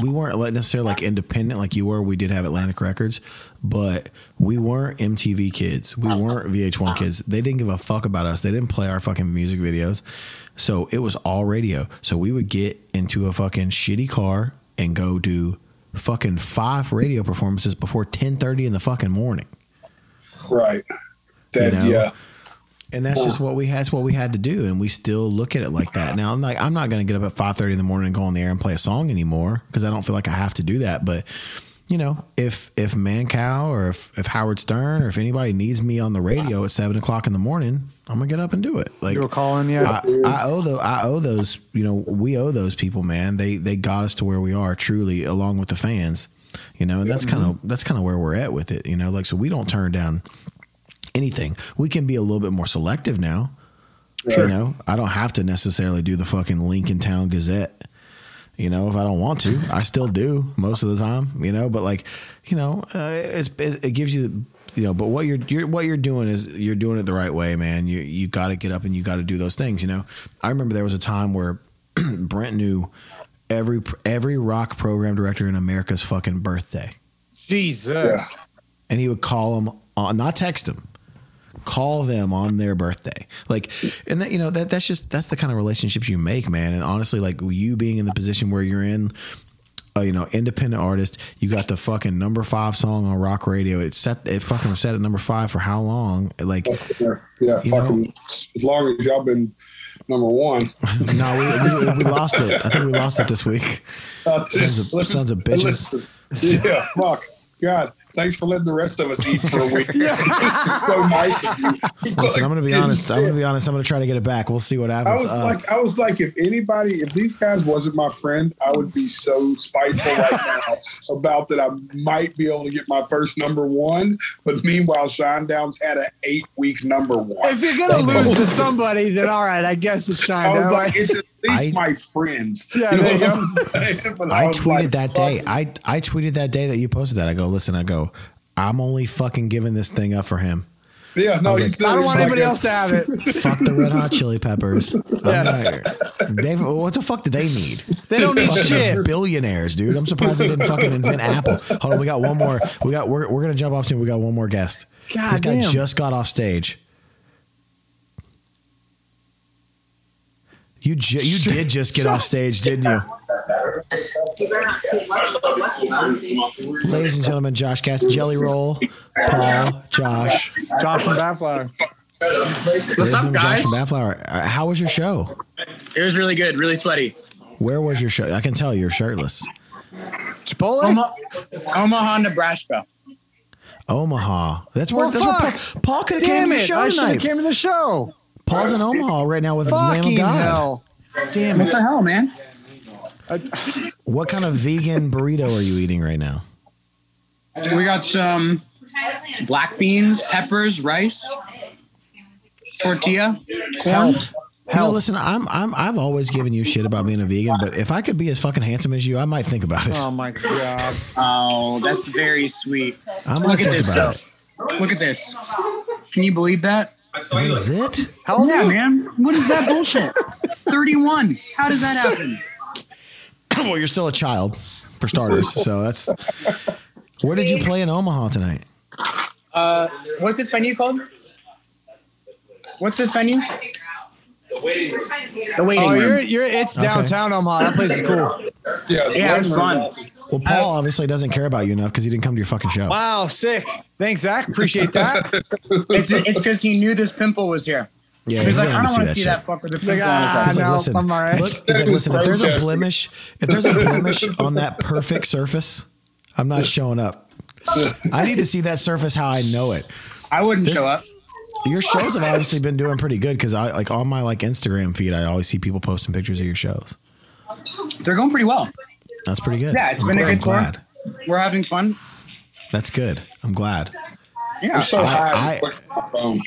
[SPEAKER 2] we weren't necessarily like independent like you were. We did have Atlantic Records, but we weren't MTV kids. We uh-huh. weren't VH1 uh-huh. kids. They didn't give a fuck about us. They didn't play our fucking music videos. So it was all radio. So we would get into a fucking shitty car and go do fucking five radio performances before ten thirty in the fucking morning.
[SPEAKER 10] right. That
[SPEAKER 2] You know?
[SPEAKER 10] yeah.
[SPEAKER 2] And that's just what we had. That's what we had to do, and we still look at it like that. Now, I'm like, I'm not going to get up at five thirty in the morning and go on the air and play a song anymore because I don't feel like I have to do that. But you know, if if Mancow or if, if Howard Stern or if anybody needs me on the radio at seven o'clock in the morning, I'm gonna get up and do it. Like
[SPEAKER 1] you were calling, yeah.
[SPEAKER 2] I, I owe the I owe those you know we owe those people man. They they got us to where we are truly along with the fans you know and that's kind of mm-hmm. that's kind of where we're at with it you know? Like so we don't turn down anything. We can be a little bit more selective now you know? I don't have to necessarily do the fucking Lincoln Town Gazette you know if I don't want to I still do most of the time you know but like you know uh, it's, it, it gives you you know but what you're, you're what you're doing is you're doing it the right way man you you got to get up and you got to do those things you know I remember there was a time where Brent knew every every rock program director in America's fucking birthday
[SPEAKER 1] Jesus.
[SPEAKER 10] Yeah.
[SPEAKER 2] and he would call them on not text them call them on their birthday like and that you know that that's just that's the kind of relationships you make man and honestly like you being in the position where you're in uh, you know independent artist you got the fucking number five song on rock radio it set it fucking set at number five for how long like
[SPEAKER 10] Yeah, yeah fucking
[SPEAKER 2] know?
[SPEAKER 10] as long as y'all been number one.
[SPEAKER 2] no, we, we, we lost it. I think we lost it this week. Sons of sons of bitches.
[SPEAKER 10] Listen, yeah, fuck. God, thanks for letting the rest of us eat for a week. so nice of you.
[SPEAKER 2] Listen, I'm gonna be honest. I'm gonna be honest. I'm gonna try to get it back. We'll see what happens.
[SPEAKER 10] I
[SPEAKER 2] happens.
[SPEAKER 10] was
[SPEAKER 2] Uh,
[SPEAKER 10] like, I was like, if anybody, if these guys wasn't my friend, I would be so spiteful right now about that. I might be able to get my first number one, but meanwhile, Shinedown's had an eight week number one.
[SPEAKER 1] If you're gonna lose to somebody, then all right, I guess it's
[SPEAKER 10] I
[SPEAKER 1] Shine.
[SPEAKER 10] was like, it's at least
[SPEAKER 2] I-
[SPEAKER 10] my friends.
[SPEAKER 1] Yeah,
[SPEAKER 10] you know
[SPEAKER 1] there you
[SPEAKER 10] what. I'm saying? But
[SPEAKER 2] I
[SPEAKER 10] was
[SPEAKER 2] tweeted
[SPEAKER 10] like,
[SPEAKER 2] that day. I I tweeted that day that you posted that. I go, listen. I go, I'm only fucking giving this thing up for him.
[SPEAKER 10] Yeah, no,
[SPEAKER 2] was
[SPEAKER 10] he
[SPEAKER 2] like,
[SPEAKER 10] said
[SPEAKER 1] I don't want anybody else to have it.
[SPEAKER 2] Fuck the Red Hot Chili Peppers. I'm
[SPEAKER 1] Yes.
[SPEAKER 2] not- Dave, what the fuck do they need?
[SPEAKER 1] They don't need
[SPEAKER 2] Fucking
[SPEAKER 1] shit.
[SPEAKER 2] Billionaires, dude. I'm surprised they didn't fucking invent Apple. Hold on, we got one more. We got we're, we're gonna jump off soon. We got one more guest.
[SPEAKER 1] God
[SPEAKER 2] this guy just got off stage. You ju- you did just get off stage, didn't you? Ladies and gentlemen, Josh Katz, Jelly Roll, Paul, Josh.
[SPEAKER 1] Josh from Badflower.
[SPEAKER 2] Ladies
[SPEAKER 13] up,
[SPEAKER 2] gentlemen, Josh from Badflower. Uh, How was your show?
[SPEAKER 13] It was really good, really sweaty.
[SPEAKER 2] Where was your show? I can tell you're shirtless.
[SPEAKER 1] Chipotle.
[SPEAKER 13] Oma- Omaha, Nebraska.
[SPEAKER 2] Omaha. That's where.
[SPEAKER 1] Well,
[SPEAKER 2] that's where. Paul, Paul could have came
[SPEAKER 1] Damn
[SPEAKER 2] to your
[SPEAKER 1] it!
[SPEAKER 2] show
[SPEAKER 1] I
[SPEAKER 2] tonight.
[SPEAKER 1] came to the show.
[SPEAKER 2] Paul's in Omaha right now with a Lamb of God.
[SPEAKER 1] hell! Damn
[SPEAKER 13] What
[SPEAKER 1] it!
[SPEAKER 13] the hell, man?
[SPEAKER 2] What kind of vegan burrito are you eating right now?
[SPEAKER 13] We got some black beans, peppers, rice, tortilla, corn.
[SPEAKER 2] Know, listen, I'm I'm I've always given you shit about being a vegan, but if I could be as fucking handsome as you, I might think about it.
[SPEAKER 1] Oh my god!
[SPEAKER 13] Oh, that's very sweet.
[SPEAKER 2] I might
[SPEAKER 13] Look at
[SPEAKER 2] think
[SPEAKER 13] this,
[SPEAKER 2] about
[SPEAKER 13] though. Look at this. Can you believe that?
[SPEAKER 2] What is it?
[SPEAKER 1] How old
[SPEAKER 13] yeah,
[SPEAKER 1] are you?
[SPEAKER 13] man. What is that bullshit? 31. How does that happen?
[SPEAKER 2] well, you're still a child, for starters. So that's. Where did you play in Omaha tonight?
[SPEAKER 13] Uh, what's this venue called? What's this venue? The waiting room.
[SPEAKER 1] The waiting Oh,
[SPEAKER 13] room.
[SPEAKER 1] you're you're. It's
[SPEAKER 2] Okay.
[SPEAKER 1] downtown Omaha. That place is cool.
[SPEAKER 10] Yeah,
[SPEAKER 13] Yeah, it was fun.
[SPEAKER 2] Well, Paul obviously doesn't care about you enough because he didn't come to your fucking show.
[SPEAKER 1] Wow, sick. Thanks, Zach. Appreciate that.
[SPEAKER 13] It's it's because he knew this pimple was here.
[SPEAKER 2] Yeah,
[SPEAKER 13] He's
[SPEAKER 2] he
[SPEAKER 13] like, I don't want to
[SPEAKER 2] that
[SPEAKER 13] see
[SPEAKER 2] shit.
[SPEAKER 13] that fuck with the
[SPEAKER 1] He's like,
[SPEAKER 13] pimple on his
[SPEAKER 1] ah.
[SPEAKER 2] He's like,
[SPEAKER 1] no,
[SPEAKER 2] listen,
[SPEAKER 1] I'm all right.
[SPEAKER 2] look, he's like, listen, if there's a blemish, if there's a blemish on that perfect surface, I'm not showing up. I need to see that surface how I know it.
[SPEAKER 13] I wouldn't
[SPEAKER 2] This-
[SPEAKER 13] show up.
[SPEAKER 2] Your shows have obviously been doing pretty good because I like on my like Instagram feed, I always see people posting pictures of your shows.
[SPEAKER 13] They're going pretty well.
[SPEAKER 2] That's pretty good.
[SPEAKER 13] Yeah, it's
[SPEAKER 2] I'm
[SPEAKER 13] been a
[SPEAKER 2] glad-
[SPEAKER 13] good tour.
[SPEAKER 2] I'm glad.
[SPEAKER 13] We're having fun.
[SPEAKER 2] That's good. I'm glad.
[SPEAKER 13] Yeah.
[SPEAKER 10] I'm so
[SPEAKER 2] I-
[SPEAKER 10] high.
[SPEAKER 2] I-
[SPEAKER 10] I, just looked for my phone.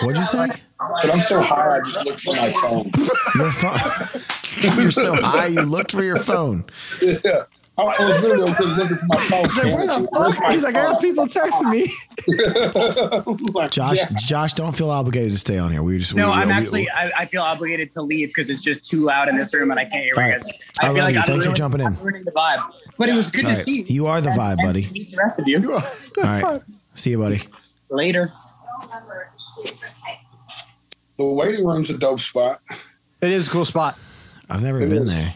[SPEAKER 2] What'd you say?
[SPEAKER 10] But I'm so high. I just looked for my phone.
[SPEAKER 2] Your phone. You're so high. You looked for your phone.
[SPEAKER 10] Yeah. I I was literally just looking for my phone.
[SPEAKER 1] He's like, where the fuck? He's like, I got people texting me.
[SPEAKER 10] Oh phone.
[SPEAKER 2] Josh,
[SPEAKER 10] Yeah.
[SPEAKER 2] Josh, don't feel obligated to stay on here. We just
[SPEAKER 13] No,
[SPEAKER 2] we,
[SPEAKER 13] I'm
[SPEAKER 2] we-
[SPEAKER 13] actually. I, I feel obligated to leave because it's just too loud in this room and I can't hear
[SPEAKER 2] All
[SPEAKER 13] you
[SPEAKER 2] right.
[SPEAKER 13] guys.
[SPEAKER 2] I
[SPEAKER 13] feel
[SPEAKER 2] love you.
[SPEAKER 13] I'm
[SPEAKER 2] Thanks for jumping in.
[SPEAKER 13] I'm ruining the vibe, but it was good
[SPEAKER 2] All
[SPEAKER 13] to see.
[SPEAKER 2] You You are the
[SPEAKER 13] and-
[SPEAKER 2] vibe,
[SPEAKER 13] and
[SPEAKER 2] buddy.
[SPEAKER 13] to meet the rest of you
[SPEAKER 2] All right. See you, buddy.
[SPEAKER 13] later.
[SPEAKER 10] The waiting room's a dope spot.
[SPEAKER 1] It is a cool spot.
[SPEAKER 2] I've never
[SPEAKER 10] It
[SPEAKER 2] been
[SPEAKER 10] is.
[SPEAKER 2] there.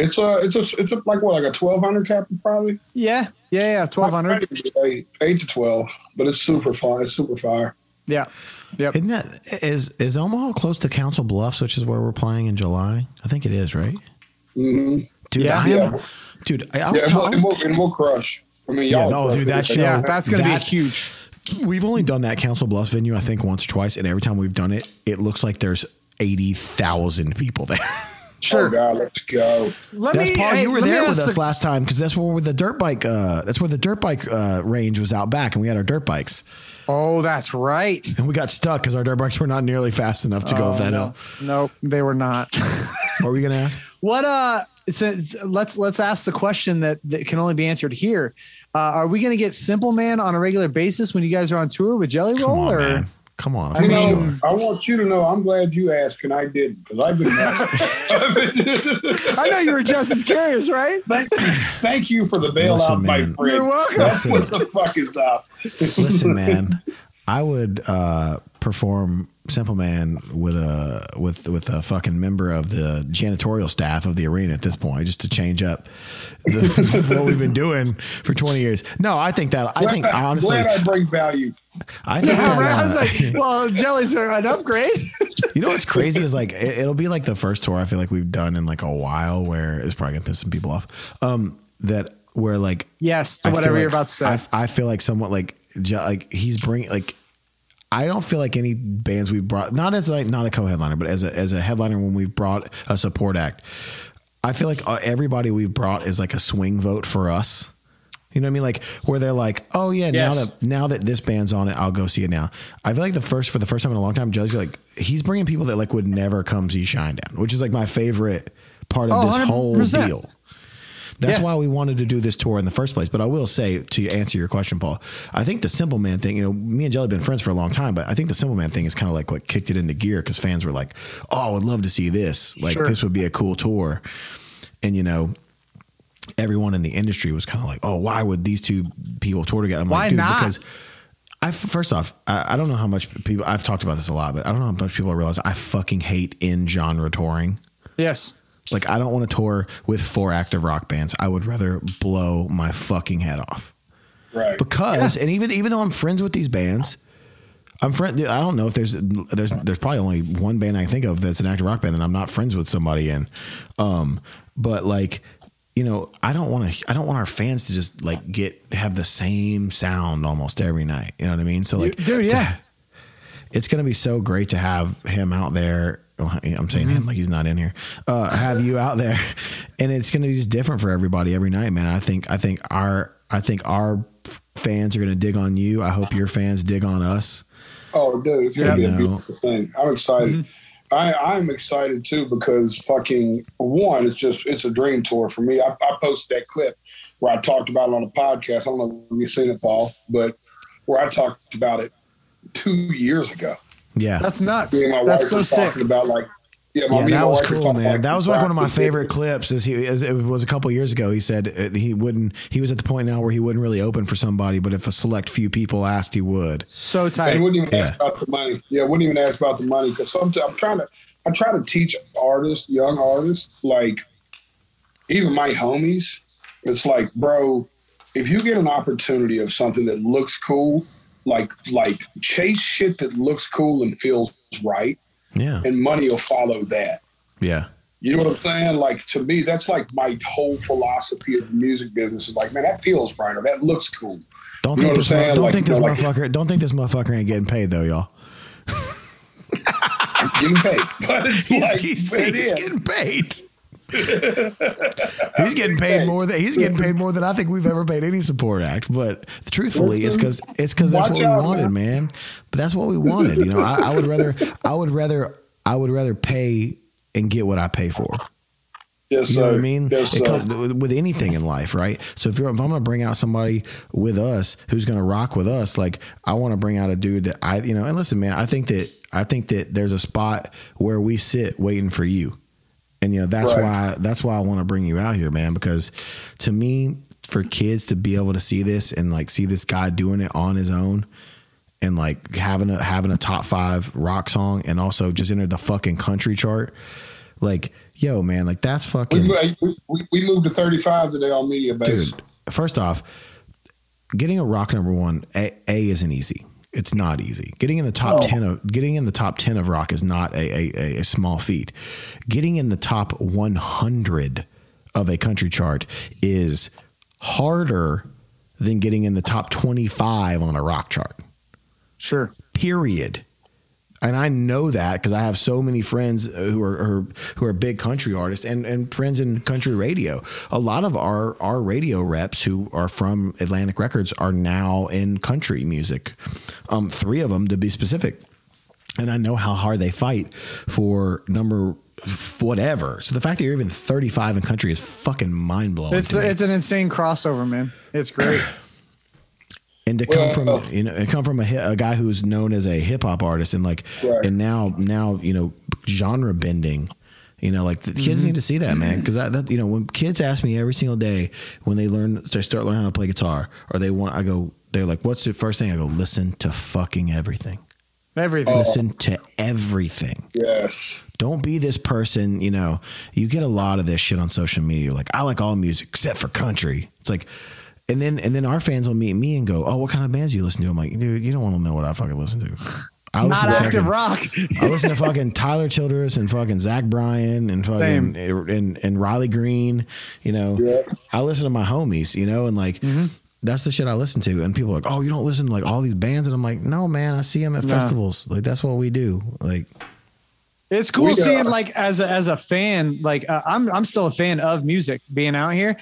[SPEAKER 10] It's a, it's a, it's a, like what, like a twelve hundred cap probably.
[SPEAKER 1] Yeah, yeah, yeah. Twelve hundred.
[SPEAKER 10] Eight, eight to twelve, but it's super fun. It's super fire.
[SPEAKER 1] Yeah, yeah.
[SPEAKER 2] Isn't that is is Omaha close to Council Bluffs, which is where we're playing in July? I think it is, right?
[SPEAKER 10] Mm-hmm.
[SPEAKER 2] Dude,
[SPEAKER 1] Yeah.
[SPEAKER 2] I
[SPEAKER 10] Yeah.
[SPEAKER 2] dude, I, I was
[SPEAKER 10] Yeah, and we'll,
[SPEAKER 2] talking.
[SPEAKER 10] and, we'll, and we'll crush. I mean,
[SPEAKER 2] Yeah,
[SPEAKER 10] y'all.
[SPEAKER 2] no,
[SPEAKER 10] crush
[SPEAKER 2] dude,
[SPEAKER 10] it.
[SPEAKER 2] that show-
[SPEAKER 1] Yeah, that's gonna
[SPEAKER 2] That-
[SPEAKER 1] be huge.
[SPEAKER 2] We've only done that Council Bluffs venue, I think, once or twice, and every time we've done it, it looks like there's eighty thousand people there.
[SPEAKER 1] Sure.
[SPEAKER 10] Oh God, let's go.
[SPEAKER 1] Let
[SPEAKER 2] that's
[SPEAKER 1] me,
[SPEAKER 2] Paul.
[SPEAKER 1] hey,
[SPEAKER 2] you were
[SPEAKER 1] let
[SPEAKER 2] there with us
[SPEAKER 1] the-
[SPEAKER 2] last time because that's where the dirt bike. Uh, that's where the dirt bike uh, range was out back, and we had our dirt bikes,
[SPEAKER 1] Oh, that's right.
[SPEAKER 2] and we got stuck because our dirt bikes were not nearly fast enough to go
[SPEAKER 1] Oh,
[SPEAKER 2] off that
[SPEAKER 1] no.
[SPEAKER 2] hill.
[SPEAKER 1] Nope, they were not.
[SPEAKER 2] What were we gonna ask?
[SPEAKER 1] What uh since let's let's ask the question that, that can only be answered here. Uh, are we going to get Simple Man on a regular basis when you guys are on tour with Jelly
[SPEAKER 2] Come
[SPEAKER 1] Roll?
[SPEAKER 2] on,
[SPEAKER 1] or
[SPEAKER 2] man. Come on.
[SPEAKER 1] I
[SPEAKER 10] You
[SPEAKER 2] Of course
[SPEAKER 10] know,
[SPEAKER 2] you.
[SPEAKER 10] I want you to know I'm glad you asked and I didn't because I've been
[SPEAKER 1] I know you were just as curious, right?
[SPEAKER 10] thank, thank you for the bailout,
[SPEAKER 2] Listen,
[SPEAKER 10] my friend.
[SPEAKER 1] You're welcome.
[SPEAKER 10] That's
[SPEAKER 2] Listen.
[SPEAKER 10] what the fuck is up.
[SPEAKER 2] Listen, man, I would uh, perform Simple Man with a with with a fucking member of the janitorial staff of the arena at this point, just to change up the, what we've been doing for twenty years. No, I think that I think
[SPEAKER 10] Glad-
[SPEAKER 2] honestly,
[SPEAKER 10] glad I bring value.
[SPEAKER 2] I think
[SPEAKER 1] Yeah, right. I was
[SPEAKER 2] that, uh,
[SPEAKER 1] like, well, Jelly's an upgrade.
[SPEAKER 2] You know what's crazy is like it, it'll be like the first tour I feel like we've done in like a while where it's probably gonna piss some people off. Um, that where like
[SPEAKER 1] Yes, to
[SPEAKER 2] I feel
[SPEAKER 1] whatever you're
[SPEAKER 2] like-
[SPEAKER 1] about to say.
[SPEAKER 2] I, I feel like somewhat like ju- like he's bringing like I don't feel like any bands we've brought not as like not a co-headliner but as a as a headliner when we've brought a support act. I feel like uh, everybody we've brought is like a swing vote for us. You know what I mean? Like where they're like, oh yeah, now that now that this band's on it, I'll go see it now. I feel like the first for the first time in a long time, Judge like he's bringing people that like would never come see Shinedown, which is like my favorite part of
[SPEAKER 1] Oh,
[SPEAKER 2] this whole
[SPEAKER 1] 100%.
[SPEAKER 2] deal. That's
[SPEAKER 1] Yeah.
[SPEAKER 2] why we wanted to do this tour in the first place. But I will say to answer your question, Paul, I think the Simple Man thing, you know, me and Jelly have been friends for a long time, but I think the Simple Man thing is kind of like what kicked it into gear because fans were like, oh, I would love to see this. Like,
[SPEAKER 1] Sure.
[SPEAKER 2] this would be a cool tour. And, you know, everyone in the industry was kind of like, oh, why would these two people tour together? I'm
[SPEAKER 1] Why
[SPEAKER 2] like, dude,
[SPEAKER 1] not?
[SPEAKER 2] because I first off, I, I don't know how much people I've talked about this a lot, but I don't know how much people realize I fucking hate in genre touring.
[SPEAKER 1] Yes.
[SPEAKER 2] Like I don't want to tour with four active rock bands. I would rather blow my fucking head off.
[SPEAKER 10] Right.
[SPEAKER 2] Because and even even though I'm friends with these bands, I'm friend. I don't know if there's there's there's probably only one band I can think of that's an active rock band that I'm not friends with somebody in. Um, but like you know, I don't want to. I don't want our fans to just like get have the same sound almost every night. You know what I mean? So like,
[SPEAKER 1] Dude,
[SPEAKER 2] to-
[SPEAKER 1] yeah.
[SPEAKER 2] it's going to be so great to have him out there. Oh, I'm saying
[SPEAKER 1] Mm-hmm.
[SPEAKER 2] him like he's not in here. Uh, have you out there, and it's going to be just different for everybody every night, man. I think I think our I think our f- fans are going to dig on you. I hope your fans dig on us.
[SPEAKER 10] Oh, dude, it's gonna
[SPEAKER 2] Yeah.
[SPEAKER 10] be a beautiful thing. I'm excited. I, I'm excited too because fucking one, it's just it's a dream tour for me. I, I posted that clip where I talked about it on a podcast. I don't know if you've seen it, Paul, but where I talked about it two years ago.
[SPEAKER 2] Yeah,
[SPEAKER 1] That's nuts.
[SPEAKER 10] Me and my
[SPEAKER 1] That's
[SPEAKER 10] wife
[SPEAKER 1] so
[SPEAKER 10] were
[SPEAKER 1] sick.
[SPEAKER 10] talking about like yeah, my,
[SPEAKER 2] yeah, that was cool, man.
[SPEAKER 10] about
[SPEAKER 2] That was like one of my favorite clips. Is he? Is, it was a couple years ago. He said uh, he wouldn't. He was at the point now where he wouldn't really open for somebody, but if a select few people asked, he would.
[SPEAKER 1] So
[SPEAKER 10] And
[SPEAKER 1] tight.
[SPEAKER 10] he wouldn't even
[SPEAKER 2] Yeah.
[SPEAKER 10] ask about the money. Yeah, wouldn't even ask about the money because sometimes I'm trying to I try to teach artists, young artists, like even my homies. It's like, bro, if you get an opportunity of something that looks cool, like like chase shit that looks cool and feels right,
[SPEAKER 2] Yeah,
[SPEAKER 10] and money will follow that.
[SPEAKER 2] yeah,
[SPEAKER 10] You know what I'm saying? Like to me, that's like my whole philosophy of the music business. Is like, man, that feels right or that looks cool.
[SPEAKER 2] Don't
[SPEAKER 10] You know
[SPEAKER 2] think
[SPEAKER 10] what
[SPEAKER 2] this.
[SPEAKER 10] I'm saying?
[SPEAKER 2] Don't
[SPEAKER 10] Like,
[SPEAKER 2] think
[SPEAKER 10] you
[SPEAKER 2] this
[SPEAKER 10] know, like-
[SPEAKER 2] motherfucker. Don't think this motherfucker ain't getting paid though, y'all.
[SPEAKER 10] Getting paid, but it's
[SPEAKER 2] He's,
[SPEAKER 10] like,
[SPEAKER 2] he's, he's getting paid. He's getting paid more than he's getting paid more than I think we've ever paid any support act. But truthfully, it's because it's because that's what we
[SPEAKER 10] out,
[SPEAKER 2] wanted, man. But that's what we wanted. You know, I, I would rather, I would rather, I would rather pay and get what I pay for.
[SPEAKER 10] Yes,
[SPEAKER 2] You know
[SPEAKER 10] sir.
[SPEAKER 2] what I mean?
[SPEAKER 10] Yes,
[SPEAKER 2] comes with anything in life, right? So if you're if I'm gonna bring out somebody with us who's gonna rock with us, like I want to bring out a dude that I, you know, and listen, man, I think that I think that there's a spot where we sit waiting for you, and you know that's
[SPEAKER 10] Right.
[SPEAKER 2] why that's why I want to bring you out here, man, because to me, for kids to be able to see this and like see this guy doing it on his own. And like having a having a top five rock song, and also just enter the fucking country chart, like yo, man, like that's fucking
[SPEAKER 10] We, we, we, moved to 35 today on Mediabase.
[SPEAKER 2] dude first off getting a rock number one a, a isn't easy it's not easy getting in the top
[SPEAKER 10] No.
[SPEAKER 2] 10 of getting in the top 10 of rock is not a, a, a- a small feat getting in the top 100 of a country chart is harder than getting in the top 25 on a rock chart
[SPEAKER 1] Sure.
[SPEAKER 2] period. And I know that because I have so many friends who are, who are who are big country artists and, and friends in country radio. A lot of our our radio reps who are from Atlantic Records are now in country music. Um, three of them to be specific, and I know how hard they fight for number whatever. So the fact that you're even 35 in country is fucking mind blowing.
[SPEAKER 1] It's it's an insane crossover, man. It's great.
[SPEAKER 2] and to come
[SPEAKER 10] Well-
[SPEAKER 2] from you know and come from a, a guy who's known as a hip hop artist and like
[SPEAKER 10] Right.
[SPEAKER 2] and now now you know genre bending you know like the
[SPEAKER 10] Mm-hmm.
[SPEAKER 2] kids need to see that man because that, that you know when kids ask me every single day when they learn they start learning how to play guitar or they want I go they're like what's the first thing I go listen to fucking everything
[SPEAKER 1] Everything.
[SPEAKER 2] listen to everything
[SPEAKER 10] Yes.
[SPEAKER 2] don't be this person, you know, you get a lot of this shit on social media. Like, I like all music except for country. It's like, and then, and then our fans will meet me and go, Oh, what kind of bands do you listen to? I'm like, dude, you don't want to know what I fucking listen to. I
[SPEAKER 1] Not
[SPEAKER 2] listen to
[SPEAKER 1] active
[SPEAKER 2] fucking,
[SPEAKER 1] rock.
[SPEAKER 2] I listen to fucking Tyler Childers and fucking Zach Bryan and fucking and, and Riley Green. You know, I listen to my homies. You know, and like
[SPEAKER 1] Mm-hmm.
[SPEAKER 2] that's the shit I listen to. And people are like, oh, you don't listen to like all these bands, and I'm like, no, man, I see them at
[SPEAKER 1] No.
[SPEAKER 2] festivals. Like that's what we do. Like
[SPEAKER 1] It's cool
[SPEAKER 2] We,
[SPEAKER 1] seeing like as a, as a fan, like uh, I'm I'm still a fan of music being out here.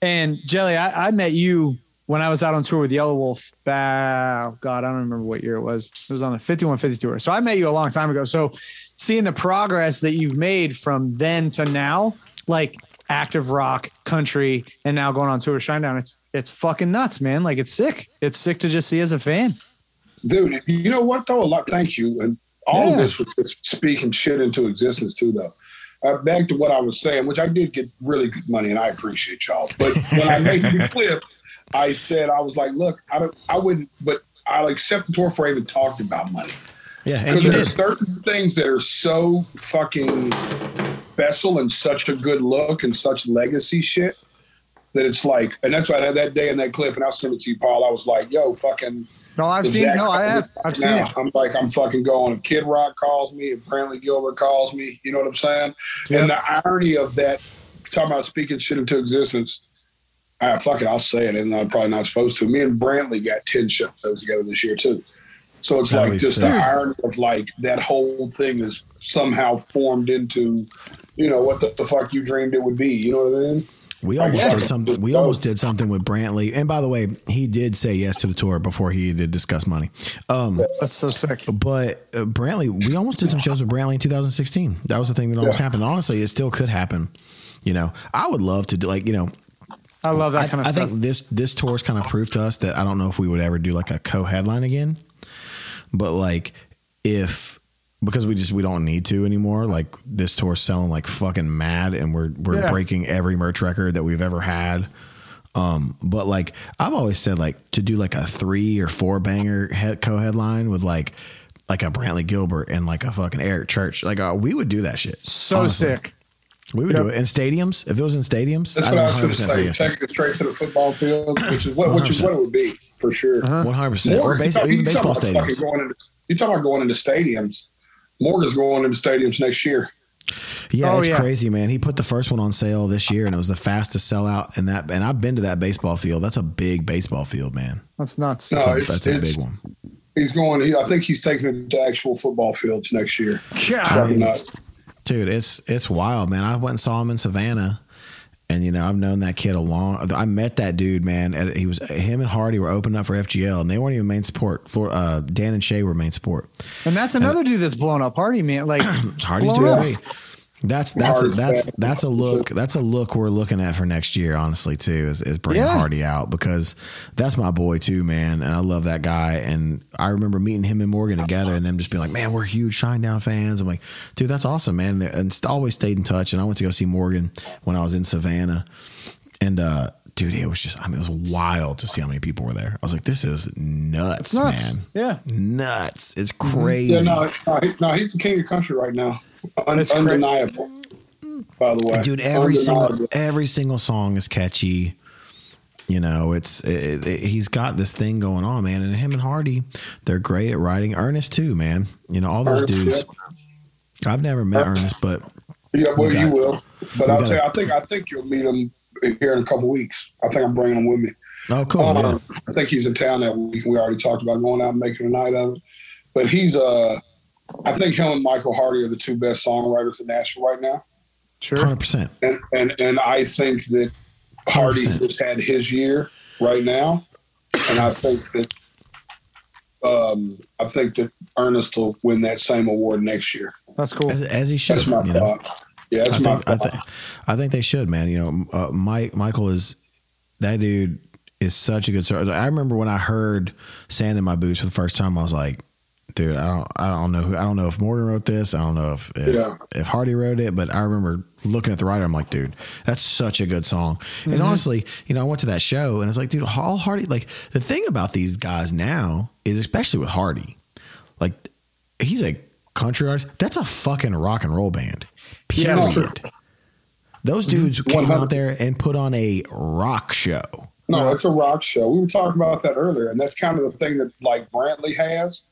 [SPEAKER 1] And Jelly, I, I met you when I was out on tour with Yelawolf. Back, oh God, I don't remember what year it was. It was on the 5150 tour. So I met you a long time ago. So seeing the progress that you've made from then to now, like active rock, country, and now going on tour with Shinedown, it's it's fucking nuts, man. Like it's sick. It's sick to just see as a fan.
[SPEAKER 10] dude. You know what though? A lot. Thank you. And all of this was just speaking shit into existence too, though. Uh, back to what I was saying, which I did get really good money, and I appreciate y'all. But when I made the clip, I said I was like, look, I don't, I wouldn't, but I'll accept the tour for I even talked about money.
[SPEAKER 2] yeah,
[SPEAKER 10] Because there's
[SPEAKER 2] did.
[SPEAKER 10] certain things that are so fucking special and such a good look and such legacy shit that it's like, and that's why I had that day in that clip, and I'll send it to you, Paul. I was like, yo, fucking.
[SPEAKER 1] No, I've
[SPEAKER 10] the
[SPEAKER 1] seen. No, I have. I've seen
[SPEAKER 10] now. I'm like, I'm fucking going. If Kid Rock calls me, if Brantley Gilbert calls me, you know what I'm saying? And the irony of that, talking about speaking shit into existence, ah, fuck it, I'll say it, and I'm probably not supposed to. Me and Brantley got 10 shows together this year, too. So it's
[SPEAKER 2] That'd
[SPEAKER 10] like just
[SPEAKER 2] sick.
[SPEAKER 10] the irony of like that whole thing is somehow formed into, you know, what the, the fuck you dreamed it would be. You know what I mean?
[SPEAKER 2] We almost
[SPEAKER 10] yeah.
[SPEAKER 2] did something. We almost did something with Brantley. And by the way, he did say yes to the tour before he did discuss money. Um,
[SPEAKER 1] That's so sick.
[SPEAKER 2] but uh, Brantley, we almost did some shows with Brantley in 2016. That was the thing that almost
[SPEAKER 10] Yeah.
[SPEAKER 2] happened. Honestly, it still could happen. You know, I would love to do like you know.
[SPEAKER 1] I love that
[SPEAKER 2] I,
[SPEAKER 1] kind of
[SPEAKER 2] I
[SPEAKER 1] stuff.
[SPEAKER 2] think this this tour's kind of proved to us that I don't know if we would ever do like a co-headline again. But like if because we just we don't need to anymore. Like this tour's selling like fucking mad, and we're we're
[SPEAKER 1] Yeah.
[SPEAKER 2] breaking every merch record that we've ever had. Um, but like I've always said, like to do like a three or four banger head, co-headline with like like a Brantley Gilbert and like a fucking Eric Church, like uh, we would do that shit.
[SPEAKER 1] so
[SPEAKER 2] honestly.
[SPEAKER 1] sick.
[SPEAKER 2] We would
[SPEAKER 1] Yep.
[SPEAKER 2] do it in stadiums. If it was in stadiums,
[SPEAKER 10] That's
[SPEAKER 2] I'd
[SPEAKER 10] what I was going to
[SPEAKER 2] say
[SPEAKER 10] say.
[SPEAKER 2] yes.
[SPEAKER 10] Take it straight to the football field, which is what, which is what it would be for sure.
[SPEAKER 2] One hundred percent, or
[SPEAKER 10] Morgan,
[SPEAKER 2] basically even baseball stadiums.
[SPEAKER 10] Going into, you talking about going into stadiums? Morgan's going into stadiums next year.
[SPEAKER 2] Yeah,
[SPEAKER 1] Oh,
[SPEAKER 2] it's
[SPEAKER 1] yeah.
[SPEAKER 2] crazy, man. He put the first one on sale this year, and it was the fastest sellout. And that, and I've been to that baseball field. That's a big baseball field, man.
[SPEAKER 1] That's nuts.
[SPEAKER 10] No,
[SPEAKER 2] That's a,
[SPEAKER 10] it's-
[SPEAKER 2] that's a big one.
[SPEAKER 10] He's going. He, I think he's taking it to actual football fields next year.
[SPEAKER 1] God.
[SPEAKER 10] Fucking nuts.
[SPEAKER 2] Dude, it's it's wild, man. I went and saw him in Savannah, and you know I've known that kid a long. I met that dude, man. At, he was him and Hardy were opening up for FGL, and they weren't even main support. Uh, Dan and Shay were main support.
[SPEAKER 1] And that's another dude that's blown up. Hardy, man. Like
[SPEAKER 2] Hardy's doing. That's that's
[SPEAKER 10] Hard
[SPEAKER 2] that's
[SPEAKER 10] fact.
[SPEAKER 2] that's a look. That's a look we're looking at for next year, honestly, too. Is, is bringing
[SPEAKER 1] Yeah.
[SPEAKER 2] Hardy out because that's my boy too, man, and I love that guy. And I remember meeting him and Morgan together, and them just being like, "Man, we're huge Shinedown fans." I'm like, "Dude, that's awesome, man!" And it's always stayed in touch. And I went to go see Morgan when I was in Savannah, and uh, dude, it was just, I mean, it was wild to see how many people were there. I was like, "This is nuts,
[SPEAKER 1] nuts.
[SPEAKER 2] man,
[SPEAKER 1] Yeah.
[SPEAKER 2] nuts! It's crazy."
[SPEAKER 10] Yeah, no, no, no, he's the king of country right now. Un-
[SPEAKER 1] That's cra-
[SPEAKER 10] undeniable. By the way,
[SPEAKER 2] dude every single every single song is catchy you know it's it, it- he's got this thing going on man and him and hardy they're great at writing ernest too man you know all those
[SPEAKER 10] Ernest,
[SPEAKER 2] dudes i've never met ernest but
[SPEAKER 10] Yeah, well,
[SPEAKER 2] We got-
[SPEAKER 10] you will. But I'll
[SPEAKER 2] got-
[SPEAKER 10] tell you, I think I think you'll meet him here in a couple weeks. I think I'm bringing him with me.
[SPEAKER 2] oh cool
[SPEAKER 10] Um,
[SPEAKER 2] yeah.
[SPEAKER 10] I think he's in town that week. We already talked about going out and making a night of it. But he's uh I think him and Michael Hardy are the two best songwriters in Nashville right now.
[SPEAKER 1] Sure.
[SPEAKER 2] 100%
[SPEAKER 10] And and and I think that Hardy
[SPEAKER 2] 100%.
[SPEAKER 10] just had his year right now. And I think that um I think that Ernest will win that same award next year.
[SPEAKER 1] That's cool.
[SPEAKER 2] as, as he should
[SPEAKER 10] That's my
[SPEAKER 2] you know.
[SPEAKER 10] Yeah, that's
[SPEAKER 2] I
[SPEAKER 10] my
[SPEAKER 2] think, I
[SPEAKER 10] thought.
[SPEAKER 2] think I think they should, man. You know, uh, Mike Michael is that dude is such a good song. I remember when I heard "Sand in My Boots" for the first time, I was like, dude, I don't, I don't know who, I don't know if Morgan wrote this, I don't know if if,
[SPEAKER 10] Yeah.
[SPEAKER 2] if Hardy wrote it, but I remember looking at the writer, I'm like, dude, that's such a good song.
[SPEAKER 10] Mm-hmm.
[SPEAKER 2] And honestly, you know, I went to that show and it's like, dude, all Hardy, like the thing about these guys now is, especially with Hardy, like he's a country artist. That's a fucking rock and roll band. Period.
[SPEAKER 10] Yeah.
[SPEAKER 2] Those
[SPEAKER 10] Mm-hmm.
[SPEAKER 2] dudes came out there and put on a rock show.
[SPEAKER 10] No, it's a rock show. We were talking about that earlier, and that's kind of the thing that like Brantley has.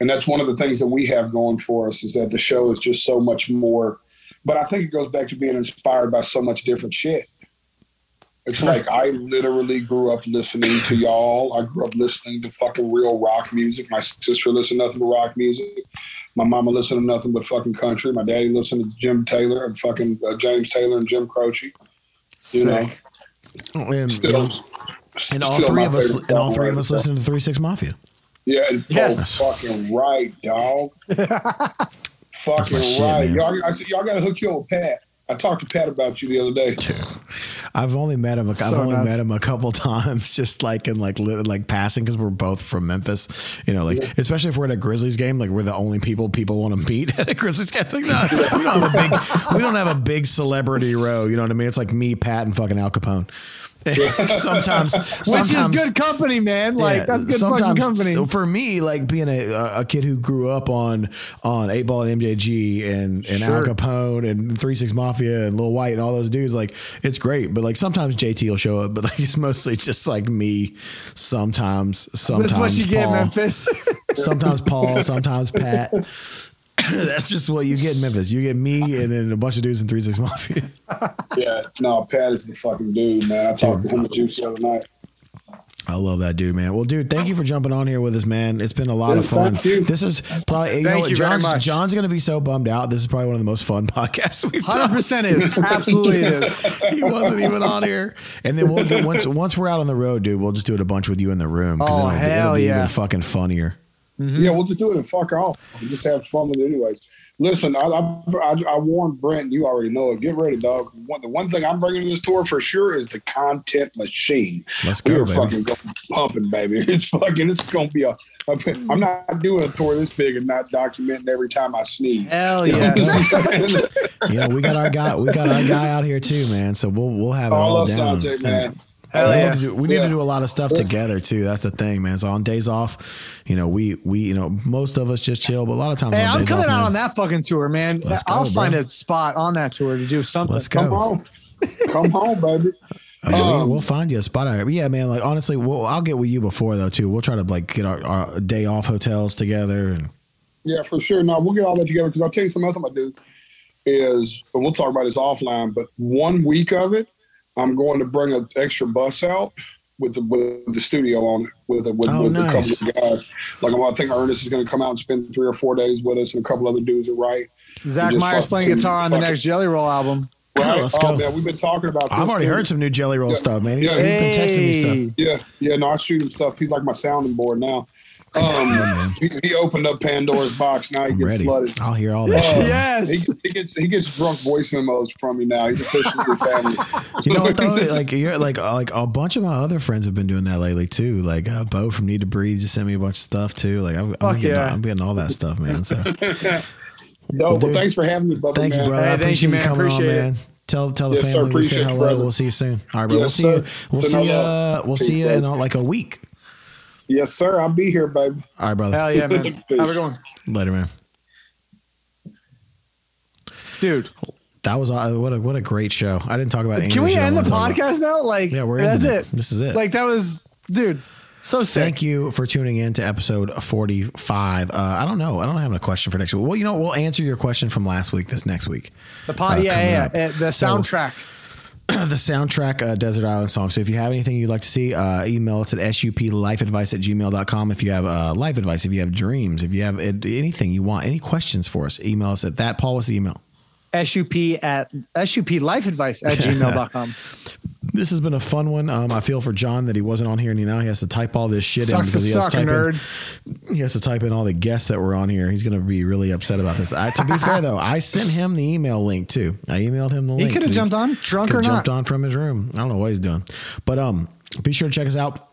[SPEAKER 10] And that's one of the things that we have going for us is that the show is just so much more. But I think it goes back to being inspired by so much different shit. It's like I literally grew up listening to y'all. I grew up listening to fucking real rock music. My sister listened to nothing but rock music. My mama listened to nothing but fucking country. My daddy listened to Jim Taylor and fucking uh, James Taylor and Jim Croce. You know,
[SPEAKER 2] Oh, and,
[SPEAKER 10] Still-
[SPEAKER 2] and all three of us, and all three of us
[SPEAKER 10] so.
[SPEAKER 2] listen to Three Six Mafia.
[SPEAKER 10] Yeah, and
[SPEAKER 2] Yes.
[SPEAKER 10] fucking right, dog. fucking
[SPEAKER 2] my shit,
[SPEAKER 10] right.
[SPEAKER 2] man.
[SPEAKER 10] y'all, I said, y'all got to hook you up with Pat. I talked to Pat about you the other day.
[SPEAKER 2] Dude, I've only met him. I've only
[SPEAKER 10] nuts.
[SPEAKER 2] met him a couple times, just like in like like passing because we're both from Memphis. You know, like especially if we're at a Grizzlies game, like we're the only people people want to meet at a Grizzlies game. Like, no, we don't have a big we don't have a big celebrity row. You know what I mean? It's like me, Pat, and fucking Al Kapone. sometimes,
[SPEAKER 1] Which is good company, man. Like
[SPEAKER 2] yeah,
[SPEAKER 1] that's good fucking company.
[SPEAKER 2] for me, like being a, a kid who grew up on on eight ball and MJG and and Al Kapone and Three Six Mafia and Lil Wyte and all those dudes, like it's great. But like sometimes JT will show up, but like it's mostly just like me. Sometimes, sometimes
[SPEAKER 1] This is what you get, Memphis.
[SPEAKER 2] sometimes Paul, sometimes Pat. That's just what you get in Memphis. You get me and then a bunch of dudes in Three Six Mafia.
[SPEAKER 10] Yeah, no, Pat is the fucking dude, man. I talked to him at Juice the other night.
[SPEAKER 2] I love that dude, man. Well, dude, thank you for jumping on here with us, man. It's been a lot
[SPEAKER 10] Yeah,
[SPEAKER 2] of fun.
[SPEAKER 10] thank you.
[SPEAKER 2] This is probably you know
[SPEAKER 1] Thank
[SPEAKER 2] what,
[SPEAKER 1] you
[SPEAKER 2] John's. John's gonna be so bummed out. This is probably one of the most fun podcasts we've done.
[SPEAKER 1] 100% is. Absolutely it is.
[SPEAKER 2] he wasn't even on here. And then we'll get once once we're out on the road, dude, we'll just do it a bunch with you in the room. 'cause
[SPEAKER 1] Oh,
[SPEAKER 2] it'll, be- it'll be
[SPEAKER 1] yeah.
[SPEAKER 2] even fucking funnier. Mm-hmm.
[SPEAKER 10] Yeah, we'll just do it and fuck off. We'll just have fun with it anyways. Listen, I, I, I, I warned Brent, you already know it. Get ready, dog. One, the one thing I'm bringing to this tour for sure is the content machine.
[SPEAKER 2] Let's
[SPEAKER 10] we are
[SPEAKER 2] baby.
[SPEAKER 10] fucking going pumping, baby. It's fucking, it's going to be a, a, I'm not doing a tour this big and not documenting every time I sneeze.
[SPEAKER 1] Hell
[SPEAKER 10] You know
[SPEAKER 1] yeah.
[SPEAKER 10] what I'm saying?
[SPEAKER 2] You know, we got our guy, we got our guy out here too, man. So we'll we'll have it
[SPEAKER 10] I
[SPEAKER 2] all
[SPEAKER 10] love
[SPEAKER 2] down.
[SPEAKER 10] Sanjay, man.
[SPEAKER 2] And
[SPEAKER 1] Hell
[SPEAKER 2] we,
[SPEAKER 1] yeah.
[SPEAKER 2] need to do, we need
[SPEAKER 10] Yeah.
[SPEAKER 2] to do a lot of stuff together too. That's the thing, man. So on days off, you know, we we you know most of us just chill, but a lot of times
[SPEAKER 1] Hey,
[SPEAKER 2] on
[SPEAKER 1] I'm
[SPEAKER 2] days
[SPEAKER 1] coming
[SPEAKER 2] off,
[SPEAKER 1] out
[SPEAKER 2] man,
[SPEAKER 1] on that fucking tour, man.
[SPEAKER 2] Let's go,
[SPEAKER 1] I'll
[SPEAKER 2] bro.
[SPEAKER 1] find a spot on that tour to do something.
[SPEAKER 2] Let's
[SPEAKER 10] Come
[SPEAKER 2] go.
[SPEAKER 10] home. Come home, baby.
[SPEAKER 2] I mean, we-
[SPEAKER 10] Um,
[SPEAKER 2] we'll find you a spot. out here. But yeah, man. Like honestly, we'll, I'll get with you before though too. We'll try to like get our, our day off hotels together. And,
[SPEAKER 10] Yeah, for sure. No, we'll get all that together because I'll tell you something else I'm gonna do is and we'll talk about this offline, but one week of it, I'm going to bring an extra bus out with the with the studio on it with a with,
[SPEAKER 2] Oh,
[SPEAKER 10] with
[SPEAKER 2] nice.
[SPEAKER 10] a couple of guys. Like I think Ernest is gonna come out and spend three or four days with us and a couple other dudes are right.
[SPEAKER 1] Zach Myers playing guitar on the next Jelly Roll album.
[SPEAKER 10] Right?
[SPEAKER 2] let's
[SPEAKER 10] oh,
[SPEAKER 2] go.
[SPEAKER 10] man, we've been talking about this.
[SPEAKER 2] I've already
[SPEAKER 10] too.
[SPEAKER 2] heard some new Jelly Roll
[SPEAKER 10] Yeah.
[SPEAKER 2] stuff, man. He,
[SPEAKER 10] Yeah.
[SPEAKER 2] has been texting me stuff.
[SPEAKER 10] Yeah, yeah, no, I shoot him stuff. He's like my sounding board now. Um, he, he opened up Pandora's box. Now he
[SPEAKER 2] I'm
[SPEAKER 10] gets
[SPEAKER 2] ready.
[SPEAKER 10] flooded.
[SPEAKER 2] I'll hear all that
[SPEAKER 10] Uh,
[SPEAKER 2] shit.
[SPEAKER 1] Yes.
[SPEAKER 10] He, he gets he gets drunk voice memos from me now. He's officially family.
[SPEAKER 2] You know what though? Like you're like like a bunch of my other friends have been doing that lately too. Like uh, Bo from NEEDTOBREATHE just sent me a bunch of stuff too. Like I'm, I'm, getting,
[SPEAKER 1] yeah.
[SPEAKER 2] I'm getting all that stuff, man. So
[SPEAKER 10] No,
[SPEAKER 2] Well,
[SPEAKER 10] but
[SPEAKER 2] dude,
[SPEAKER 10] thanks for having me, Bubba.
[SPEAKER 2] thank you,
[SPEAKER 10] man.
[SPEAKER 2] brother.
[SPEAKER 1] Hey,
[SPEAKER 2] I appreciate
[SPEAKER 1] you,
[SPEAKER 2] you
[SPEAKER 1] man.
[SPEAKER 2] coming on,
[SPEAKER 1] Appreciate it.
[SPEAKER 2] man. Tell tell the
[SPEAKER 10] Yes, sir.
[SPEAKER 2] family we said hello.
[SPEAKER 10] brother.
[SPEAKER 2] We'll see you soon. All right, bro. we'll see
[SPEAKER 10] sir.
[SPEAKER 2] you. We'll
[SPEAKER 10] Send
[SPEAKER 2] see you. Uh, we'll
[SPEAKER 10] Peace,
[SPEAKER 2] see you in uh, like a week.
[SPEAKER 10] Yes, sir. I'll be here, baby.
[SPEAKER 2] All right, brother.
[SPEAKER 1] Hell yeah, man.
[SPEAKER 10] Peace.
[SPEAKER 1] Have a good one.
[SPEAKER 2] Later, man.
[SPEAKER 1] Dude,
[SPEAKER 2] That was uh, what a what a great show. I didn't talk about any
[SPEAKER 1] can
[SPEAKER 2] of
[SPEAKER 1] we end the
[SPEAKER 2] wanted about.
[SPEAKER 1] podcast now? Like,
[SPEAKER 2] Yeah, we're
[SPEAKER 1] that's it.
[SPEAKER 2] it. This is it.
[SPEAKER 1] Like, that was, dude, so sick.
[SPEAKER 2] Thank you for tuning in to episode 45. Uh, I don't know. I don't have a question for next week. Well, you know, we'll answer your question from last week this next week.
[SPEAKER 1] The pod,
[SPEAKER 2] uh,
[SPEAKER 1] yeah, yeah, yeah. Uh, The
[SPEAKER 2] So-
[SPEAKER 1] soundtrack.
[SPEAKER 2] the soundtrack uh, Desert Island song. So if you have anything you'd like to see, uh, email us at suplifeadvice at gmail.com. If you have uh, life advice, if you have dreams, if you have uh, anything you want, any questions for us, email us at that. Paul, what's the email?
[SPEAKER 1] SUP at SUP life advice at gmail.com.
[SPEAKER 2] This has been a fun one. Um, I feel for John that he wasn't on here and he now he has to type all this shit in
[SPEAKER 1] Sucks to
[SPEAKER 2] because he has to type
[SPEAKER 1] nerd.
[SPEAKER 2] in. He has to type in all the guests that were on here. He's going to be really upset about this. I, to be fair though, I sent him the email link too. I emailed him the
[SPEAKER 1] He
[SPEAKER 2] link.
[SPEAKER 1] He could have jumped on, drunk or not.
[SPEAKER 2] jumped on from his room. I don't know what he's doing, but um, be sure to check us out.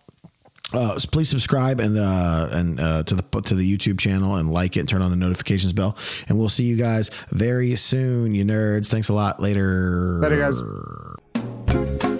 [SPEAKER 2] Uh, please subscribe and uh, and uh, to the to the YouTube channel and like it and turn on the notifications bell. And we'll see you guys very soon, you nerds. Thanks a lot. Later.
[SPEAKER 1] Later, guys.